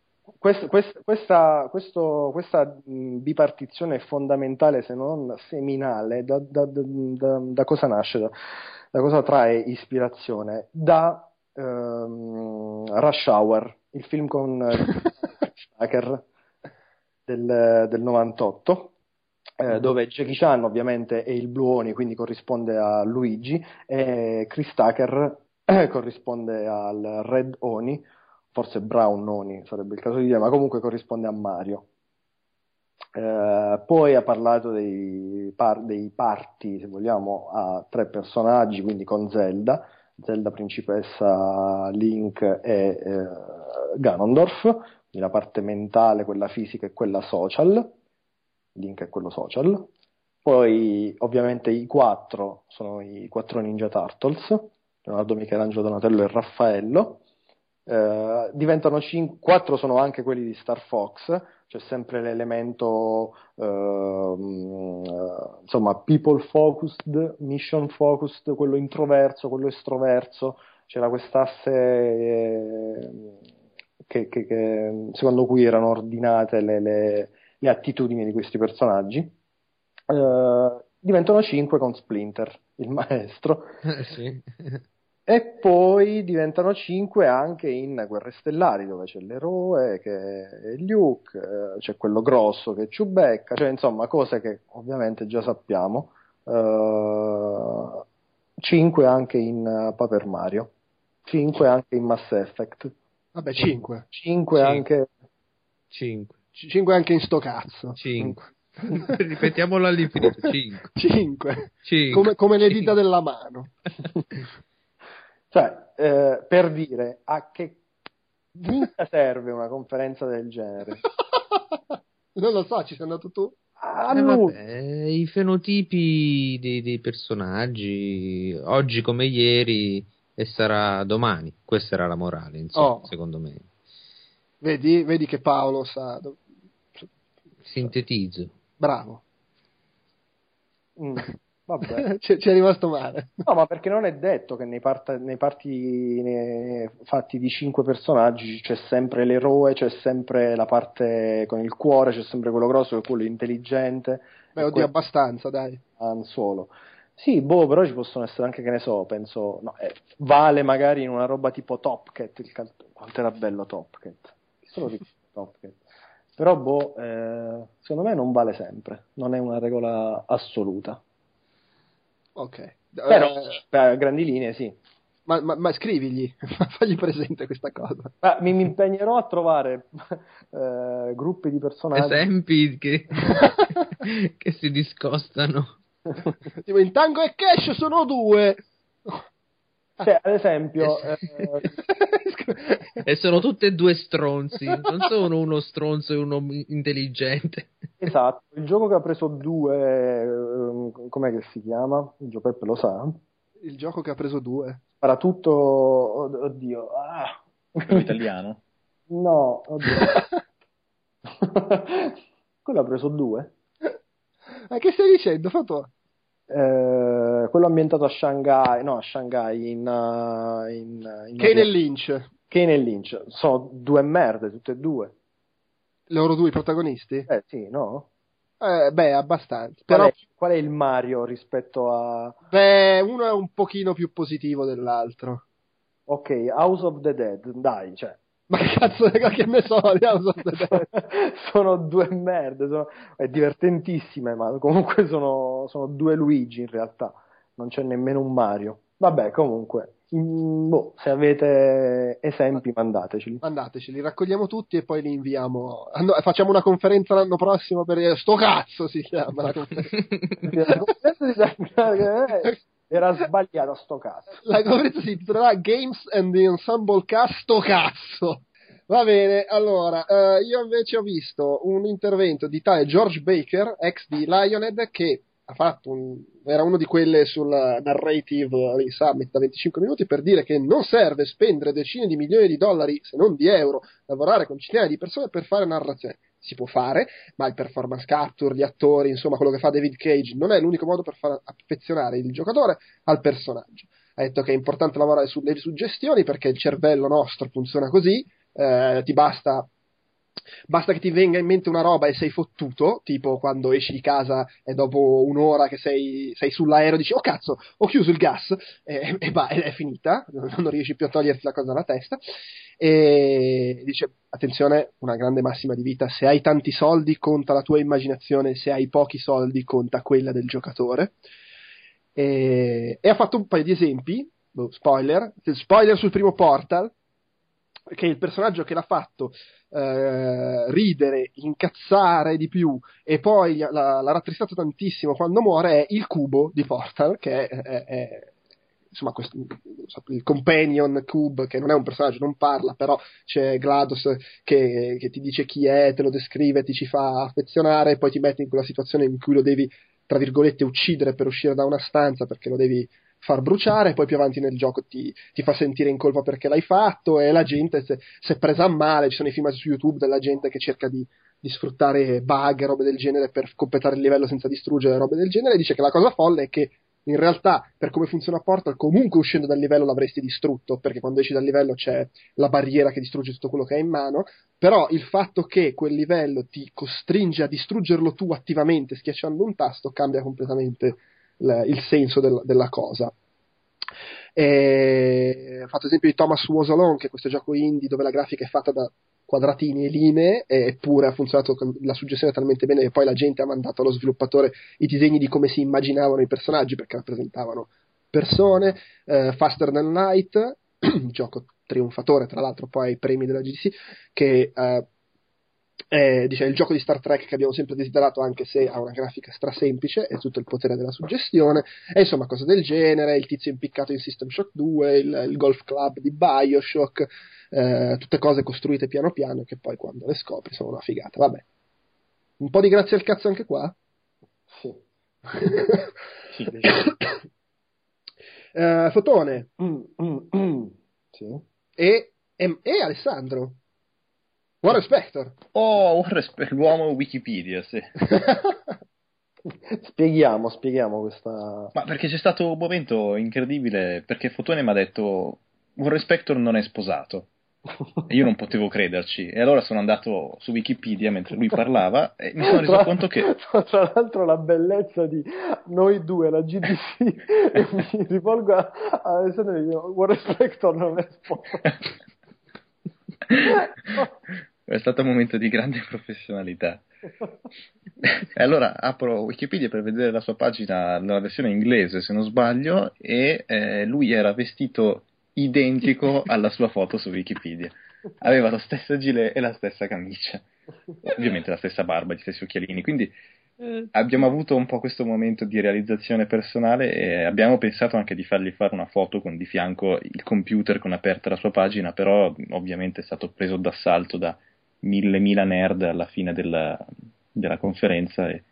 Quest- quest- questa, questo- questa bipartizione fondamentale, se non seminale, da, da- da- da- cosa nasce, da, da cosa trae ispirazione? Da ehm, Rush Hour, il film con eh, Tucker del, del 98, eh, dove Jackie Chan ovviamente è il Bluoni, quindi corrisponde a Luigi, e Chris Tucker corrisponde al Red Oni, forse Brown Oni sarebbe il caso di dire, ma comunque corrisponde a Mario. Eh, poi ha parlato dei, par- dei party, se vogliamo, a tre personaggi, quindi con Zelda, Zelda principessa, Link e eh, Ganondorf, quindi la parte mentale, quella fisica e quella social, Link è quello social. Poi ovviamente i quattro sono i quattro Ninja Turtles, Leonardo, Michelangelo, Donatello e Raffaello. Eh, diventano cinque, quattro sono anche quelli di Star Fox, c'è sempre l'elemento ehm, eh, insomma people focused, mission focused, quello introverso, quello estroverso, c'era quest'asse eh, che, che- che, secondo cui erano ordinate le, le- le attitudini di questi personaggi. Eh, diventano cinque con Splinter, il maestro. Eh, sì. E poi diventano cinque anche in Guerre Stellari, dove c'è l'eroe che è Luke, eh, c'è quello grosso che è Chewbacca, cioè insomma cose che ovviamente già sappiamo. Eh, cinque anche in eh, Paper Mario, cinque anche in Mass Effect, Vabbè, 5. cinque Sì. anche 5. 5 anche in sto cazzo. 5. Ripetiamolo all'infinito. 5. 5. 5. Come, come le dita della mano. Cioè, eh, per dire a che minchia serve una conferenza del genere? non lo so, ci sei andato tu? A Eh, vabbè, I fenotipi dei, dei personaggi, oggi come ieri e sarà domani. Questa era la morale, insomma, Oh. secondo me. Vedi, vedi che Paolo sa. Sintetizzo. Bravo. Mm, vabbè. ci, è rimasto male. No, ma perché non è detto che nei, part- nei parti nei- fatti di cinque personaggi c'è sempre l'eroe, c'è sempre la parte con il cuore, c'è sempre quello grosso, e quello intelligente. Beh, oddio, quello abbastanza, dai. Han Solo. Sì, boh, però ci possono essere anche, che ne so, penso, no, eh, vale magari in una roba tipo Top Cat, il cal- quanto era bello Top Cat. Chi se lo ricorda Top Cat? Però, boh, eh, secondo me non vale sempre, non è una regola assoluta. Ok. Però, Eh, a grandi linee, sì. ma, ma- ma scrivigli, fagli presente questa cosa. Ma mi, mi impegnerò a trovare eh, gruppi di personaggi. Esempi che, che si discostano. Tipo, in Tango e Cash sono due. Cioè, ad esempio, eh, E sono tutte e due stronzi, non sono uno stronzo e uno intelligente. esatto, il gioco che ha preso due, ehm, com'è che si chiama? Gio Peppe lo sa. Il gioco che ha preso due. Farà tutto, od- oddio, ah. quello italiano. no, oddio. Quello ha preso due. Ma che stai dicendo, Fatò? Eh, quello ambientato a Shanghai, no, a Shanghai, in, uh, in, in Kane e Lynch, Kane e Lynch. Sono due merde, tutte e due. loro due i protagonisti? Eh sì, no? Eh, beh, abbastanza. Qual, Però, è, qual è il Mario rispetto a... beh, uno è un pochino più positivo dell'altro. Ok, House of the Dead, dai, cioè... Ma che cazzo che ne so Dead? sono due merde, sono... è divertentissime, ma comunque sono, sono due Luigi in realtà, non c'è nemmeno un Mario. Vabbè, comunque, mm, boh, se avete esempi mandateceli. Mandateci, li raccogliamo tutti e poi li inviamo. No, facciamo una conferenza l'anno prossimo per sto cazzo si chiama la conferenza. La conferenza di Era sbagliato sto cazzo. La conferenza si intitolerà Games and the Ensemble Cast, sto cazzo. Va bene, allora, eh, io invece ho visto un intervento di tale George Baker, ex di Lionhead, che ha fatto un, era uno di quelle sul narrative summit da 25 minuti per dire che non serve spendere decine di milioni di dollari, se non di euro, lavorare con centinaia di persone per fare narrazione. Si può fare, ma il performance capture, gli attori, insomma, quello che fa David Cage non è l'unico modo per far affezionare il giocatore al personaggio. ha detto che è importante lavorare sulle suggestioni perché il cervello nostro funziona così, eh, ti basta Basta che ti venga in mente una roba e sei fottuto, tipo quando esci di casa e dopo un'ora che sei, sei sull'aereo dici oh cazzo, ho chiuso il gas e, e bah, è finita, non riesci più a toglierti la cosa dalla testa. E dice attenzione, una grande massima di vita, se hai tanti soldi conta la tua immaginazione, se hai pochi soldi conta quella del giocatore. E, e ha fatto un paio di esempi, boh, spoiler, spoiler sul primo Portal, che il personaggio che l'ha fatto eh, ridere, incazzare di più e poi l'ha, l'ha rattristato tantissimo quando muore è il cubo di Portal, che è, è, è insomma questo, il companion Cube che non è un personaggio, non parla, però c'è GLaDOS che, che, ti dice chi è, te lo descrive, ti ci fa affezionare e poi ti mette in quella situazione in cui lo devi, tra virgolette, uccidere per uscire da una stanza perché lo devi far bruciare, poi più avanti nel gioco ti, ti, fa sentire in colpa perché l'hai fatto e la gente si è presa a male, ci sono i film su YouTube della gente che cerca di, di sfruttare bug e robe del genere per completare il livello senza distruggere robe del genere e dice che la cosa folle è che in realtà per come funziona Portal comunque uscendo dal livello l'avresti distrutto perché quando esci dal livello c'è la barriera che distrugge tutto quello che hai in mano però il fatto che quel livello ti costringe a distruggerlo tu attivamente schiacciando un tasto cambia completamente il senso del, della cosa. E, fatto esempio di Thomas Was Alone, che è questo gioco indie dove la grafica è fatta da quadratini e linee, eppure ha funzionato la suggestione talmente bene che poi la gente ha mandato allo sviluppatore i disegni di come si immaginavano i personaggi perché rappresentavano persone. Eh, Faster Than Light, gioco trionfatore tra l'altro poi ai premi della GDC, che eh, è diciamo, il gioco di Star Trek che abbiamo sempre desiderato, anche se ha una grafica strasemplice, è tutto il potere della suggestione, e insomma cose del genere, il tizio impiccato in System Shock 2, il, il Golf Club di Bioshock, eh, tutte cose costruite piano piano che poi quando le scopri sono una figata. Vabbè, un po' di grazie al cazzo anche qua? Sì. sì uh, Fotone. Mm, mm, mm. Sì. E, e, e Alessandro. Warren Spector. Oh, Warren Spector, l'uomo Wikipedia, sì. spieghiamo, spieghiamo questa... Ma perché c'è stato un momento incredibile, perché Fotone mi ha detto Warren Spector non è sposato. E io non potevo crederci. E allora sono andato su Wikipedia mentre lui parlava e mi sono reso tra, conto che. Tra l'altro, la bellezza di noi due, la GDC, e mi rivolgo a, a Alessandro e dico: Warren Spector non è sposato. È stato un momento di grande professionalità. e allora apro Wikipedia per vedere la sua pagina nella versione inglese, se non sbaglio, e eh, lui era vestito identico alla sua foto su Wikipedia. Aveva lo stesso gilet e la stessa camicia, ovviamente la stessa barba, gli stessi occhialini. Quindi abbiamo avuto un po' questo momento di realizzazione personale e abbiamo pensato anche di fargli fare una foto con di fianco il computer con aperta la sua pagina, però ovviamente è stato preso d'assalto da mille mila nerd alla fine della, della conferenza e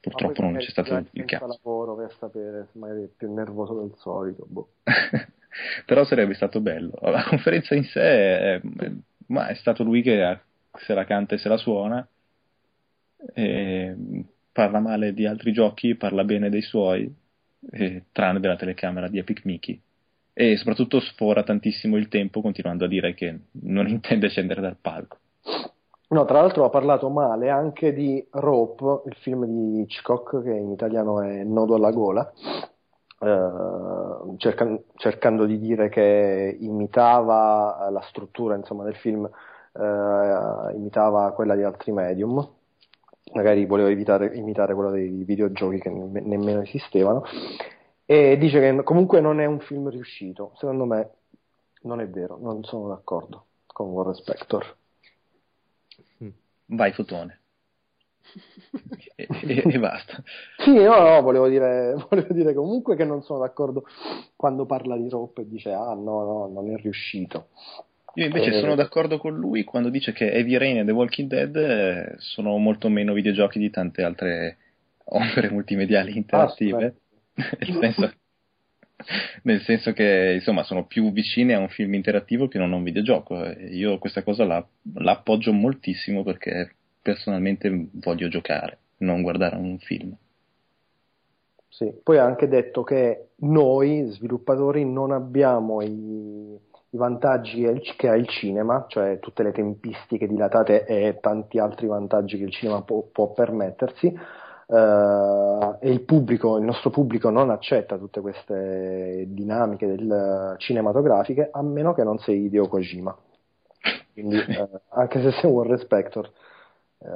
purtroppo non c'è stato il caso. lavoro per sapere, magari è più nervoso del solito. Boh. Però sarebbe stato bello. La conferenza in sé è, è, ma è stato lui che se la canta e se la suona. E parla male di altri giochi, parla bene dei suoi, tranne della telecamera di Epic Mickey. E soprattutto sfora tantissimo il tempo continuando a dire che non intende scendere dal palco. No, tra l'altro ha parlato male anche di Rope, il film di Hitchcock che in italiano è Nodo alla gola, eh, cerca- cercando di dire che imitava la struttura insomma, del film, eh, imitava quella di altri medium, magari voleva evitare, imitare quella dei videogiochi che ne- nemmeno esistevano, e dice che comunque non è un film riuscito, secondo me non è vero, non sono d'accordo con Warren Spector. Vai fotone. e, e, e, basta. Sì, no, no, volevo dire, volevo dire comunque che non sono d'accordo quando parla di Rope e dice ah no, no, non è riuscito. Io invece eh, sono d'accordo con lui quando dice che Heavy Rain e The Walking Dead eh, sono molto meno videogiochi di tante altre opere multimediali interattive. Ah, nel, senso, nel senso che insomma sono più vicine a un film interattivo che non a un videogioco. Io questa cosa la, la appoggio moltissimo perché personalmente voglio giocare, non guardare un film. Sì, poi ha anche detto che noi sviluppatori non abbiamo i, i vantaggi che ha il cinema, cioè tutte le tempistiche dilatate e tanti altri vantaggi che il cinema può, può permettersi. Uh, e il pubblico, il nostro pubblico non accetta tutte queste dinamiche del, cinematografiche a meno che non sei Hideo Kojima. Quindi, uh, anche se sei un respector, uh,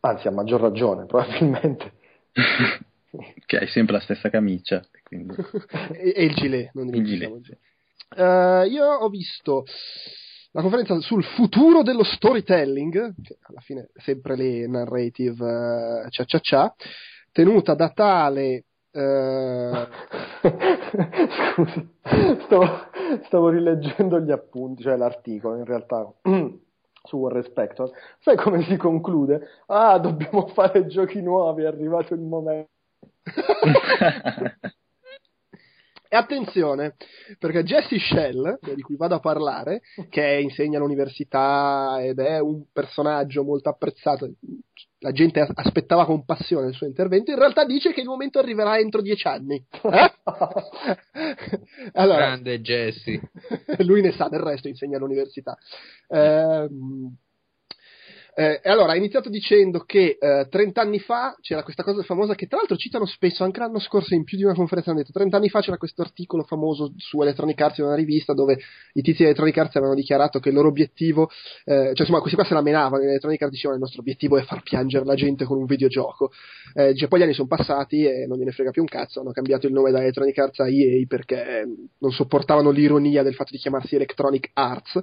anzi, a maggior ragione, probabilmente. che hai sempre la stessa camicia. Quindi... e, e, il gilet, non il gilet. Uh, io ho visto la conferenza sul futuro dello storytelling, che alla fine sempre le narrative uh, cia cia cia, tenuta da tale Uh... Scusa, stavo, stavo, rileggendo gli appunti, cioè l'articolo in realtà su War Respector. Sai come si conclude? Ah, dobbiamo fare giochi nuovi, è arrivato il momento. E attenzione, perché Jesse Shell, di cui vado a parlare, che insegna all'università ed è un personaggio molto apprezzato, la gente aspettava con passione il suo intervento, in realtà dice che il momento arriverà entro dieci anni. Eh? allora, Grande Jesse. lui ne sa del resto, insegna all'università. Eh, eh, allora, ha iniziato dicendo che eh, 30 anni fa c'era questa cosa famosa che tra l'altro citano spesso, anche l'anno scorso in più di una conferenza hanno detto 30 anni fa c'era questo articolo famoso su Electronic Arts in una rivista dove i tizi di Electronic Arts avevano dichiarato che il loro obiettivo, eh, cioè insomma questi qua se la menavano, Electronic Arts dicevano il nostro obiettivo è far piangere la gente con un videogioco. Eh, dice, poi gli anni sono passati e non gliene frega più un cazzo, hanno cambiato il nome da Electronic Arts a EA perché non sopportavano l'ironia del fatto di chiamarsi Electronic Arts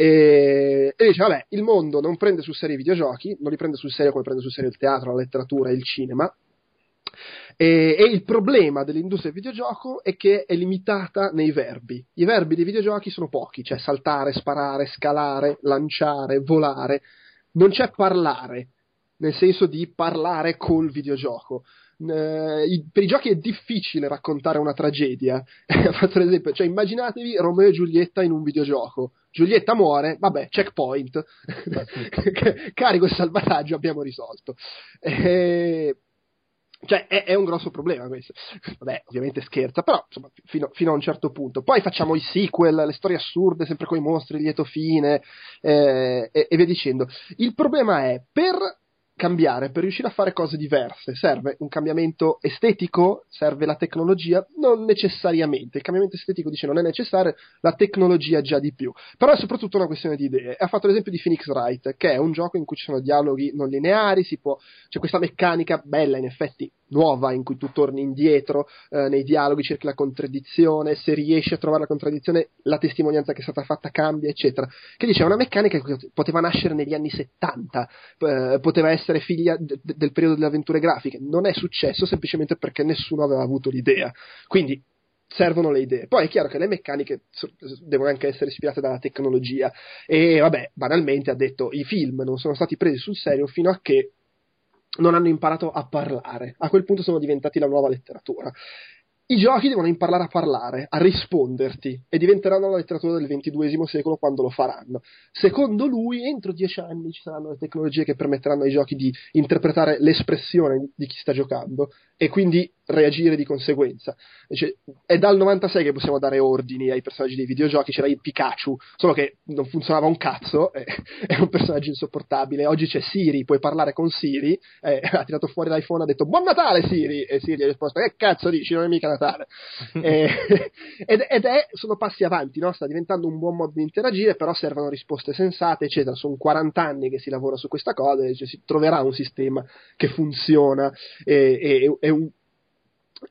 e, e, dice: Vabbè, il mondo non prende sul serio i videogiochi, non li prende sul serio come prende sul serio il teatro, la letteratura e il cinema. E, e, il problema dell'industria del videogioco è che è limitata nei verbi. I verbi dei videogiochi sono pochi, cioè saltare, sparare, scalare, lanciare, volare. Non c'è parlare, nel senso di parlare col videogioco. Eh, per i giochi è difficile raccontare una tragedia. Faccio l'esempio, cioè immaginatevi Romeo e Giulietta in un videogioco Giulietta muore, vabbè, checkpoint, carico il salvataggio, abbiamo risolto. E... Cioè, è, è, un grosso problema questo. Vabbè, ovviamente scherza, però insomma, fino, fino, a un certo punto. Poi facciamo i sequel, le storie assurde, sempre con i mostri, lieto fine, eh, e, e via dicendo. Il problema è, per cambiare, per riuscire a fare cose diverse, serve un cambiamento estetico, serve la tecnologia, non necessariamente, il cambiamento estetico dice non è necessario, la tecnologia già di più, però è soprattutto una questione di idee. Ha fatto l'esempio di Phoenix Wright, che è un gioco in cui ci sono dialoghi non lineari, può, c'è questa meccanica bella in effetti nuova in cui tu torni indietro eh, nei dialoghi, cerchi la contraddizione, se riesci a trovare la contraddizione la testimonianza che è stata fatta cambia, eccetera. Che dice è una meccanica che poteva nascere negli anni 70, eh, poteva essere figlia d- del periodo delle avventure grafiche, non è successo semplicemente perché nessuno aveva avuto l'idea. Quindi servono le idee. Poi è chiaro che le meccaniche devono anche essere ispirate dalla tecnologia e vabbè, banalmente ha detto i film non sono stati presi sul serio fino a che non hanno imparato a parlare. A quel punto sono diventati la nuova letteratura. I giochi devono imparare a parlare, a risponderti e diventeranno la letteratura del XXII secolo quando lo faranno. Secondo lui, entro dieci anni ci saranno le tecnologie che permetteranno ai giochi di interpretare l'espressione di chi sta giocando e quindi reagire di conseguenza. Cioè, è dal 96 che possiamo dare ordini ai personaggi dei videogiochi, c'era il Pikachu, solo che non funzionava un cazzo, è, è un personaggio insopportabile. Oggi c'è Siri, puoi parlare con Siri, eh, ha tirato fuori l'iPhone, ha detto Buon Natale Siri, e Siri ha risposto Che cazzo dici, non è mica Natale. eh, ed, ed, è, sono passi avanti, no? sta diventando un buon modo di interagire, però servono risposte sensate, eccetera. Sono 40 anni che si lavora su questa cosa, e cioè, si troverà un sistema che funziona e, e, e un,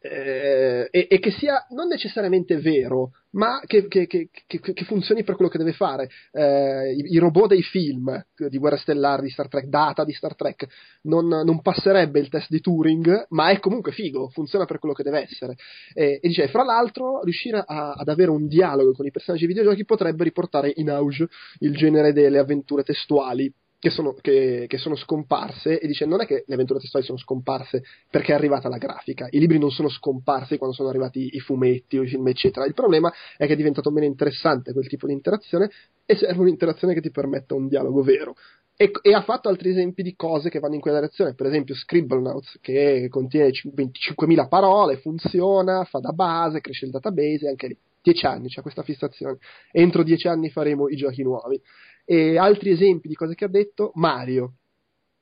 eh, e, e, che sia non necessariamente vero, ma che, che, che, che funzioni per quello che deve fare. Eh, i, i, robot dei film di Guerra Stellare, di Star Trek, Data di Star Trek, non, non, passerebbe il test di Turing, ma è comunque figo, funziona per quello che deve essere. E, e dice, fra l'altro, riuscire a, ad avere un dialogo con i personaggi dei videogiochi potrebbe riportare in auge il genere delle avventure testuali che sono, che, che sono, scomparse e dice non è che le avventure testuali sono scomparse perché è arrivata la grafica, i libri non sono scomparsi quando sono arrivati i fumetti o i film eccetera, il problema è che è diventato meno interessante quel tipo di interazione e serve un'interazione che ti permetta un dialogo vero. e, e ha fatto altri esempi di cose che vanno in quella direzione, per esempio Scribblenauts che contiene 25.000 parole, funziona, fa da base, cresce il database, anche lì 10 anni c'è questa fissazione. Entro 10 anni faremo i giochi nuovi. E altri esempi di cose che ha detto, Mario.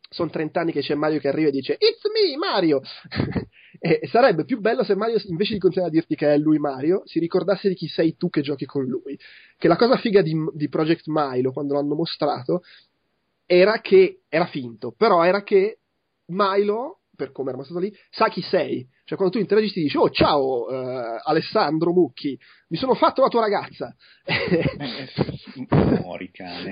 Sono 30 anni che c'è Mario che arriva e dice It's me, Mario! e sarebbe più bello se Mario, invece di continuare a dirti che è lui Mario, si ricordasse di chi sei tu che giochi con lui. Che la cosa figa di, di Project Milo, quando l'hanno mostrato, era che era finto, però era che Milo, per come era stato lì, sa chi sei. Cioè, quando tu interagisci, dici: Oh, ciao uh, Alessandro Mucchi, mi sono fatto la tua ragazza. Muori, cane.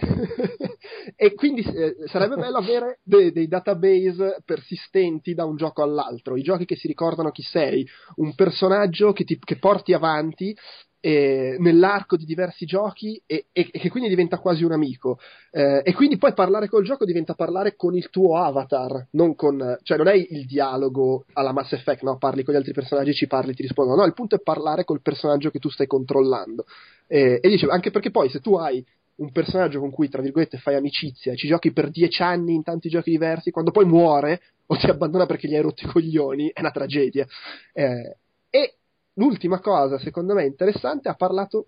e quindi eh, sarebbe bello avere de- dei database persistenti da un gioco all'altro. I giochi che si ricordano chi sei, un personaggio che, ti- che porti avanti eh, nell'arco di diversi giochi e, e, e, che quindi diventa quasi un amico. Eh, e quindi poi parlare col gioco diventa parlare con il tuo avatar, non con, cioè non è il dialogo alla Mass Effect, no? Parli con gli altri personaggi, ci parli, ti rispondono. No, il punto è parlare col personaggio che tu stai controllando. Eh, e dice, anche perché poi se tu hai un personaggio con cui, tra virgolette, fai amicizia, ci giochi per dieci anni in tanti giochi diversi, quando poi muore o ti abbandona perché gli hai rotto i coglioni, è una tragedia. Eh, e l'ultima cosa, secondo me, interessante, ha parlato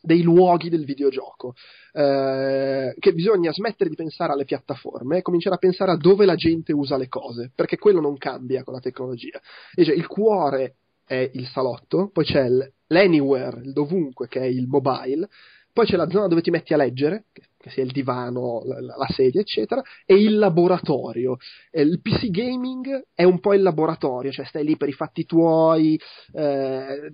dei luoghi del videogioco, eh, che bisogna smettere di pensare alle piattaforme e cominciare a pensare a dove la gente usa le cose, perché quello non cambia con la tecnologia. Dice, il cuore è il salotto, poi c'è l'anywhere, il dovunque, che è il mobile, poi c'è la zona dove ti metti a leggere, che, che sia il divano, la, la, sedia, eccetera, e il laboratorio. E il PC gaming è un po' il laboratorio, cioè stai lì per i fatti tuoi, eh,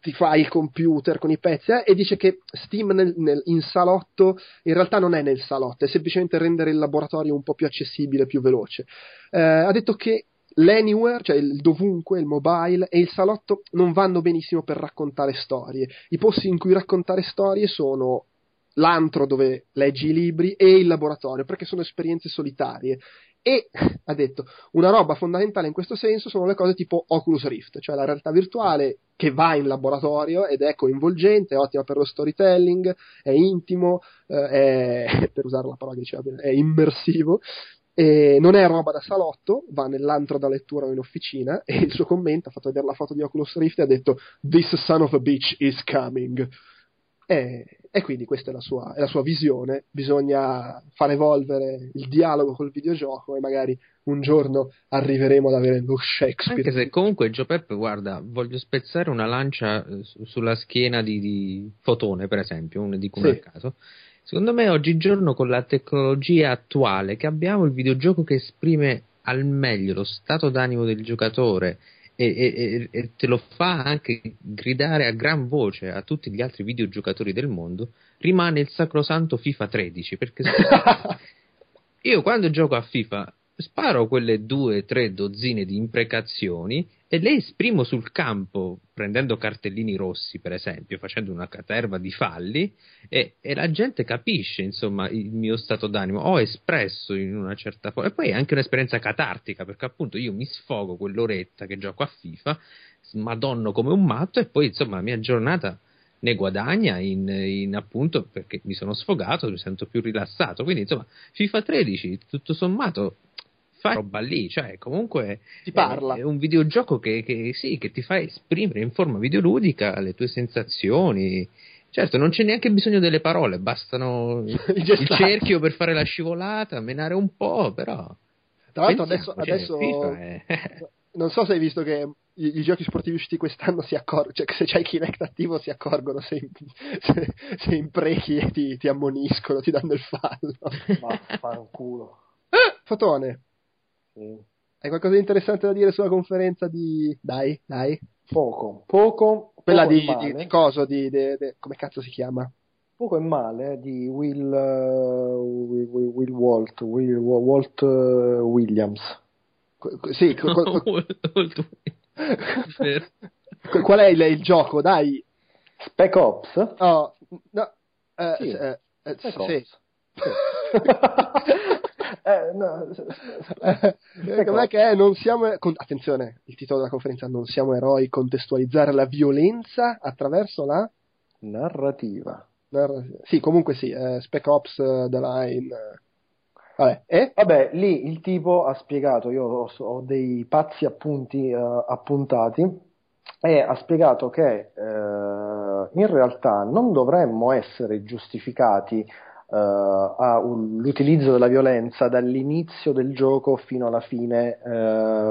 ti fai il computer con i pezzi, eh, e dice che Steam nel, nel, in salotto in realtà non è nel salotto, è semplicemente rendere il laboratorio un po' più accessibile, più veloce. Eh, ha detto che l'anywhere, cioè il dovunque, il mobile e il salotto non vanno benissimo per raccontare storie. I posti in cui raccontare storie sono l'antro dove leggi i libri e il laboratorio, perché sono esperienze solitarie. E ha detto una roba fondamentale in questo senso sono le cose tipo Oculus Rift, cioè la realtà virtuale che va in laboratorio ed è coinvolgente, è ottima per lo storytelling, è intimo, eh, è, per usare la parola che diceva è immersivo e non è roba da salotto, va nell'antro da lettura o in officina e il suo commento ha fatto vedere la foto di Oculus Rift e ha detto This son of a bitch is coming. E, e quindi questa è la, sua, è la, sua, visione, bisogna far evolvere il dialogo col videogioco e magari un giorno arriveremo ad avere lo Shakespeare. Anche se comunque Gio Peppe, guarda, voglio spezzare una lancia eh, sulla schiena di, di Fotone, per esempio, uno di come sì. a caso Secondo me oggigiorno con la tecnologia attuale che abbiamo il videogioco che esprime al meglio lo stato d'animo del giocatore e, e, e, te lo fa anche gridare a gran voce a tutti gli altri videogiocatori del mondo, rimane il sacrosanto FIFA 13 perché io quando gioco a FIFA sparo quelle due o tre dozzine di imprecazioni e le esprimo sul campo prendendo cartellini rossi per esempio facendo una caterva di falli e, e, la gente capisce insomma il mio stato d'animo ho espresso in una certa forma e poi è anche un'esperienza catartica perché appunto io mi sfogo quell'oretta che gioco a FIFA madonno come un matto e poi insomma la mia giornata ne guadagna in, in, appunto perché mi sono sfogato, mi sento più rilassato. Quindi, insomma, FIFA 13, tutto sommato, fa roba lì, cioè comunque ti parla. È, un videogioco che, che, sì, che ti fa esprimere in forma videoludica le tue sensazioni. Certo, non c'è neanche bisogno delle parole, bastano il cerchio per fare la scivolata, menare un po', però. Tra l'altro adesso, cioè, adesso è... non so se hai visto che i, i, giochi sportivi usciti quest'anno si accorgono, cioè se c'hai Kinect attivo si accorgono se, se, se imprechi e ti, ti, ammoniscono, ti danno il fallo. Ma fare un culo. Fotone, sì. Hai qualcosa di interessante da dire sulla conferenza di... Dai, dai. Poco, poco. Quella poco di, di, di, coso, di, di, come cazzo si chiama? Poco e male, eh, di Will, uh, Will, Will, Will, Walt, Will, Walt uh, Williams. sì, qual è il, il, gioco? Dai. Spec Ops? Oh, no, uh, sì. Uh, Spec sì. Eh, no. Eh, com'è che è? Non siamo, attenzione, il titolo della conferenza Non siamo eroi, contestualizzare la violenza attraverso la narrativa. Narrativa. Sì, comunque sì, eh, Spec Ops uh, The Line. Vabbè, e? Vabbè, lì il tipo ha spiegato, io ho, ho dei pazzi appunti uh, appuntati, e ha spiegato che uh, in realtà non dovremmo essere giustificati uh, all'utilizzo della violenza dall'inizio del gioco fino alla fine,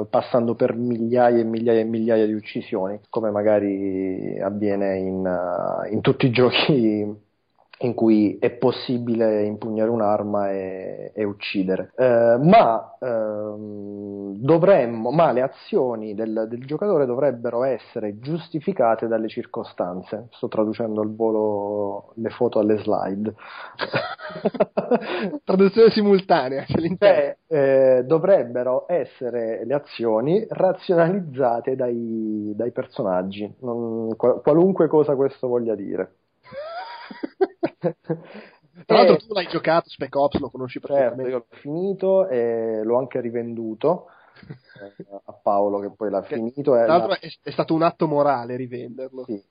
passando per migliaia e migliaia e migliaia di uccisioni, come magari avviene in, in tutti i giochi in cui è possibile impugnare un'arma e, e uccidere. Eh, ma, ehm, dovremmo, ma le azioni del, del, giocatore dovrebbero essere giustificate dalle circostanze. Sto traducendo al volo le foto alle slide. Traduzione simultanea. Beh, eh, dovrebbero essere le azioni razionalizzate dai, dai personaggi, non, qualunque cosa questo voglia dire. Tra l'altro tu l'hai giocato, Spec Ops, lo conosci perfettamente. Certo, io l'ho finito e l'ho anche rivenduto eh, a Paolo che poi l'ha finito. Tra l'altro la... è, è, stato un atto morale rivenderlo. Sì.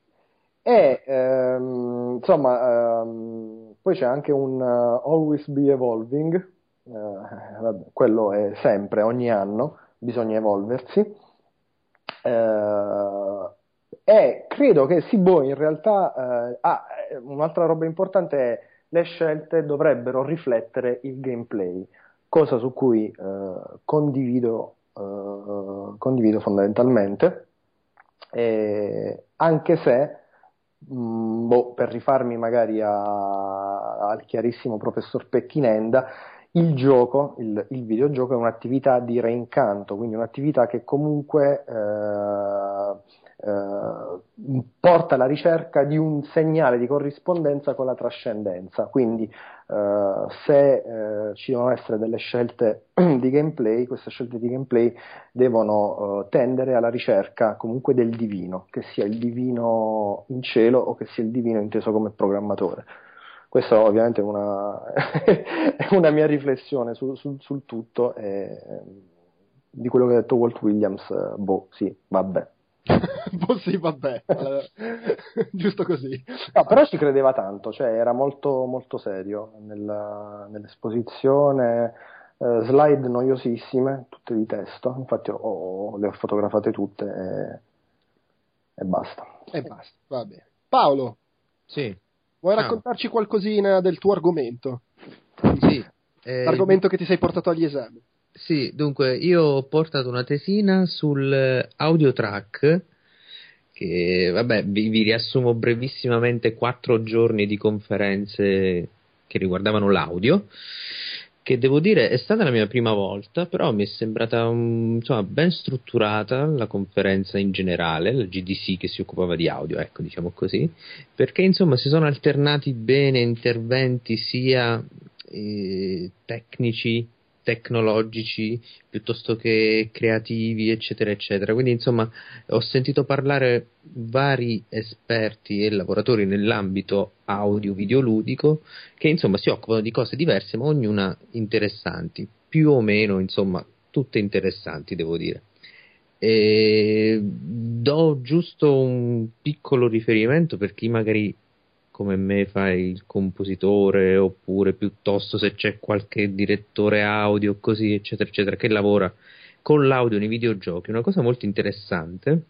E ehm, insomma, ehm, poi c'è anche un uh, Always Be Evolving, eh, vabbè, quello è sempre, ogni anno bisogna evolversi. Eh, e credo che Sibo in realtà eh, ah, un'altra roba importante è le scelte dovrebbero riflettere il gameplay, cosa su cui eh, condivido, eh, condivido, fondamentalmente, e anche se mh, mm, boh, per rifarmi magari a, al chiarissimo professor Pecchinenda, il gioco, il, il, videogioco è un'attività di reincanto, quindi un'attività che comunque eh, porta alla ricerca di un segnale di corrispondenza con la trascendenza. Quindi eh, se eh, ci devono essere delle scelte di gameplay, queste scelte di gameplay devono eh, tendere alla ricerca comunque del divino, che sia il divino in cielo o che sia il divino inteso come programmatore. Questa ovviamente è una, una mia riflessione sul, sul, sul tutto e di quello che ha detto Walt Williams, eh, boh, sì, vabbè. boh sì, vabbè, giusto così. No, però ci credeva tanto, cioè era molto, molto serio nella, nell'esposizione, eh, slide noiosissime, tutte di testo, infatti ho, ho, le ho fotografate tutte e, e basta. E basta, va bene. Paolo, sì. vuoi raccontarci qualcosina del tuo argomento? Sì. Eh, L'argomento che ti sei portato agli esami. Sì, dunque io ho portato una tesina sul audio track che vabbè vi, vi, riassumo brevissimamente quattro giorni di conferenze che riguardavano l'audio che devo dire è stata la mia prima volta però mi è sembrata insomma, ben strutturata la conferenza in generale la GDC che si occupava di audio ecco diciamo così perché insomma si sono alternati bene interventi sia eh, tecnici tecnologici piuttosto che creativi, eccetera, eccetera. Quindi, insomma, ho sentito parlare vari esperti e lavoratori nell'ambito audio-videoludico che, insomma, si occupano di cose diverse, ma ognuna interessanti, più o meno, insomma, tutte interessanti, devo dire. E do giusto un piccolo riferimento per chi magari come me fai il compositore oppure piuttosto se c'è qualche direttore audio così eccetera eccetera che lavora con l'audio nei videogiochi. Una cosa molto interessante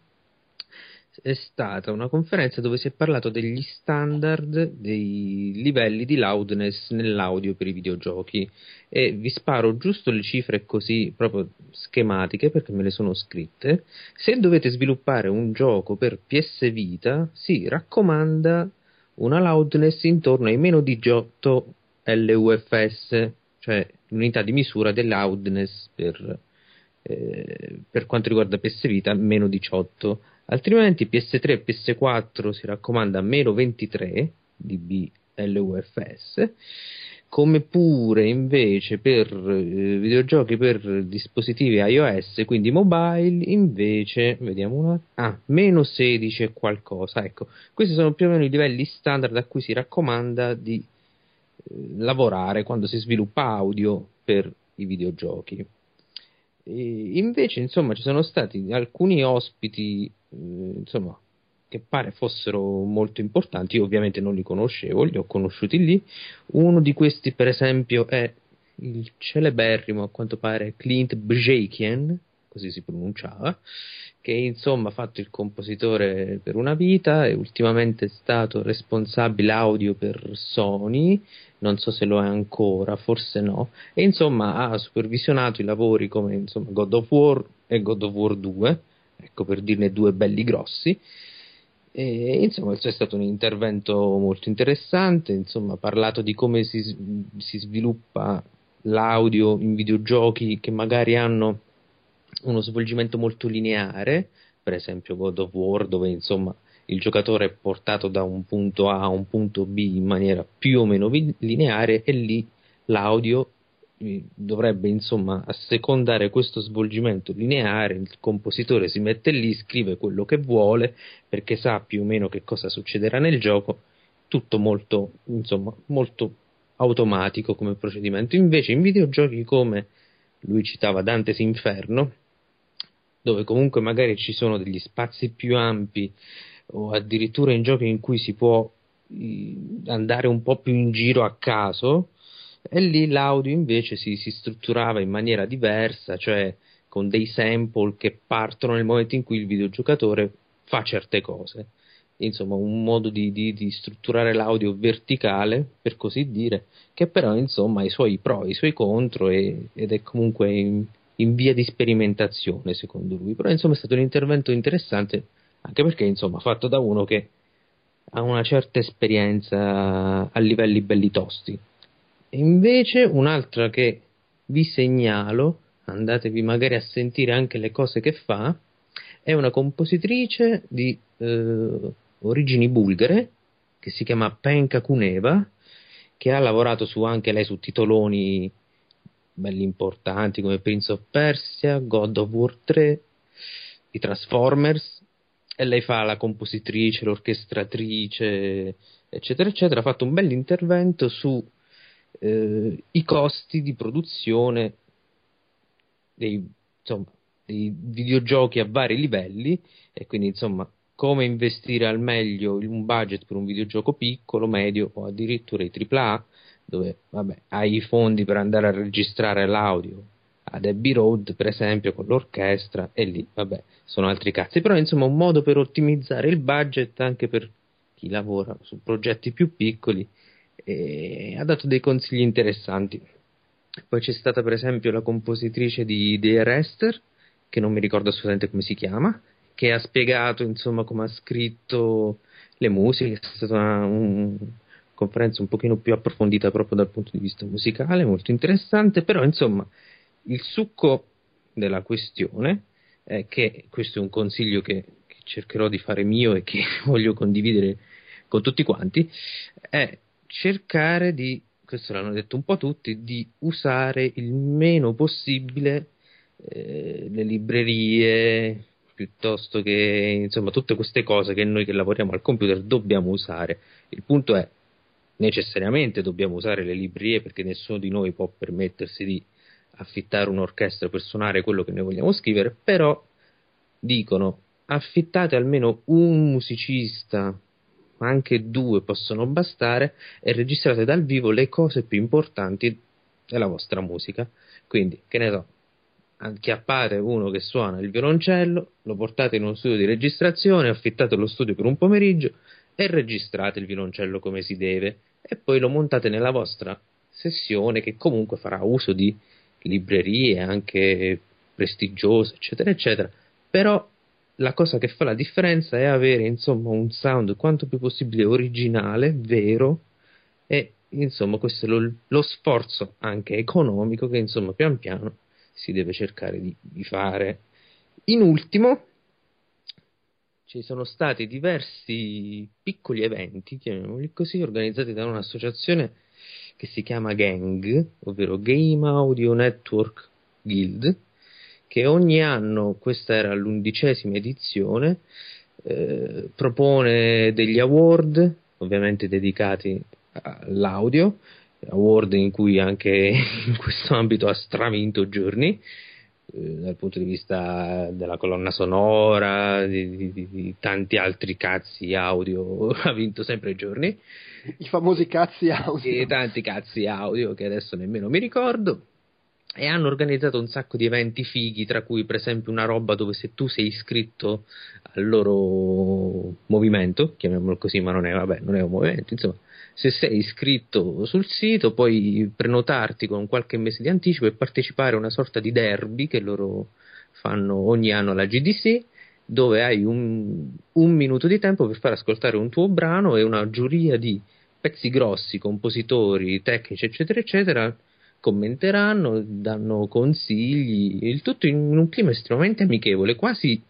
è stata una conferenza dove si è parlato degli standard dei livelli di loudness nell'audio per i videogiochi. E vi sparo giusto le cifre così proprio schematiche perché me le sono scritte. Se dovete sviluppare un gioco per PS Vita si raccomanda una loudness intorno ai meno 18 LUFS, cioè l'unità di misura del loudness per, eh, per quanto riguarda PS Vita, meno 18. Altrimenti PS3 e PS4 si raccomanda meno 23 dB LUFS come pure invece per eh, videogiochi per dispositivi iOS, quindi mobile, invece, vediamo una, ah, meno 16 e qualcosa, ecco, questi sono più o meno i livelli standard a cui si raccomanda di eh, lavorare quando si sviluppa audio per i videogiochi. E invece, insomma, ci sono stati alcuni ospiti, eh, insomma, che pare fossero molto importanti, io ovviamente non li conoscevo, li ho conosciuti lì. Uno di questi, per esempio, è il celeberrimo a quanto pare Clint Bjeikian, così si pronunciava, che insomma ha fatto il compositore per una vita e ultimamente è stato responsabile audio per Sony, non so se lo è ancora, forse no, e insomma ha supervisionato i lavori come insomma, God of War e God of War 2, ecco per dirne due belli grossi. E, insomma, c'è stato un intervento molto interessante, insomma, ha parlato di come si, si sviluppa l'audio in videogiochi che magari hanno uno svolgimento molto lineare, per esempio God of War, dove insomma il giocatore è portato da un punto A a un punto B in maniera più o meno lineare e lì l'audio dovrebbe insomma assecondare questo svolgimento lineare, il compositore si mette lì, scrive quello che vuole perché sa più o meno che cosa succederà nel gioco, tutto molto, insomma, molto automatico come procedimento. Invece in videogiochi come lui citava Dante's Inferno, dove comunque magari ci sono degli spazi più ampi o addirittura in giochi in cui si può andare un po' più in giro a caso e lì l'audio invece si, si strutturava in maniera diversa, cioè con dei sample che partono nel momento in cui il videogiocatore fa certe cose. Insomma, un modo di, di, di strutturare l'audio verticale, per così dire, che però insomma ha i suoi pro e i suoi contro e, ed è comunque in, in via di sperimentazione secondo lui. Però insomma è stato un intervento interessante anche perché insomma fatto da uno che ha una certa esperienza a livelli belli tosti. Invece un'altra che vi segnalo, andatevi magari a sentire anche le cose che fa, è una compositrice di eh, origini bulgare che si chiama Penka Kuneva, che ha lavorato su anche lei su titoloni belli importanti come Prince of Persia, God of War 3, i Transformers e lei fa la compositrice, l'orchestratrice, eccetera, eccetera. Ha fatto un bel intervento sui eh, costi di produzione dei, insomma, dei videogiochi a vari livelli e quindi insomma come investire al meglio un budget per un videogioco piccolo, medio o addirittura i AAA dove vabbè, hai i fondi per andare a registrare l'audio ad Abbey Road, per esempio, con l'orchestra, e lì, vabbè, sono altri cazzi. Però, insomma, un modo per ottimizzare il budget anche per chi lavora su progetti più piccoli e ha dato dei consigli interessanti. Poi c'è stata, per esempio, la compositrice di Dear Esther, che non mi ricordo assolutamente come si chiama, che ha spiegato, insomma, come ha scritto le musiche, è stata una un, conferenza un pochino più approfondita proprio dal punto di vista musicale, molto interessante, però, insomma, il succo della questione è che questo è un consiglio che, che cercherò di fare mio e che voglio condividere con tutti quanti, è cercare di, questo l'hanno detto un po' tutti, di usare il meno possibile eh, le librerie piuttosto che insomma tutte queste cose che noi che lavoriamo al computer dobbiamo usare. Il punto è necessariamente dobbiamo usare le librerie perché nessuno di noi può permettersi di affittare un'orchestra per suonare quello che noi vogliamo scrivere, però dicono affittate almeno un musicista, anche due possono bastare, e registrate dal vivo le cose più importanti della vostra musica. Quindi, che ne so, acchiappate uno che suona il violoncello, lo portate in uno studio di registrazione, affittate lo studio per un pomeriggio e registrate il violoncello come si deve e poi lo montate nella vostra sessione che comunque farà uso di librerie anche prestigiose, eccetera, eccetera. Però la cosa che fa la differenza è avere insomma un sound quanto più possibile originale, vero e insomma questo è lo, lo sforzo anche economico che insomma pian piano si deve cercare di, di fare. In ultimo, ci sono stati diversi piccoli eventi, chiamiamoli così, organizzati da un'associazione che si chiama Gang, ovvero Game Audio Network Guild, che ogni anno, questa era l'undicesima edizione, eh, propone degli award, ovviamente dedicati all'audio, award in cui anche in questo ambito ha stravinto giorni, eh, dal punto di vista della colonna sonora, di, di, di, tanti altri cazzi audio, ha vinto sempre giorni. I famosi cazzi audio. E tanti cazzi audio che adesso nemmeno mi ricordo. E hanno organizzato un sacco di eventi fighi, tra cui per esempio una roba dove se tu sei iscritto al loro movimento, chiamiamolo così, ma non è, vabbè, non è un movimento, insomma, se sei iscritto sul sito puoi prenotarti con qualche mese di anticipo e partecipare a una sorta di derby che loro fanno ogni anno alla GDC dove hai un, un minuto di tempo per far ascoltare un tuo brano e una giuria di pezzi grossi, compositori, tecnici eccetera eccetera commenteranno, danno consigli, il tutto in un clima estremamente amichevole, quasi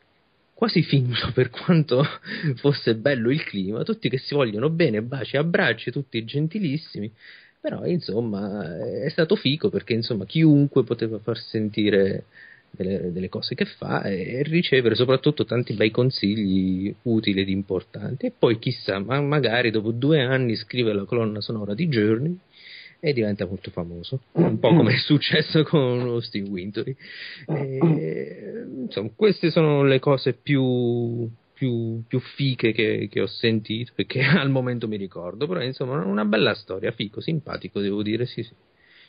quasi finto per quanto fosse bello il clima, tutti che si vogliono bene, baci, abbracci, tutti gentilissimi, però insomma è stato fico perché insomma chiunque poteva far sentire delle, delle cose che fa e, ricevere soprattutto tanti bei consigli utili ed importanti. E poi chissà, ma magari dopo due anni scrive la colonna sonora di Journey e diventa molto famoso, un po' come è successo con Austin Wintory. E, insomma, queste sono le cose più, più, più fiche che, che, ho sentito e che al momento mi ricordo, però insomma una bella storia, fico, simpatico devo dire, sì, sì.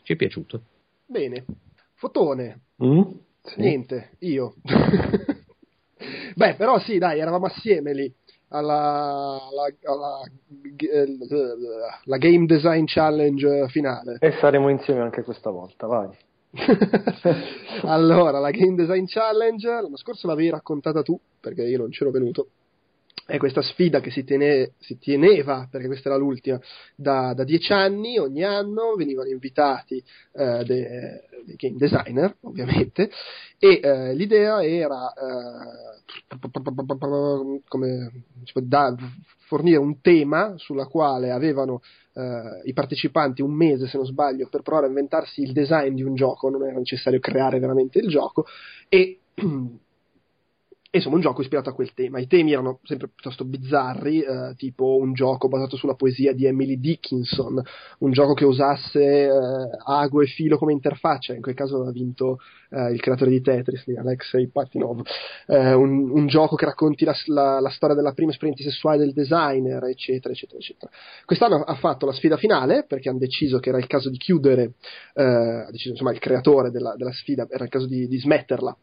ci è piaciuto. Bene, fotone. Mm? Sì. Niente, io. Beh, però sì, dai, eravamo assieme lì alla, alla, alla, alla, Game Design Challenge finale. E saremo insieme anche questa volta, vai. allora, la Game Design Challenge, l'anno scorso l'avevi raccontata tu, perché io non c'ero venuto. È questa sfida che si, tene, si teneva, perché questa era l'ultima, da, da, dieci anni, ogni anno venivano invitati eh, dei, dei game designer, ovviamente, e eh, l'idea era eh, come, da, fornire un tema sulla quale avevano eh, i partecipanti un mese, se non sbaglio, per provare a inventarsi il design di un gioco, non era necessario creare veramente il gioco, e insomma un gioco ispirato a quel tema. I temi erano sempre piuttosto bizzarri, eh, tipo un gioco basato sulla poesia di Emily Dickinson, un gioco che usasse eh, ago e filo come interfaccia, in quel caso aveva vinto eh, il creatore di Tetris, Alexei Patinov, eh, un, un, gioco che racconti la, la, la, storia della prima esperienza sessuale del designer, eccetera, eccetera, eccetera. Quest'anno ha fatto la sfida finale perché hanno deciso che era il caso di chiudere, eh, ha deciso insomma il creatore della, della sfida, era il caso di, di smetterla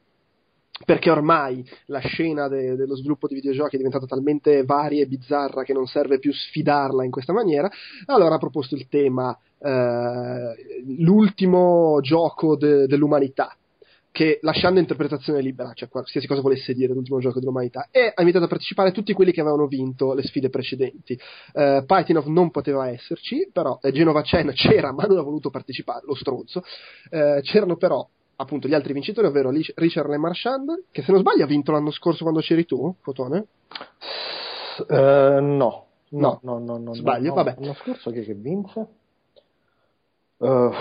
perché ormai la scena de- dello sviluppo di videogiochi è diventata talmente varia e bizzarra che non serve più sfidarla in questa maniera, allora ha proposto il tema eh, l'ultimo gioco de- dell'umanità che lasciando interpretazione libera, cioè qualsiasi cosa volesse dire l'ultimo gioco dell'umanità, e ha invitato a partecipare tutti quelli che avevano vinto le sfide precedenti. Uh, Paitinov non poteva esserci, però eh, Genova Chen c'era, ma non ha voluto partecipare, lo stronzo. Uh, c'erano però appunto gli altri vincitori, ovvero Richard Le Marchand, che se non sbaglio ha vinto l'anno scorso quando c'eri tu, Fotone? Uh, no. No, no, no, no, sbaglio, no, vabbè. L'anno scorso chi è che vinse? Uh,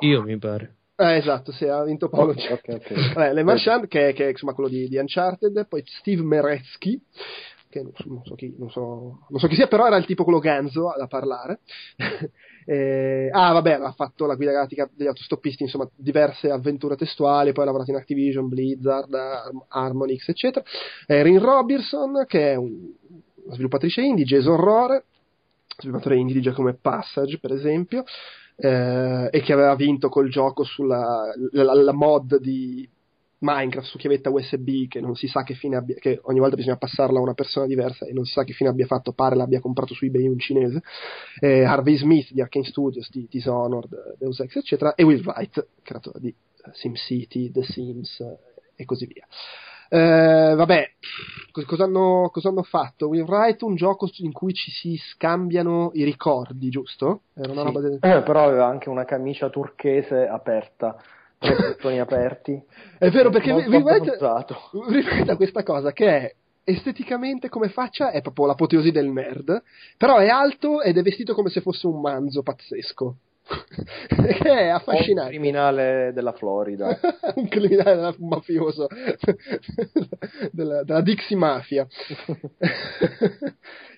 Io mi pare. Eh, esatto, sì, ha vinto Paolo. Okay, okay, okay. Vabbè, Le Marchand, che, che, è insomma quello di, di Uncharted, poi Steve Meretsky, che non so, non so, chi, non so, non so chi sia, però era il tipo quello ganzo da parlare. eh, ah, vabbè, ha fatto la guida galattica degli autostoppisti, insomma, diverse avventure testuali, poi ha lavorato in Activision, Blizzard, Harmonix, eccetera. Erin Robertson, che è un, una sviluppatrice indie, Jason Rohrer, sviluppatore indie di giochi come Passage, per esempio, eh, e che aveva vinto col gioco sulla la, la mod di Minecraft su chiavetta USB che non si sa che fine abbia, che ogni volta bisogna passarla a una persona diversa e non si sa che fine abbia fatto, pare l'abbia comprato su eBay un cinese, eh, Harvey Smith di Arkane Studios, di Dishonored, Deus Ex, eccetera, e Will Wright, creatore di eh, SimCity, The Sims e così via. Eh, vabbè, cosa hanno, cosa hanno, fatto? Will Wright un gioco in cui ci si scambiano i ricordi, giusto? Era una sì. roba del... eh, però aveva anche una camicia turchese aperta tre bottoni aperti. È vero, perché vi ripeta questa cosa che è esteticamente come faccia è proprio l'apoteosi del nerd, però è alto ed è vestito come se fosse un manzo pazzesco. che è affascinante. Un criminale della Florida. un criminale della, un mafioso della, della Dixie Mafia.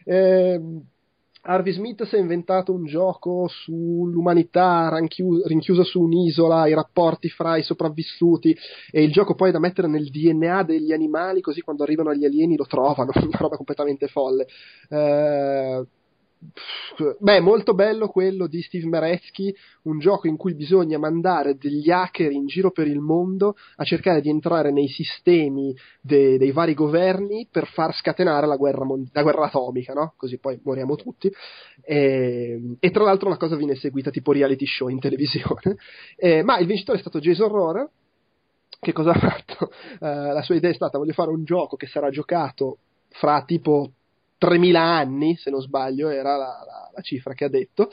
eh, Harvey Smith si è inventato un gioco sull'umanità rinchiusa su un'isola, i rapporti fra i sopravvissuti e il gioco poi è da mettere nel DNA degli animali così quando arrivano gli alieni lo trovano, una roba completamente folle. Eh, Beh, molto bello quello di Steve Meretsky, un gioco in cui bisogna mandare degli hacker in giro per il mondo a cercare di entrare nei sistemi de- dei vari governi per far scatenare la guerra, mon- la guerra atomica, no? Così poi moriamo tutti. E, e, tra l'altro la cosa viene seguita tipo reality show in televisione. E, ma il vincitore è stato Jason Rohrer. Che cosa ha fatto? Uh, la sua idea è stata: voglio fare un gioco che sarà giocato fra tipo 3.000 anni, se non sbaglio, era la, la, la cifra che ha detto.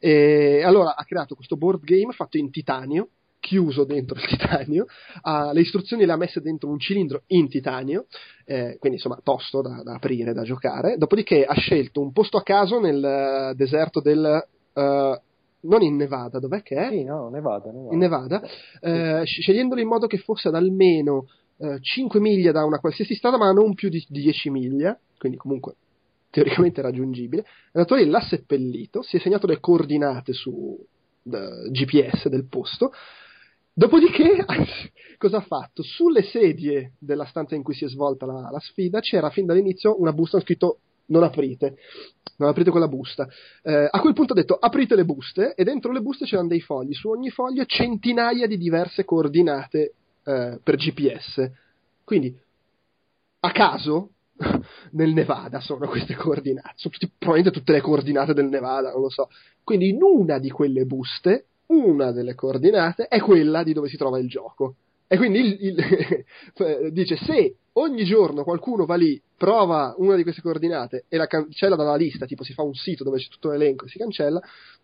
E allora ha creato questo board game fatto in titanio, chiuso dentro il titanio, uh, le istruzioni le ha messe dentro un cilindro in titanio, eh, quindi insomma tosto da, da, aprire, da giocare. Dopodiché ha scelto un posto a caso nel uh, deserto del. Uh, non in Nevada, dov'è che è? Sì, no, Nevada. Nevada. In Nevada, eh, scegliendolo in modo che fosse ad almeno 5 miglia da una qualsiasi strada, ma non più di 10 miglia, quindi comunque teoricamente raggiungibile, è andato lì, l'ha seppellito, si è segnato le coordinate su GPS del posto, dopodiché cosa ha fatto? Sulle sedie della stanza in cui si è svolta la, la sfida c'era fin dall'inizio una busta con scritto non aprite, non aprite quella busta. Eh, a quel punto ha detto aprite le buste e dentro le buste c'erano dei fogli, su ogni foglio centinaia di diverse coordinate eh, per GPS. Quindi a caso nel Nevada sono queste coordinate, sono tutti, probabilmente tutte le coordinate del Nevada, non lo so. Quindi in una di quelle buste, una delle coordinate è quella di dove si trova il gioco. E quindi il, il, dice se ogni giorno qualcuno va lì, prova una di queste coordinate e la cancella dalla lista, tipo si fa un sito dove c'è tutto l'elenco e si cancella,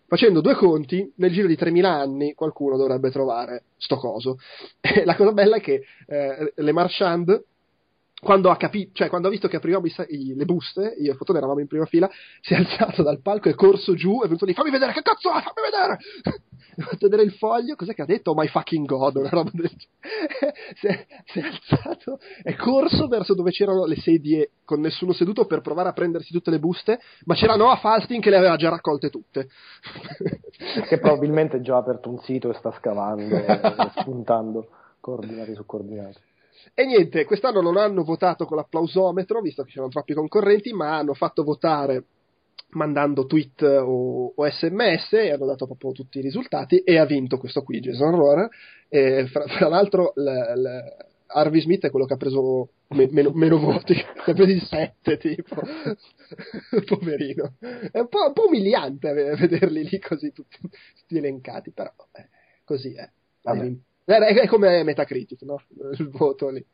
facendo due conti, nel giro di 3000 anni qualcuno dovrebbe trovare sto coso. La cosa bella è che eh, le Marchand quando ha capito, cioè quando ha visto che aprivamo i, le buste, io e Fotone eravamo in prima fila, si è alzato dal palco, è corso giù, è venuto lì, fammi vedere, che cazzo è, fammi vedere! fatto vedere il foglio, cos'è che ha detto? Oh my fucking god, una roba del genere. si, è, si è alzato, è corso verso dove c'erano le sedie con nessuno seduto per provare a prendersi tutte le buste, ma c'era Noah Falsting che le aveva già raccolte tutte. che probabilmente già ha aperto un sito e sta scavando, e spuntando coordinate su coordinate. E niente, quest'anno non hanno votato con l'applausometro, visto che c'erano troppi concorrenti, ma hanno fatto votare mandando tweet o, o, sms e hanno dato proprio tutti i risultati e ha vinto questo qui Jason Rohrer. E fra, fra l'altro l, l, Harvey Smith è quello che ha preso me, meno, meno, voti ne ha presi 7 tipo. Poverino. È un po', un po', umiliante vederli lì così tutti, tutti elencati però eh, così è è, come Metacritic, no? Il voto lì.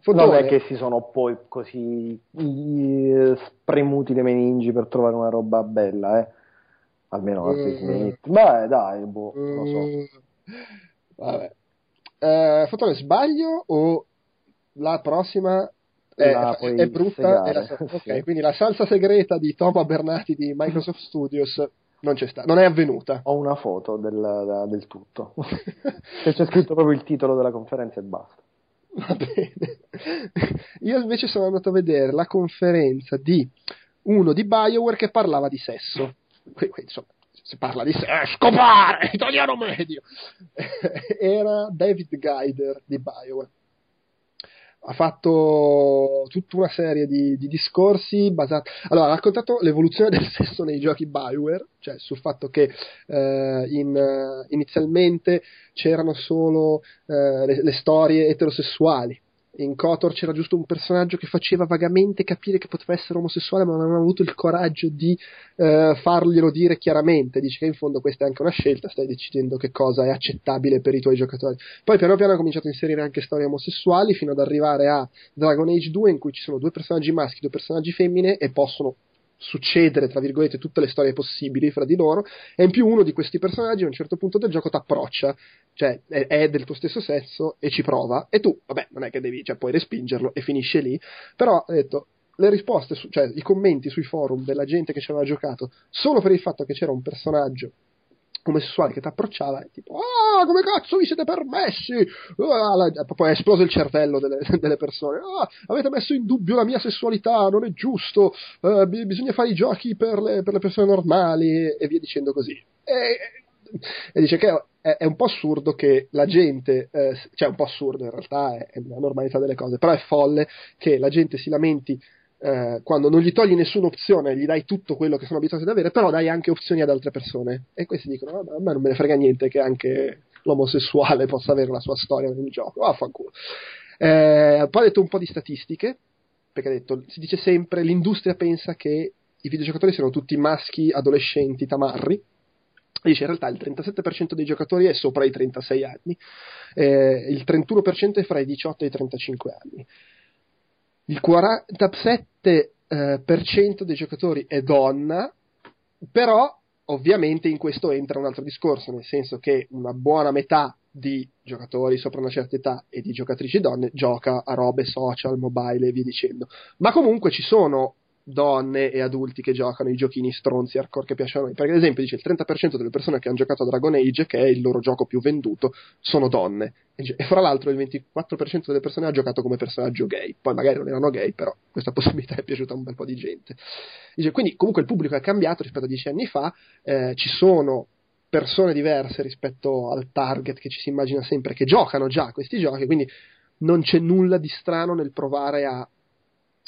Fotone. Non è che si sono poi così spremuti le meningi per trovare una roba bella, eh. Almeno mm. Beh, dai, boh, non lo so. Mm. Vabbè. Eh, Fotone, sbaglio o la prossima è, è brutta? È la, ok, sì. quindi la salsa segreta di Toma Bernati di Microsoft Studios non c'è sta, non è avvenuta. Ho una foto del, del tutto. c'è scritto proprio il titolo della conferenza e basta. Va bene. Io invece sono andato a vedere la conferenza di uno di Bioware che parlava di sesso. Insomma, si parla di sesso, eh, scopare, italiano medio. Era David Guider di Bioware ha fatto tutta una serie di, di, discorsi basati. Allora, ha raccontato l'evoluzione del sesso nei giochi Bioware, cioè sul fatto che eh, in, uh, inizialmente c'erano solo uh, le, le, storie eterosessuali in Kotor c'era giusto un personaggio che faceva vagamente capire che poteva essere omosessuale, ma non aveva avuto il coraggio di eh, farglielo dire chiaramente. Dice che in fondo questa è anche una scelta, stai decidendo che cosa è accettabile per i tuoi giocatori. Poi piano piano ha cominciato a inserire anche storie omosessuali fino ad arrivare a Dragon Age 2 in cui ci sono due personaggi maschi, due personaggi femmine e possono succedere, tra virgolette, tutte le storie possibili fra di loro, e in più uno di questi personaggi a un certo punto del gioco ti approccia, cioè è, è, del tuo stesso sesso e ci prova, e tu, vabbè, non è che devi, cioè puoi respingerlo e finisce lì, però ho detto, le risposte, su, cioè i commenti sui forum della gente che ci aveva giocato, solo per il fatto che c'era un personaggio omosessuale che ti approcciava e tipo ah come cazzo vi siete permessi? Ah, la, poi è esploso il cervello delle, delle persone. Ah, avete messo in dubbio la mia sessualità non è giusto. Eh, bisogna fare i giochi per le, per le, persone normali. E via dicendo così. E, e dice che è, è, un po' assurdo che la gente eh, cioè un po' assurdo in realtà è, è la normalità delle cose però è folle che la gente si lamenti eh, quando non gli togli nessuna opzione, gli dai tutto quello che sono abituati ad avere, però dai anche opzioni ad altre persone. E questi dicono: a me non me ne frega niente che anche l'omosessuale possa avere la sua storia nel gioco. Vaffanculo. Eh, poi ha detto un po' di statistiche, perché ha detto: si dice sempre, l'industria pensa che i videogiocatori siano tutti maschi, adolescenti, tamarri. Dice in realtà il 37% dei giocatori è sopra i 36 anni, eh, il 31% è fra i 18 e i 35 anni il 47% eh, dei giocatori è donna, però ovviamente in questo entra un altro discorso, nel senso che una buona metà di giocatori sopra una certa età e di giocatrici donne gioca a robe social, mobile e via dicendo. Ma comunque ci sono donne e adulti che giocano i giochini stronzi hardcore che piacciono a noi. Perché, ad esempio, dice il 30% delle persone che hanno giocato a Dragon Age, che è il loro gioco più venduto, sono donne. E, fra l'altro, il 24% delle persone ha giocato come personaggio gay. Poi magari non erano gay, però questa possibilità è piaciuta a un bel po' di gente. Dice, quindi, comunque, il pubblico è cambiato rispetto a dieci anni fa. Eh, ci sono persone diverse rispetto al target che ci si immagina sempre che giocano già a questi giochi, quindi non c'è nulla di strano nel provare a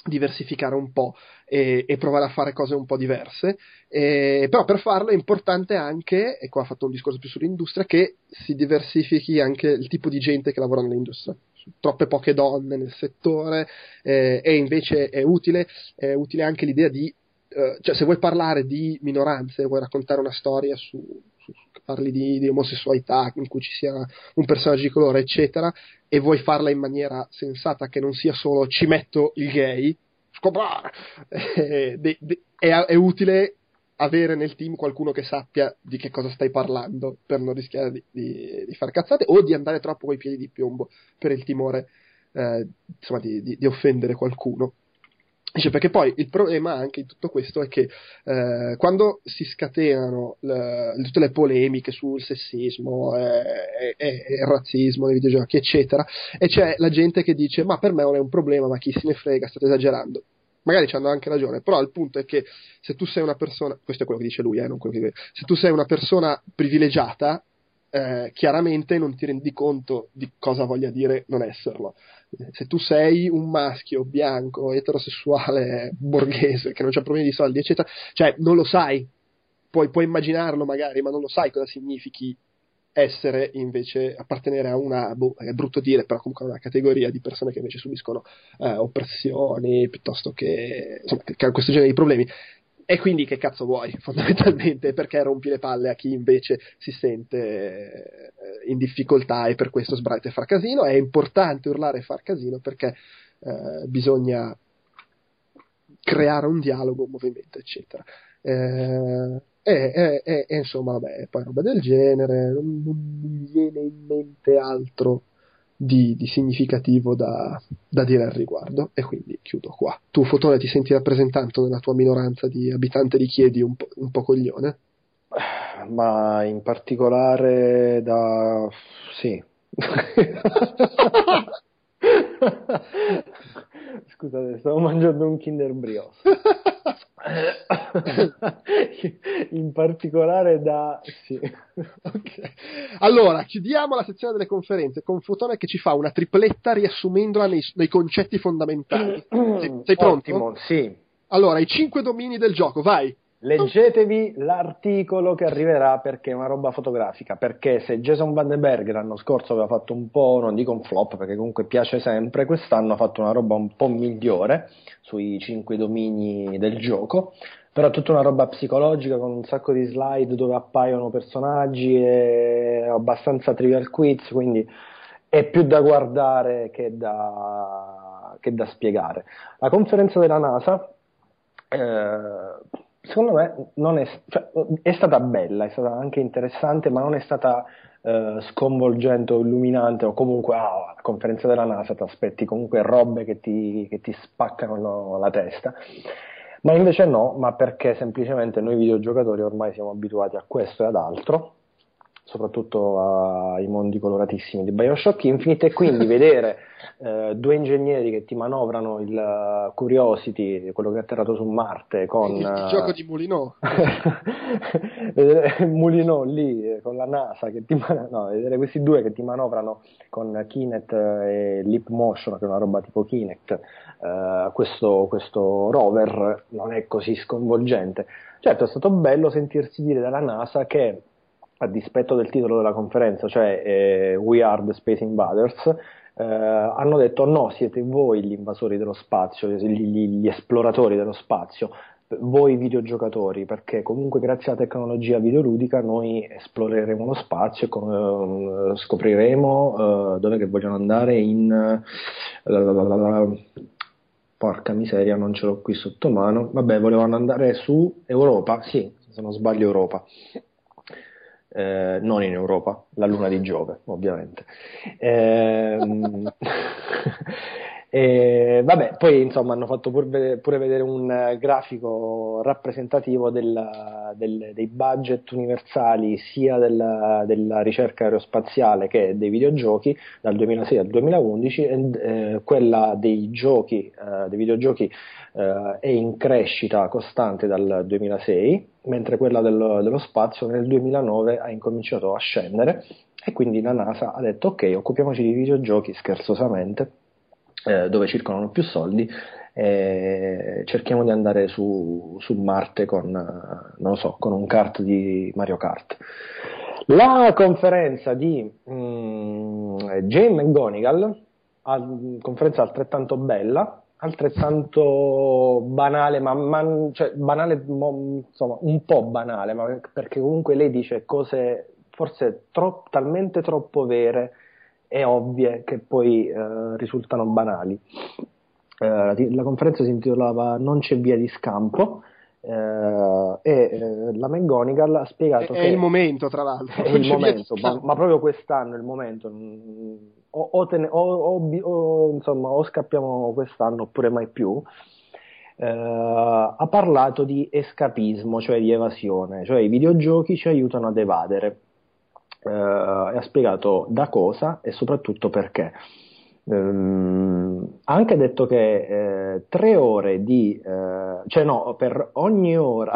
diversificare un po' e, e, provare a fare cose un po' diverse, e, però per farlo è importante anche, e qua ha fatto un discorso più sull'industria, che si diversifichi anche il tipo di gente che lavora nell'industria. Troppe poche donne nel settore eh, e invece è utile, è utile anche l'idea di, eh, cioè se vuoi parlare di minoranze, vuoi raccontare una storia su parli di, di, omosessualità, in cui ci sia un personaggio di colore, eccetera, e vuoi farla in maniera sensata, che non sia solo ci metto il gay, scoprare, eh, è, è, utile avere nel team qualcuno che sappia di che cosa stai parlando per non rischiare di, di, di far cazzate o di andare troppo coi piedi di piombo per il timore eh, insomma, di, offendere qualcuno. Dice perché poi il problema anche in tutto questo è che eh, quando si scatenano le, tutte le polemiche sul sessismo e, e, e, il razzismo nei videogiochi, eccetera, e c'è la gente che dice: Ma per me non è un problema, ma chi se ne frega, state esagerando. Magari ci hanno anche ragione, però il punto è che se tu sei una persona, questo è quello che dice lui, eh, non quello che se tu sei una persona privilegiata, eh, chiaramente non ti rendi conto di cosa voglia dire non esserlo. Se tu sei un maschio bianco, eterosessuale, borghese, che non c'ha problemi di soldi, eccetera, cioè non lo sai, puoi, puoi immaginarlo magari, ma non lo sai cosa significhi essere invece appartenere a una, boh, è brutto dire, però comunque a una categoria di persone che invece subiscono eh, oppressioni piuttosto che, insomma, che hanno questo genere di problemi. E quindi che cazzo vuoi, fondamentalmente, perché rompi le palle a chi invece si sente eh, in difficoltà e per questo sbraita e far casino. È importante urlare e far casino perché eh, bisogna creare un dialogo, un movimento, eccetera. Eh, e, e, insomma, vabbè, poi roba del genere, non, non mi viene in mente altro di, di significativo da, da, dire al riguardo e quindi chiudo qua. Tu Fotone ti senti rappresentato nella tua minoranza di abitante di Chiedi un po', un po coglione? Ma in particolare da... sì. Scusate, stavo mangiando un Kinder Brioche. in particolare da sì. okay. allora chiudiamo la sezione delle conferenze con Fotone che ci fa una tripletta riassumendola nei, nei concetti fondamentali sei, sei pronto? Ottimo, sì allora i cinque domini del gioco vai Leggetevi l'articolo che arriverà perché è una roba fotografica. Perché se Jason Vandenberg l'anno scorso aveva fatto un po', non dico un flop perché comunque piace sempre, quest'anno ha fatto una roba un po' migliore sui cinque domini del gioco. Però tutta una roba psicologica con un sacco di slide dove appaiono personaggi e abbastanza trivial quiz, quindi è più da guardare che da, che da spiegare. La conferenza della NASA. Eh, secondo me è, cioè, è, stata bella, è stata anche interessante, ma non è stata eh, sconvolgente o illuminante o comunque ah, la conferenza della NASA ti aspetti comunque robe che ti, che ti spaccano la testa. Ma invece no, ma perché semplicemente noi videogiocatori ormai siamo abituati a questo e ad altro soprattutto ai mondi coloratissimi di Bioshock Infinite e quindi vedere eh, due ingegneri che ti manovrano il uh, Curiosity, quello che è atterrato su Marte con il, il gioco di Mulino Mulino lì eh, con la NASA che ti man- no, vedere questi due che ti manovrano con Kinect e Leap Motion che è una roba tipo Kinect uh, questo, questo rover non è così sconvolgente. Certo è stato bello sentirsi dire dalla NASA che a dispetto del titolo della conferenza, cioè eh, We Are the Space Invaders, eh, hanno detto no, siete voi gli invasori dello spazio, gli, gli, esploratori dello spazio, voi videogiocatori, perché comunque grazie alla tecnologia videoludica noi esploreremo lo spazio, con, eh, scopriremo eh, dove che vogliono andare in... porca miseria, non ce l'ho qui sotto mano. Vabbè, volevano andare su Europa, sì, se non sbaglio Europa eh, non in Europa, la luna di Giove, ovviamente. Eh, e, vabbè, poi insomma hanno fatto pure, pure vedere un grafico rappresentativo della, del, dei budget universali sia della, della, ricerca aerospaziale che dei videogiochi dal 2006 al 2011 e eh, quella dei giochi, eh, dei videogiochi eh, è in crescita costante dal 2006 mentre quella dello, dello spazio nel 2009 ha incominciato a scendere e quindi la NASA ha detto ok, occupiamoci di videogiochi scherzosamente, eh, dove circolano più soldi, e cerchiamo di andare su, su Marte con, non so, con un kart di Mario Kart. La conferenza di mm, Jane McGonigal, conferenza altrettanto bella, altrettanto banale, ma, ma cioè, banale, insomma, un po' banale, ma perché comunque lei dice cose forse tro- talmente troppo vere e ovvie che poi eh, risultano banali. Eh, la conferenza si intitolava Non c'è via di scampo. Eh, e eh, la McGonigal ha spiegato è, che è il momento tra l'altro è il momento ma, ma, proprio quest'anno è il momento o, o, o, o, insomma, o scappiamo quest'anno oppure mai più. Eh, ha parlato di escapismo, cioè di evasione, cioè i videogiochi ci aiutano ad evadere. Eh, e ha spiegato da cosa e soprattutto perché. Um, ha anche detto che eh, tre ore di, eh, cioè no, per ogni ora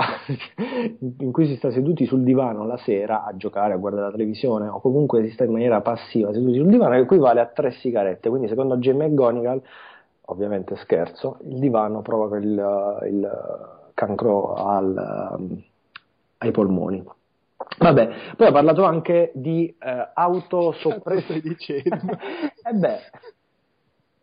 in cui si sta seduti sul divano la sera a giocare, a guardare la televisione o comunque si sta in maniera passiva seduti sul divano equivale a tre sigarette. Quindi secondo Jim McGonigal, ovviamente scherzo, il divano provoca il, il cancro al, um, ai polmoni. Vabbè, poi ha parlato anche di eh, autosoppressione. dicendo? eh beh,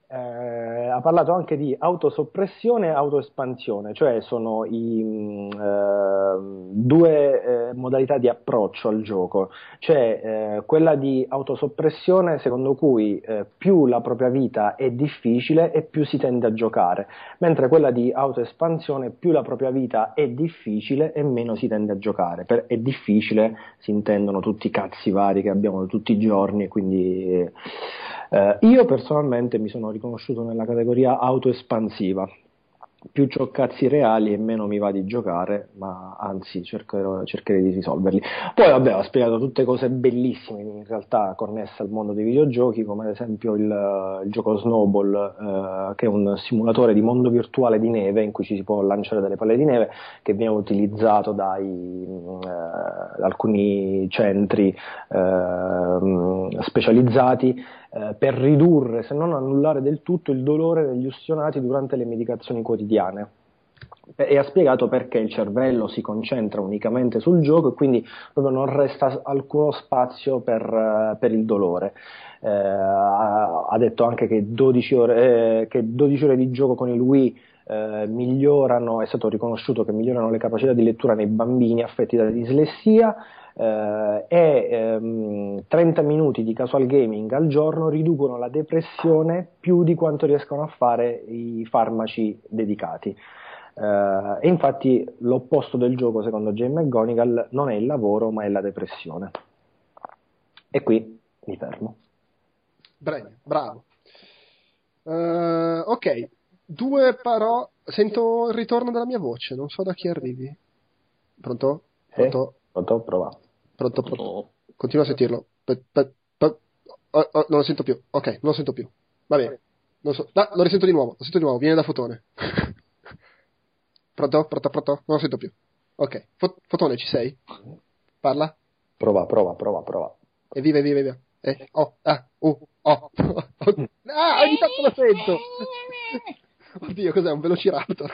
eh, ha parlato anche di autosoppressione e autoespansione, cioè sono i, mh, mm, eh, due eh, modalità di approccio al gioco, cioè eh, quella di autosoppressione secondo cui eh, più la propria vita è difficile e più si tende a giocare, mentre quella di autoespansione più la propria vita è difficile e meno si tende a giocare. Per, è difficile si intendono tutti i cazzi vari che abbiamo tutti i giorni quindi eh, io personalmente mi sono riconosciuto nella categoria autoespansiva, più ho cazzi reali e meno mi va di giocare, ma anzi cercherò, cercherei di risolverli. Poi vabbè, ho spiegato tutte cose bellissime in realtà connesse al mondo dei videogiochi, come ad esempio il, il gioco Snowball, eh, che è un simulatore di mondo virtuale di neve in cui ci si può lanciare delle palle di neve, che viene utilizzato dai, eh, alcuni centri eh, specializzati eh, per ridurre, se non annullare del tutto, il dolore degli ustionati durante le medicazioni quotidiane e ha spiegato perché il cervello si concentra unicamente sul gioco e quindi proprio non resta alcuno spazio per, uh, per il dolore. Eh, ha, detto anche che 12, ore, eh, che 12 ore di gioco con il Wii eh, migliorano, è stato riconosciuto che migliorano le capacità di lettura nei bambini affetti da dislessia eh, e ehm, 30 minuti di casual gaming al giorno riducono la depressione più di quanto riescono a fare i farmaci dedicati. Uh, e infatti l'opposto del gioco, secondo Jane McGonigal, non è il lavoro, ma è la depressione. E qui mi fermo. Bene, bravo. Uh, ok, due parole. Sento il ritorno della mia voce, non so da chi arrivi. Pronto? Pronto? Sì, pronto? Prova. Pronto, pronto. continuo a sentirlo. Pe- pe- pe- oh, oh, non lo sento più. Ok, non lo sento più. Va bene. Non so. Ah, lo risento di nuovo. Lo sento di nuovo. Viene da fotone. pronto? Pronto? Pronto? Non lo sento più. Ok. Fo- fotone, ci sei? Parla? Prova, prova, prova, prova. Evviva, evviva, evviva. Eh, oh, ah, uh, oh. ah, ogni tanto lo sento. Oddio, cos'è? Un velociraptor?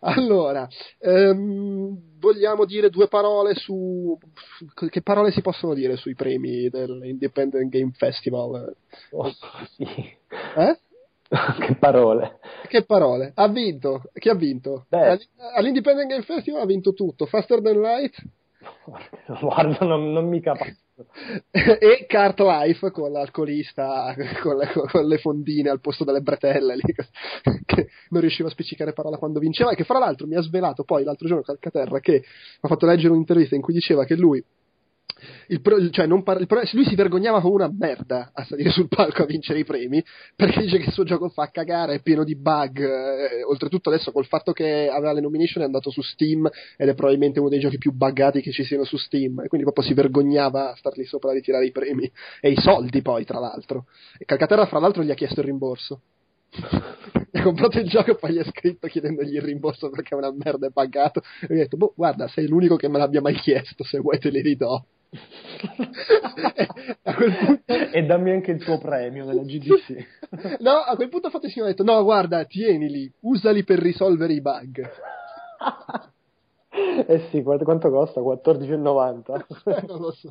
Allora, ehm, vogliamo dire due parole su... Che parole si possono dire sui premi dell'Independent Game Festival? Oh, sì. Eh? che parole. Che parole? Ha vinto. Chi ha vinto? Beh. All'Independent Game Festival ha vinto tutto. Faster Than Light Guarda, non, non mi capisco. e Cart Life con l'alcolista con le, con le, fondine al posto delle bretelle lì, che non riusciva a spiccicare parola quando vinceva e che fra l'altro mi ha svelato poi l'altro giorno Calcaterra che mi ha fatto leggere un'intervista in cui diceva che lui il pro, cioè par- il pro, lui si vergognava come una merda a salire sul palco a vincere i premi perché dice che il suo gioco fa cagare, è pieno di bug. Eh, oltretutto, adesso col fatto che aveva le nomination è andato su Steam ed è probabilmente uno dei giochi più buggati che ci siano su Steam. E quindi proprio si vergognava a star lì sopra a ritirare i premi e i soldi, poi, tra l'altro. E Calcaterra, fra l'altro, gli ha chiesto il rimborso. ha comprato il gioco e poi gli ha scritto chiedendogli il rimborso perché è una merda è pagato e gli ha detto boh guarda sei l'unico che me l'abbia mai chiesto se vuoi te li ridò punto... E dammi anche il tuo premio della GDC. no, a quel punto signore ha detto, no guarda, tienili, usali per risolvere i bug. eh sì, quanto, quanto costa? 14,90? non lo so.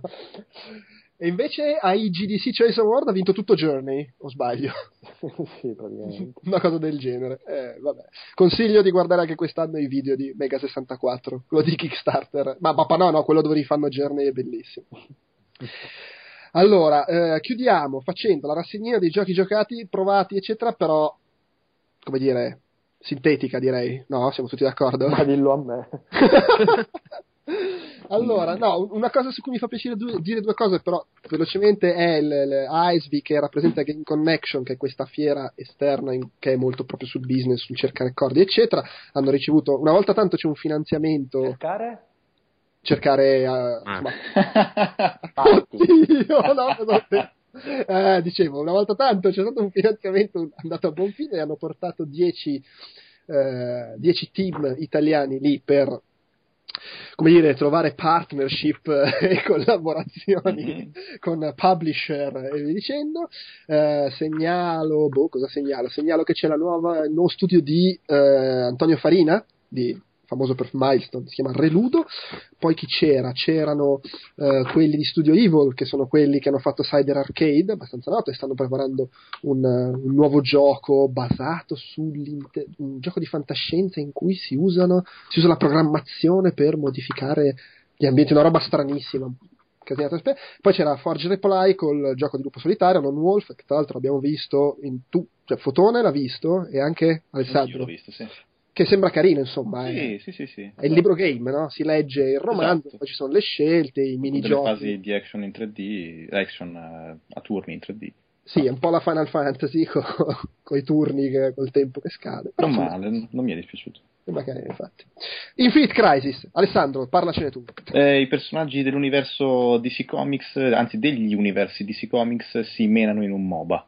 E invece ai GDC Choice Award ha vinto tutto Journey, o sbaglio? sì, praticamente. Una cosa del genere. Eh, vabbè. Consiglio di guardare anche quest'anno i video di Mega 64, quello di Kickstarter. Ma papà no, no, quello dove rifanno Journey è bellissimo. Allora, eh, chiudiamo facendo la rassegnina dei giochi giocati, provati, eccetera, però, come dire, sintetica direi. No, siamo tutti d'accordo? Ma dillo a me. Allora, no, una cosa su cui mi fa piacere due, dire due cose, però velocemente è l'ISV che rappresenta Game Connection, che è questa fiera esterna in, che è molto proprio sul business, sul cercare accordi, eccetera. Hanno ricevuto, una volta tanto c'è un finanziamento. Cercare? Cercare. Uh, ah. Oddio, no, no, eh, dicevo, una volta tanto c'è stato un finanziamento andato a buon fine e hanno portato 10 eh, team italiani lì per come dire, trovare partnership e collaborazioni mm-hmm. con publisher e via dicendo. Eh, segnalo, boh, cosa segnalo? Segnalo che c'è la nuova, il nuovo studio di eh, Antonio Farina, di famoso per Milestone, si chiama Reludo. Poi chi c'era? C'erano eh, quelli di Studio Evil, che sono quelli che hanno fatto Cider Arcade, abbastanza noto, e stanno preparando un, un nuovo gioco basato su un gioco di fantascienza in cui si, usano, si usa la programmazione per modificare gli ambienti, una roba stranissima. Poi c'era Forge Reply col gioco di lupo solitario, Non Wolf, che tra l'altro abbiamo visto in tu, cioè Fotone l'ha visto e anche Alessandro. Visto, sì che sembra carino, insomma. Sì, è, sì, sì, sì. è il libro game, no? Si legge il romanzo, esatto. poi ci sono le scelte, i minigiochi. Le fasi di action in 3D, action uh, a turni in 3D. Sì, è un po' la Final Fantasy con co i turni, che, col tempo che scade. non male, non mi è dispiaciuto. Carino, infatti. Infinite Crisis, Alessandro, parlacene tu. Eh, I personaggi dell'universo DC Comics, anzi degli universi DC Comics, si menano in un MOBA.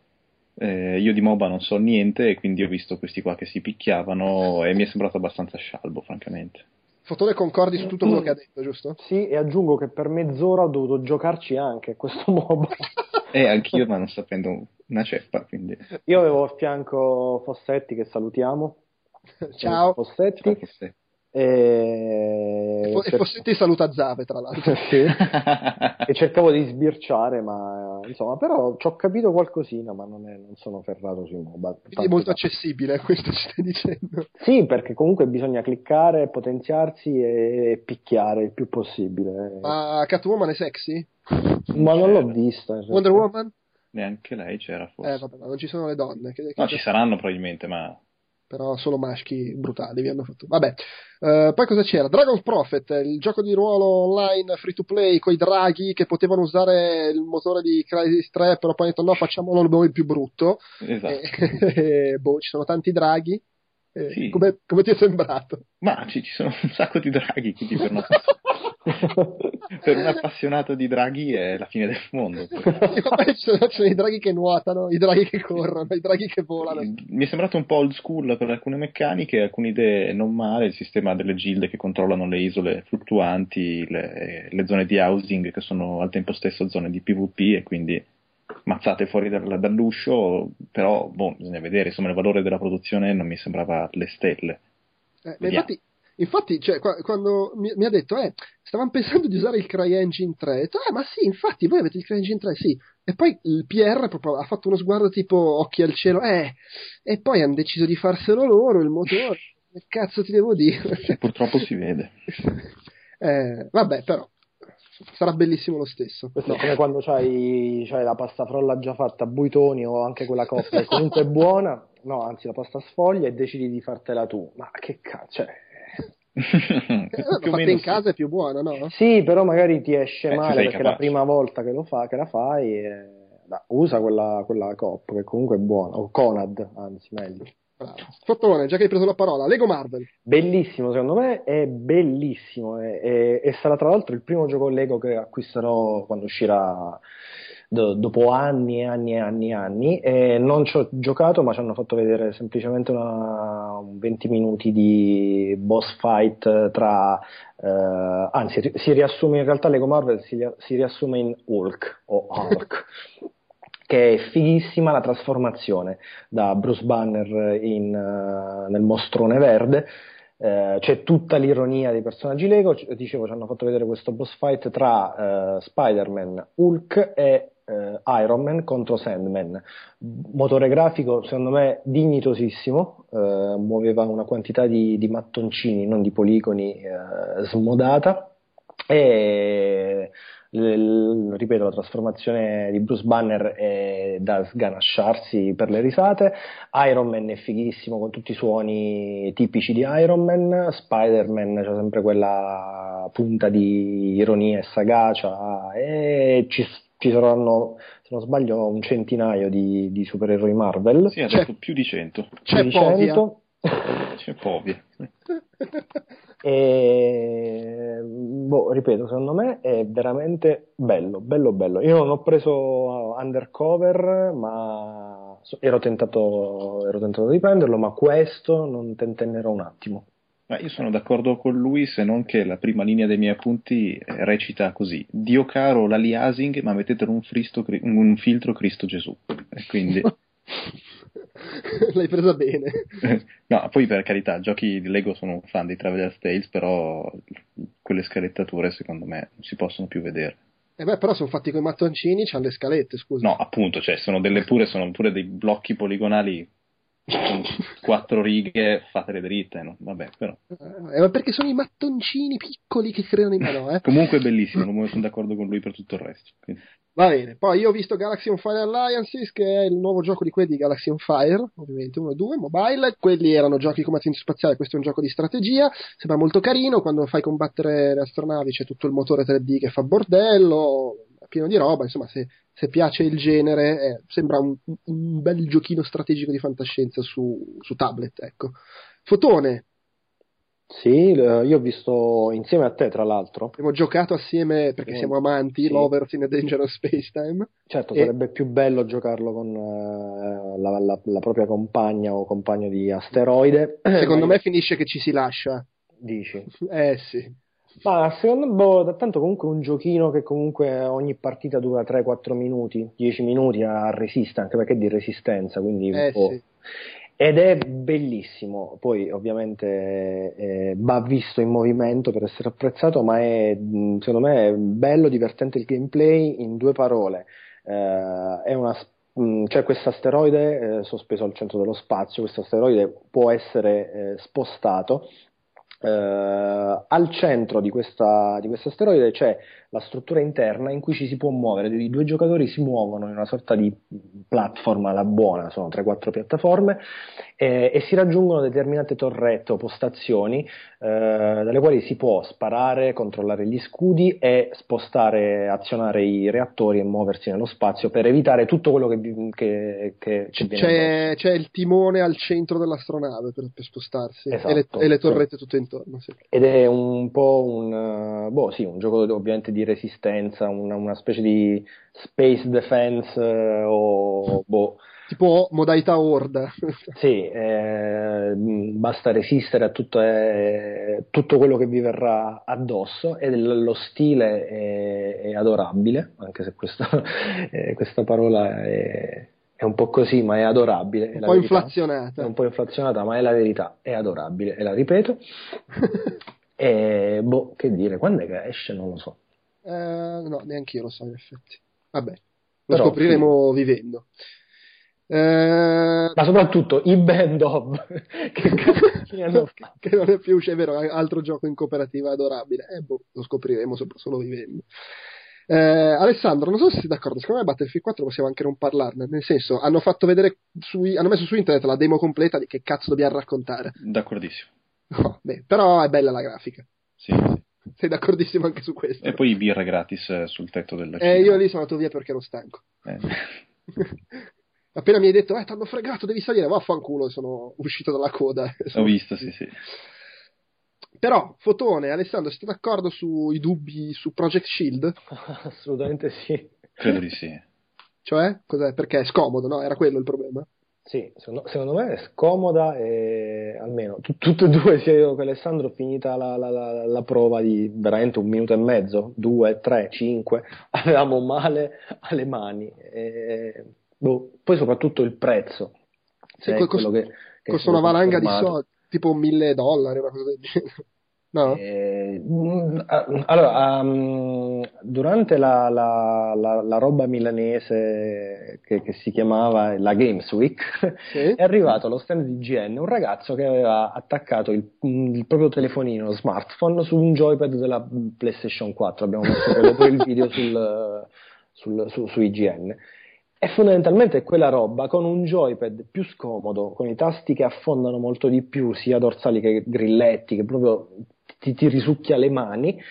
Eh, io di MOBA non so niente e quindi ho visto questi qua che si picchiavano e mi è sembrato abbastanza scialbo, francamente. Fotone concordi su tutto quello che ha detto, giusto? Sì, e aggiungo che per mezz'ora ho dovuto giocarci anche questo MOBA. eh, anch'io, ma non sapendo una ceppa, quindi... Io avevo a fianco Fossetti, che salutiamo. Ciao. Fossetti. Ciao, Fossetti. E, e, per... Fossetti saluta Zave, tra l'altro. sì. e cercavo di sbirciare, ma insomma, però ci ho capito qualcosina, ma non, è, non sono ferrato sui mobile. Quindi è molto accessibile, questo ci stai dicendo. Sì, perché comunque bisogna cliccare, potenziarsi e picchiare il più possibile. Ma Catwoman è sexy? Ma non l'ho vista. Wonder Woman? Neanche lei c'era forse. Eh, vabbè, ma non ci sono le donne. Che, che no, ci saranno probabilmente, ma però solo maschi brutali vi hanno fatto. Vabbè, uh, poi cosa c'era? Dragon's Prophet, il gioco di ruolo online free to play con i draghi che potevano usare il motore di Crisis 3, però poi hanno detto no, facciamolo noi più brutto. Esatto. E, boh, ci sono tanti draghi. Sì. come, come, ti è sembrato? Ma ci, ci, sono un sacco di draghi, quindi per non per un appassionato di draghi è la fine del mondo. Ci sono i draghi che nuotano, i draghi che corrono, i draghi che volano. Mi è sembrato un po' old school per alcune meccaniche, alcune idee non male, il sistema delle gilde che controllano le isole fluttuanti, le, le zone di housing che sono al tempo stesso zone di PvP e quindi mazzate fuori dal, dall'uscio, però boh, bisogna vedere, insomma il valore della produzione non mi sembrava le stelle. Eh, infatti, infatti cioè, qua, quando mi, mi, ha detto, eh, stavamo pensando di usare il CryEngine 3, ho detto, eh, ma sì, infatti, voi avete il CryEngine 3, sì. E poi il PR proprio ha fatto uno sguardo tipo occhi al cielo, eh, e poi hanno deciso di farselo loro, il motore, che cazzo ti devo dire? E purtroppo si vede. eh, vabbè, però, sarà bellissimo lo stesso. Questo no. è come quando c'hai, c'hai, la pasta frolla già fatta a buitoni o anche quella coppia che comunque è buona, no, anzi la pasta sfoglia e decidi di fartela tu. Ma che cazzo, cioè... eh, fatta in casa è più buona, no? Sì, però magari ti esce eh, male perché è la prima volta che, lo fa, che la fai e... Da, usa quella, quella cop che comunque è buona, o Conad, anzi meglio. Fottone, già che hai preso la parola, Lego Marvel. Bellissimo, secondo me è bellissimo e, e, e sarà tra l'altro il primo gioco Lego che acquisterò quando uscirà do, dopo anni e anni e anni e anni. E non ci ho giocato, ma ci hanno fatto vedere semplicemente una, 20 minuti di boss fight tra. Eh, anzi, si riassume in realtà Lego Marvel si, si riassume in Hulk o Hulk. che è fighissima la trasformazione da Bruce Banner in, uh, nel mostrone verde. Uh, c'è tutta l'ironia dei personaggi Lego. Dicevo, ci hanno fatto vedere questo boss fight tra uh, Spider-Man, Hulk e Iron Man contro Sandman. Motore grafico, secondo me, dignitosissimo. muoveva una quantità di, di, mattoncini, non di poligoni, smodata. E ripeto, la trasformazione di Bruce Banner è da sganasciarsi per le risate. Iron Man è fighissimo con tutti i suoni tipici di Iron Man. Spider-Man c'è sempre quella punta di ironia e sagacia. E ci, ci saranno, se non sbaglio, un centinaio di, di supereroi Marvel. Sì, adesso più di 100. C'è più di 100. C'è Povia. e boh, ripeto, secondo me è veramente bello, bello, bello. Io non ho preso Undercover, ma ero tentato, ero tentato di prenderlo, ma questo non tentennerò un attimo. Ma io sono d'accordo con lui, se non che la prima linea dei miei appunti recita così: Dio caro l'aliasing, ma mettete un, fristo, un filtro Cristo Gesù. E quindi. L'hai presa bene. no, poi per carità, giochi di Lego sono un fan di Traveler's Tales, però quelle scalettature secondo me non si possono più vedere. Eh beh, però sono fatti con i mattoncini, c'hanno le scalette, scusa. No, appunto, cioè, sono delle pure, sono pure dei blocchi poligonali quattro righe fatele dritte, no? vabbè, però. Eh, ma perché sono i mattoncini piccoli che creano i mano, eh? Comunque è bellissimo, sono d'accordo con lui per tutto il resto. Quindi. Va bene, poi io ho visto Galaxy on Fire Alliances, che è il nuovo gioco di quelli di Galaxy on Fire, ovviamente uno e due, mobile, quelli erano giochi di combattimento spaziale, questo è un gioco di strategia, sembra molto carino, quando fai combattere le astronavi c'è tutto il motore 3D che fa bordello, pieno di roba, insomma se, se piace il genere eh, sembra un, un, bel giochino strategico di fantascienza su, su tablet, ecco. Fotone, sì, io ho visto insieme a te, tra l'altro. Abbiamo giocato assieme perché eh, siamo amanti, sì. lovers in a dangerous space time. Certo, e... sarebbe più bello giocarlo con uh, la, la, la, propria compagna o compagno di asteroide. Secondo me finisce che ci si lascia. Dici? Eh sì. Ma secondo me, boh, tanto comunque un giochino che comunque ogni partita dura 3-4 minuti, 10 minuti a resista, anche perché è di resistenza, quindi eh, boh. sì ed è bellissimo, poi ovviamente eh, va visto in movimento per essere apprezzato, ma è secondo me è bello, divertente il gameplay in due parole. Eh, è una, c'è questo asteroide eh, sospeso al centro dello spazio, questo asteroide può essere eh, spostato al centro di, questa, di questo asteroide c'è la struttura interna in cui ci si può muovere, i due giocatori si muovono in una sorta di piattaforma alla buona, sono 3-4 piattaforme e, e si raggiungono determinate torrette o postazioni eh, dalle quali si può sparare, controllare gli scudi e spostare, azionare i reattori e muoversi nello spazio per evitare tutto quello che, che, che c'è, c'è, c'è, il timone al centro dell'astronave per, per spostarsi esatto, e, le, e, le, torrette sì. tutto intorno. Sì. Ed è un po' un, boh, sì, un gioco ovviamente di resistenza, una, una specie di space defense eh, o boh tipo modalità horda. sì, eh, basta resistere a tutto, eh, tutto, quello che vi verrà addosso e lo stile è, è adorabile, anche se questa, eh, questa parola è, è, un po' così, ma è adorabile. Un po' verità. inflazionata. È un po' inflazionata, ma è la verità, è adorabile, e la ripeto. e boh, che dire, quando è che esce non lo so. Eh, no, neanche io lo so in effetti. Vabbè, lo Però, scopriremo sì. vivendo. Eh... Ma soprattutto i band of che, che non è più uscito, è vero, altro gioco in cooperativa adorabile. Eh, boh, lo scopriremo solo vivendo. Eh, Alessandro, non so se sei d'accordo, secondo me Battlefield 4 possiamo anche non parlarne, nel senso, hanno fatto vedere, su, hanno messo su internet la demo completa di che cazzo dobbiamo raccontare. D'accordissimo. Oh, beh, però è bella la grafica. Sì, sì. Sei d'accordissimo anche su questo. E poi i birra gratis eh, sul tetto del Eh, io lì sono andato via perché ero stanco. Eh. appena mi hai detto, eh, ti hanno fregato, devi salire, vaffanculo, sono uscito dalla coda. Ho visto, sì, sì. Però, Fotone, Alessandro, siete d'accordo sui dubbi su Project Shield? Assolutamente sì. Credo di sì. Cioè, cos'è? Perché è scomodo, no? Era quello il problema? Sì, secondo, secondo me è scomoda e almeno t- tutte e due, sia io che Alessandro, finita la, la, la, la, prova di veramente un minuto e mezzo, due, tre, cinque, avevamo male alle mani. E boh, poi soprattutto il prezzo. Sì, cioè che, che costa una valanga di soldi, tipo mille dollari, una cosa del genere. No? Eh, mm, allora, um, durante la, la, la, la, roba milanese che, che, si chiamava la Games Week, sì. è arrivato allo stand di GN un ragazzo che aveva attaccato il, il, proprio telefonino, smartphone, su un joypad della PlayStation 4. Abbiamo messo poi il video sul, sul, su, su IGN è fondamentalmente quella roba con un joypad più scomodo, con i tasti che affondano molto di più, sia dorsali che grilletti, che proprio ti, ti risucchia le mani,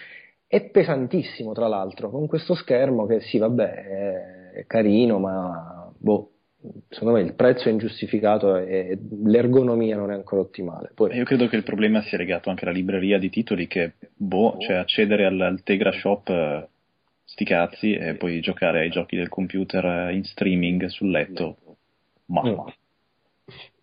è pesantissimo tra l'altro, con questo schermo che sì, vabbè, è carino, ma boh, secondo me il prezzo è ingiustificato e l'ergonomia non è ancora ottimale. Poi... Io credo che il problema sia legato anche alla libreria di titoli che, boh, cioè accedere al, al Tegra Shop eh, sti cazzi e poi giocare ai giochi del computer in streaming sul letto. Ma. Mm.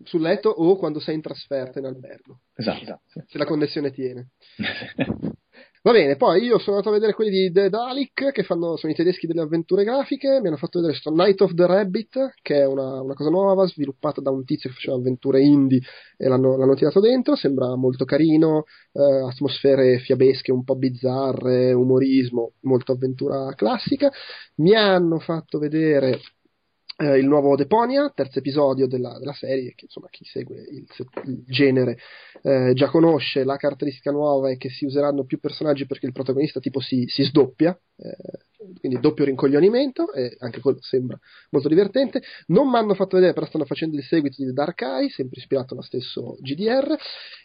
Sul letto o quando sei in trasferta in albergo. Esatto. Se la connessione tiene. Va bene, poi io sono andato a vedere quelli di The Dalek, che fanno, sono i tedeschi delle avventure grafiche, mi hanno fatto vedere questo Night of the Rabbit, che è una, una, cosa nuova, sviluppata da un tizio che faceva avventure indie e l'hanno, l'hanno tirato dentro, sembra molto carino, eh, atmosfere fiabesche un po' bizzarre, umorismo, molto avventura classica. Mi hanno fatto vedere eh, il nuovo Deponia, terzo episodio della, della serie, che insomma chi segue il, il genere eh, già conosce. La caratteristica nuova è che si useranno più personaggi perché il protagonista tipo si, si sdoppia, eh, quindi doppio rincoglionimento, e anche quello sembra molto divertente. Non mi hanno fatto vedere, però stanno facendo il seguito di Dark Eye, sempre ispirato allo stesso GDR.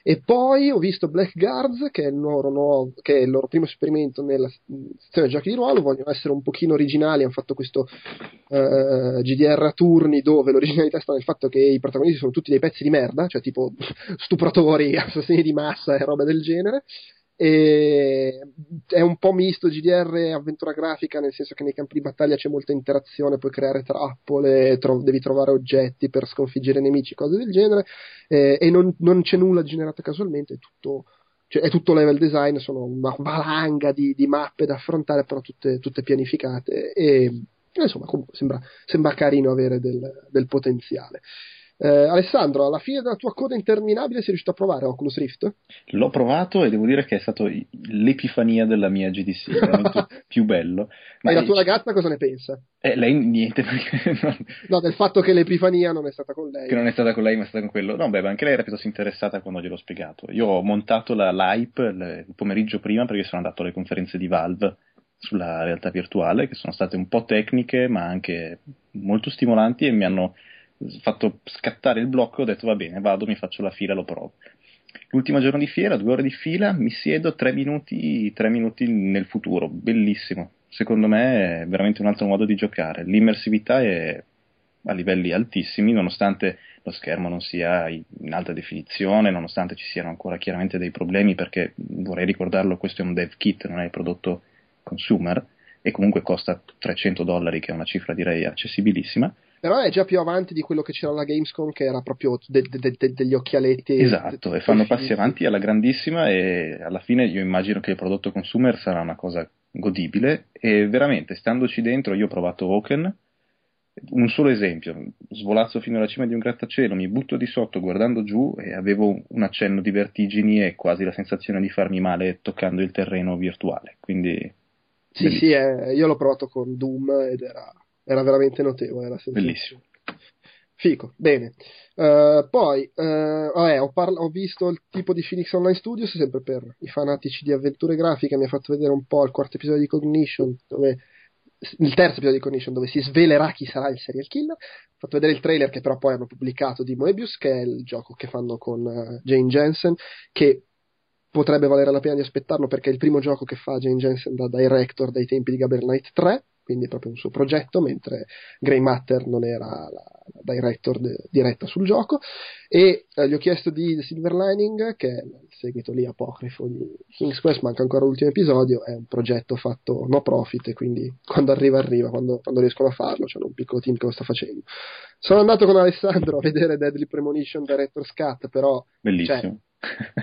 E poi ho visto Blackguards, che è il loro, nuovo, che è il loro primo esperimento nella sezione giochi di ruolo. Vogliono essere un pochino originali, hanno fatto questo uh, GDR a turni dove l'originalità sta nel fatto che i protagonisti sono tutti dei pezzi di merda, cioè tipo stupratori, assassini di massa e roba del genere e è un po' misto GDR avventura grafica nel senso che nei campi di battaglia c'è molta interazione puoi creare trappole tro- devi trovare oggetti per sconfiggere nemici cose del genere eh, e non, non, c'è nulla generato casualmente è tutto, cioè, è tutto level design sono una valanga di, di mappe da affrontare però tutte, tutte pianificate e insomma comunque sembra, sembra carino avere del, del potenziale eh, Alessandro, alla fine della tua coda interminabile sei riuscito a provare Oculus Rift? L'ho provato e devo dire che è stato l'epifania della mia GDC, veramente più bello. Ma e la tua ragazza cosa ne pensa? Eh, lei niente non... No, del fatto che l'epifania non è stata con lei. Che non è stata con lei ma è stata con quello. No, beh, anche lei era piuttosto interessata quando gliel'ho spiegato. Io ho montato la l'hype il pomeriggio prima perché sono andato alle conferenze di Valve sulla realtà virtuale che sono state un po' tecniche ma anche molto stimolanti e mi hanno fatto scattare il blocco, ho detto va bene, vado, mi faccio la fila, lo provo. L'ultimo giorno di fiera, due ore di fila, mi siedo tre minuti, tre minuti nel futuro, bellissimo. Secondo me è veramente un altro modo di giocare. L'immersività è a livelli altissimi, nonostante lo schermo non sia in alta definizione, nonostante ci siano ancora chiaramente dei problemi, perché vorrei ricordarlo, questo è un dev kit, non è prodotto consumer, e comunque costa 300 dollari, che è una cifra direi accessibilissima. Però è già più avanti di quello che c'era alla Gamescom, che era proprio de- de- de- degli occhialetti. Esatto, e fanno passi avanti alla grandissima e alla fine io immagino che il prodotto consumer sarà una cosa godibile. E veramente, standoci dentro, io ho provato Oken, un solo esempio, svolazzo fino alla cima di un grattacielo, mi butto di sotto guardando giù e avevo un accenno di vertigini e quasi la sensazione di farmi male toccando il terreno virtuale, quindi... Sì, sì, eh, io l'ho provato con Doom ed era, era veramente notevole la sensazione. Bellissimo. Fico, bene. Uh, poi, uh, vabbè, ho, parla- ho, visto il tipo di Phoenix Online Studios, sempre per i fanatici di avventure grafiche, mi ha fatto vedere un po' il quarto episodio di Cognition, dove il terzo episodio di Cognition dove si svelerà chi sarà il serial killer. Ho fatto vedere il trailer che però poi hanno pubblicato di Moebius, che è il gioco che fanno con uh, Jane Jensen, che potrebbe valere la pena di aspettarlo perché è il primo gioco che fa Jane Jensen da director dai tempi di Gabriel Knight 3 quindi è proprio un suo progetto, mentre Grey Matter non era la, la director de, diretta sul gioco. E eh, gli ho chiesto di Silver Lining, che è il seguito lì apocrifo di King's Quest, manca ancora l'ultimo episodio, è un progetto fatto no profit, quindi quando arriva arriva, quando, quando riescono a farlo, c'è un piccolo team che lo sta facendo. Sono andato con Alessandro a vedere Deadly Premonition Director's Cut, però... Bellissimo. Cioè,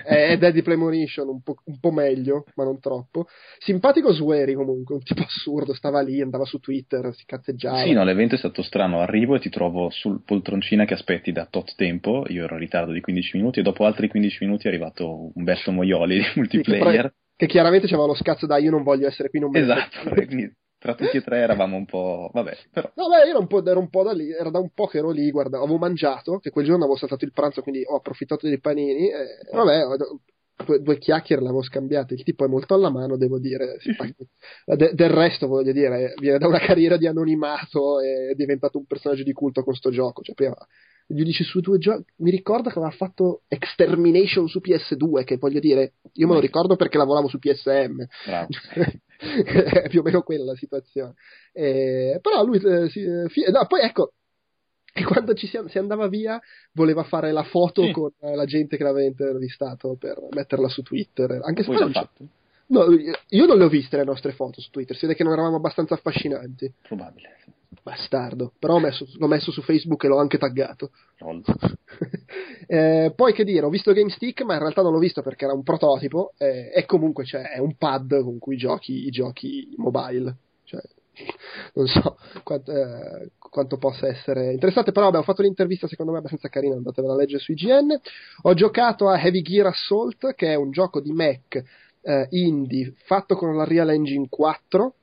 è Deadly Premonition un po', un po', meglio, ma non troppo. Simpatico Sueri comunque, un tipo assurdo, stava lì, andava su Twitter, si cazzeggiava. Sì, no, l'evento è stato strano, arrivo e ti trovo sul poltroncina che aspetti da tot tempo, io ero in ritardo di 15 minuti e dopo altri 15 minuti è arrivato Umberto Moioli di multiplayer. Sì, che, che, chiaramente c'aveva lo scazzo da io non voglio essere qui, non me Esatto, quindi tra tutti e tre eravamo un po'. Vabbè, però. No, beh, io ero un po', ero un po' da lì, era da un po' che ero lì, guarda, avevo mangiato, che quel giorno avevo saltato il pranzo, quindi ho approfittato dei panini, e vabbè, due, due chiacchiere l'avevo scambiate, il tipo è molto alla mano, devo dire. De, del resto, voglio dire, viene da una carriera di anonimato e è diventato un personaggio di culto con sto gioco, cioè prima gli giudici su due giochi. Mi ricordo che aveva fatto Extermination su PS2, che voglio dire, io me lo ricordo perché lavoravo su PSM. È più o meno quella la situazione. Eh, però lui, eh, si, eh, fi- no, poi ecco, e quando ci si, si, andava via voleva fare la foto sì. con eh, la gente che l'aveva intervistato per metterla su Twitter. Anche se poi l'ha fatto. No, io non le ho viste le nostre foto su Twitter, si vede che non eravamo abbastanza affascinanti. Probabile. Sì. Bastardo, però messo, l'ho messo su Facebook e l'ho anche taggato. eh, poi che dire, ho visto GameStick, ma in realtà non l'ho visto perché era un prototipo eh, e comunque c'è, è un pad con cui giochi i giochi mobile. Cioè, non so quanto, eh, quanto, possa essere interessante, però abbiamo fatto l'intervista secondo me abbastanza carina, andatevela a leggere su IGN. Ho giocato a Heavy Gear Assault, che è un gioco di Mac eh, indie fatto con la Real Engine 4,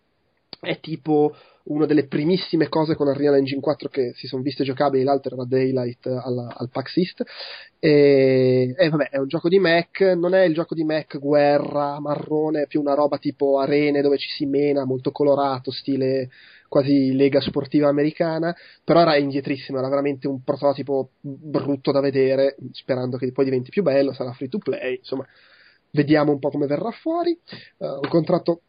è tipo una delle primissime cose con Unreal Engine 4 che si sono viste giocabili, l'altro era Daylight alla, al PAX East. E, e, vabbè, è un gioco di Mac, non è il gioco di Mac guerra, marrone, più una roba tipo arene dove ci si mena, molto colorato, stile quasi lega sportiva americana, però era indietrissimo, era veramente un prototipo brutto da vedere, sperando che poi diventi più bello, sarà free to play, insomma, vediamo un po' come verrà fuori. Uh, un contratto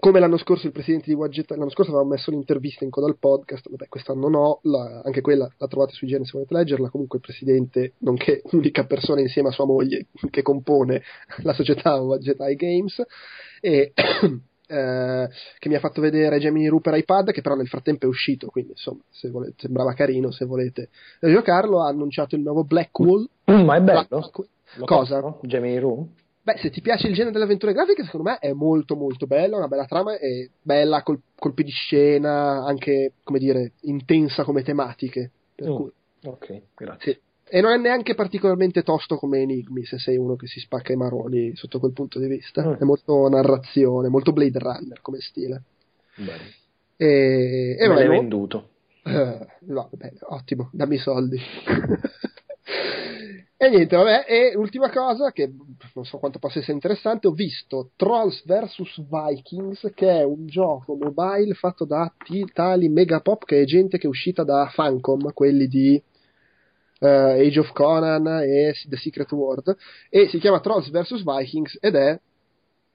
come l'anno scorso il presidente di Wadget, l'anno scorso aveva messo l'intervista in coda al podcast, vabbè, quest'anno no, la, anche quella la trovate su IGN se volete leggerla, comunque il presidente, nonché unica persona insieme a sua moglie che compone la società Wadget Games, e, eh, che mi ha fatto vedere Gemini Rooper iPad, che però nel frattempo è uscito, quindi insomma, se volete, sembrava carino, se volete giocarlo, ha annunciato il nuovo Blackwall. Mm, ma è bello? Black... Cosa? Gemini Room? Beh, se ti piace il genere delle avventure grafiche, secondo me è molto molto bello, una bella trama, è bella, col, colpi di scena, anche, come dire, intensa come tematiche. Per mm. cui... Ok, grazie. Sì. E non è neanche particolarmente tosto come Enigmi, se sei uno che si spacca i maroni sotto quel punto di vista. Mm. È molto narrazione, molto Blade Runner come stile. Bene. E, e Me l'hai venduto. Uh, no, bene, ottimo, dammi i soldi. E niente, vabbè, e l'ultima cosa che non so quanto possa essere interessante, ho visto Trolls vs Vikings, che è un gioco mobile fatto da tali Megapop, che è gente che è uscita da Fancom, quelli di uh, Age of Conan e The Secret World, e si chiama Trolls vs Vikings ed è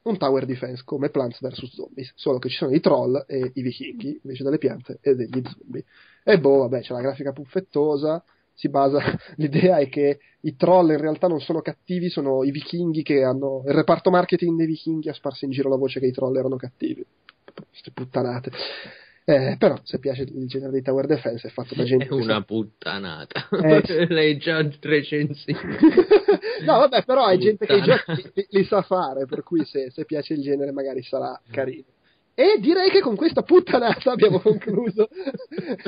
un tower defense come Plants vs Zombies, solo che ci sono i troll e i vichinghi invece delle piante e degli zombie. E boh, vabbè, c'è la grafica puffettosa, si basa, l'idea è che i troll in realtà non sono cattivi, sono i vichinghi che hanno, il reparto marketing dei vichinghi ha sparso in giro la voce che i troll erano cattivi. Queste puttanate. Eh, però se piace il genere dei tower defense è fatto da gente È una sa... puttanata. Eh, L'hai già recensito. no vabbè però è gente che i giochi li, li sa fare per cui se, se piace il genere magari sarà carino e direi che con questa puttanata abbiamo concluso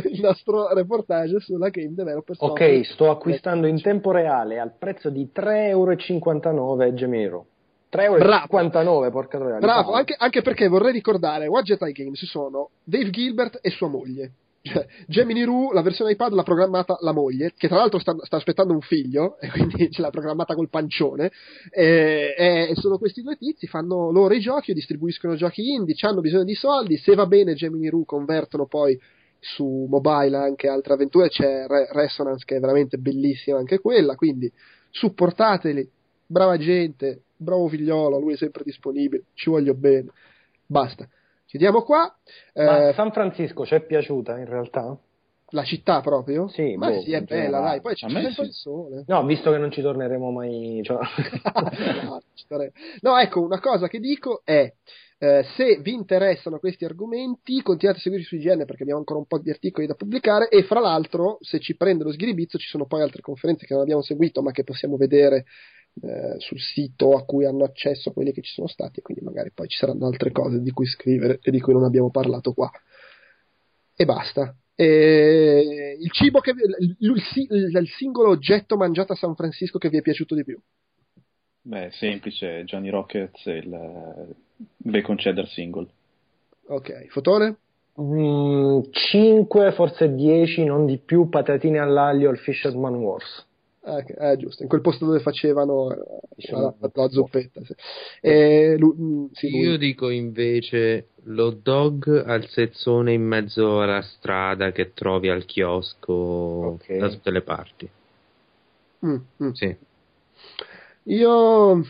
il nostro reportage sulla Game Developers Ok, Conference. sto acquistando in tempo reale al prezzo di 3,59 euro Gemini Hero. 3,59 euro, porca troia. Bravo, anche, anche perché vorrei ricordare, Wadget Eye Games sono Dave Gilbert e sua moglie. Cioè, Gemini Roo, la versione iPad l'ha programmata la moglie, che tra l'altro sta, sta aspettando un figlio, e quindi ce l'ha programmata col pancione. E, e sono questi due tizi, fanno loro i giochi, distribuiscono giochi indie, hanno bisogno di soldi. Se va bene, Gemini Roo convertono poi su mobile anche altre avventure. C'è Re- Resonance, che è veramente bellissima anche quella. Quindi supportateli, brava gente, bravo figliolo, lui è sempre disponibile, ci voglio bene. Basta. Chiudiamo qua. Ma Eh, San Francisco ci è piaciuta in realtà? la città proprio? Sì, ma boh, sì, è bella, dai, poi c'è sempre sì. il sole. No, visto che non ci torneremo mai. Cioè... No, ecco, una cosa che dico è eh, se vi interessano questi argomenti, continuate a seguirci su IGN perché abbiamo ancora un po' di articoli da pubblicare e fra l'altro, se ci prende lo sghiribizzo, ci sono poi altre conferenze che non abbiamo seguito ma che possiamo vedere eh, sul sito a cui hanno accesso quelli che ci sono stati e quindi magari poi ci saranno altre cose di cui scrivere e di cui non abbiamo parlato qua. E basta. E il cibo che il, il- il- il singolo oggetto mangiato a San Francisco che vi è piaciuto di più. Beh, semplice, Johnny Rockets e il eh, bacon cheddar single. Ok, fotone? 5, forse 10, non di più, patatine all'aglio al Fisherman Wars. Ah, eh, giusto, in quel posto dove facevano eh, Diciamo, la, la zuppetta. Sì. E lu- mm, sì, lui- Io dico invece l'hot dog al sezzone in mezzo alla strada che trovi al chiosco Ok. da tutte le parti. Mm, mm. Sì. Io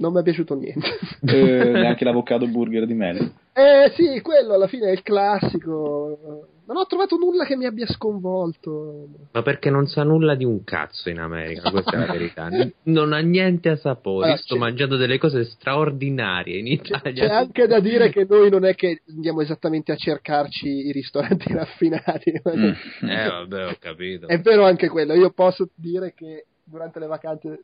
non mi è piaciuto niente. Eh, neanche l'avocado burger di mele. eh sì, quello alla fine è il classico. Non ho trovato nulla che mi abbia sconvolto. Ma perché non sa nulla di un cazzo in America, questa è la verità. Non ha niente a sapore. Allora, Sto c'è- mangiando delle cose straordinarie in Italia. c'è anche da dire che noi non è che andiamo esattamente a cercarci i ristoranti raffinati. Mm. Eh, vabbè, ho capito. È vero anche quello, io posso dire che durante le vacanze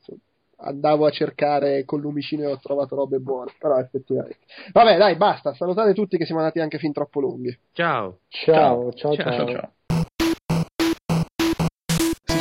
andavo a cercare col lumicino e ho trovato robe buone, però effettivamente. Vabbè, dai, basta, salutate tutti che siamo andati anche fin troppo lunghi. Ciao. Ciao, ciao, Ciao, ciao. Ciao ciao.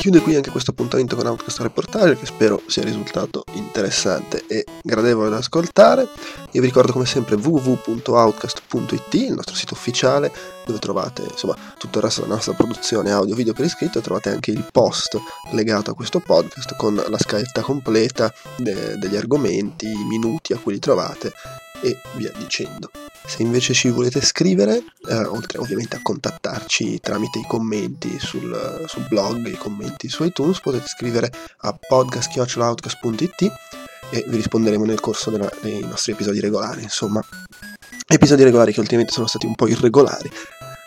Chiude qui anche questo appuntamento con Outcast Reportage che spero sia risultato interessante e gradevole da ascoltare. Io vi ricordo come sempre www.outcast.it, il nostro sito ufficiale dove trovate insomma tutto il resto della nostra produzione audio video per iscritto e trovate anche il post legato a questo podcast con la scaletta completa de- degli argomenti, i minuti a cui li trovate e via dicendo. Se invece ci volete scrivere, eh, oltre ovviamente a contattarci tramite i commenti sul, sul blog, i commenti su iTunes, potete scrivere a podcast.outcast.it e vi risponderemo nel corso della- dei nostri episodi regolari. Insomma, episodi regolari che ultimamente sono stati un po' irregolari,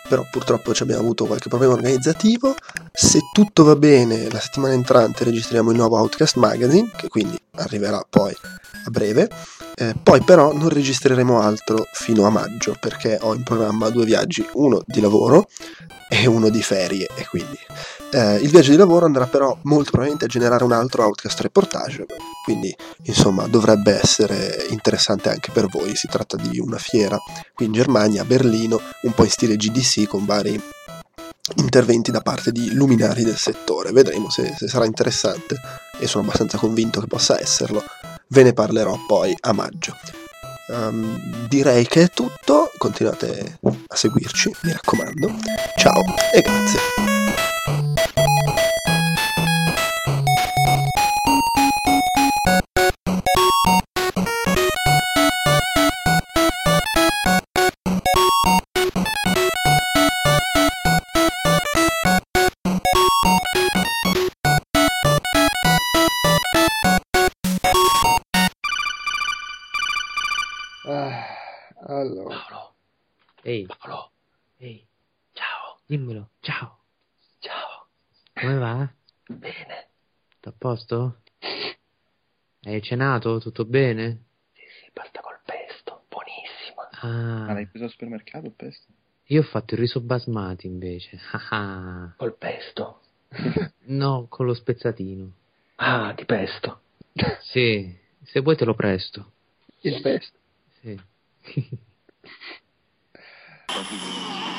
però purtroppo ci abbiamo avuto qualche problema organizzativo. Se tutto va bene, la settimana entrante registriamo il nuovo Outcast Magazine, che quindi arriverà poi a breve. Eh, poi però non registreremo altro fino a maggio perché ho in programma due viaggi, uno di lavoro e uno di ferie e quindi eh, il viaggio di lavoro andrà però molto probabilmente a generare un altro outcast reportage, quindi insomma dovrebbe essere interessante anche per voi, si tratta di una fiera qui in Germania, a Berlino, un po' in stile GDC con vari interventi da parte di luminari del settore, vedremo se, se sarà interessante e sono abbastanza convinto che possa esserlo, ve ne parlerò poi a maggio. Ehm, direi che è tutto, continuate a seguirci, mi raccomando. Ciao e grazie. Ehi, Paolo, ehi, ciao, dimmelo, ciao. ciao, Come va? bene, Tutto a posto? Hai cenato? Tutto bene? sì sì, pasta col pesto, buonissima. Ma Ah, l'hai preso al supermercato il pesto? io ho fatto il riso basmati invece. Ah, ah. Col pesto? No, con lo spezzatino. Ah, di pesto. Sì, se vuoi te lo presto. Il pesto. Sì. Thank you.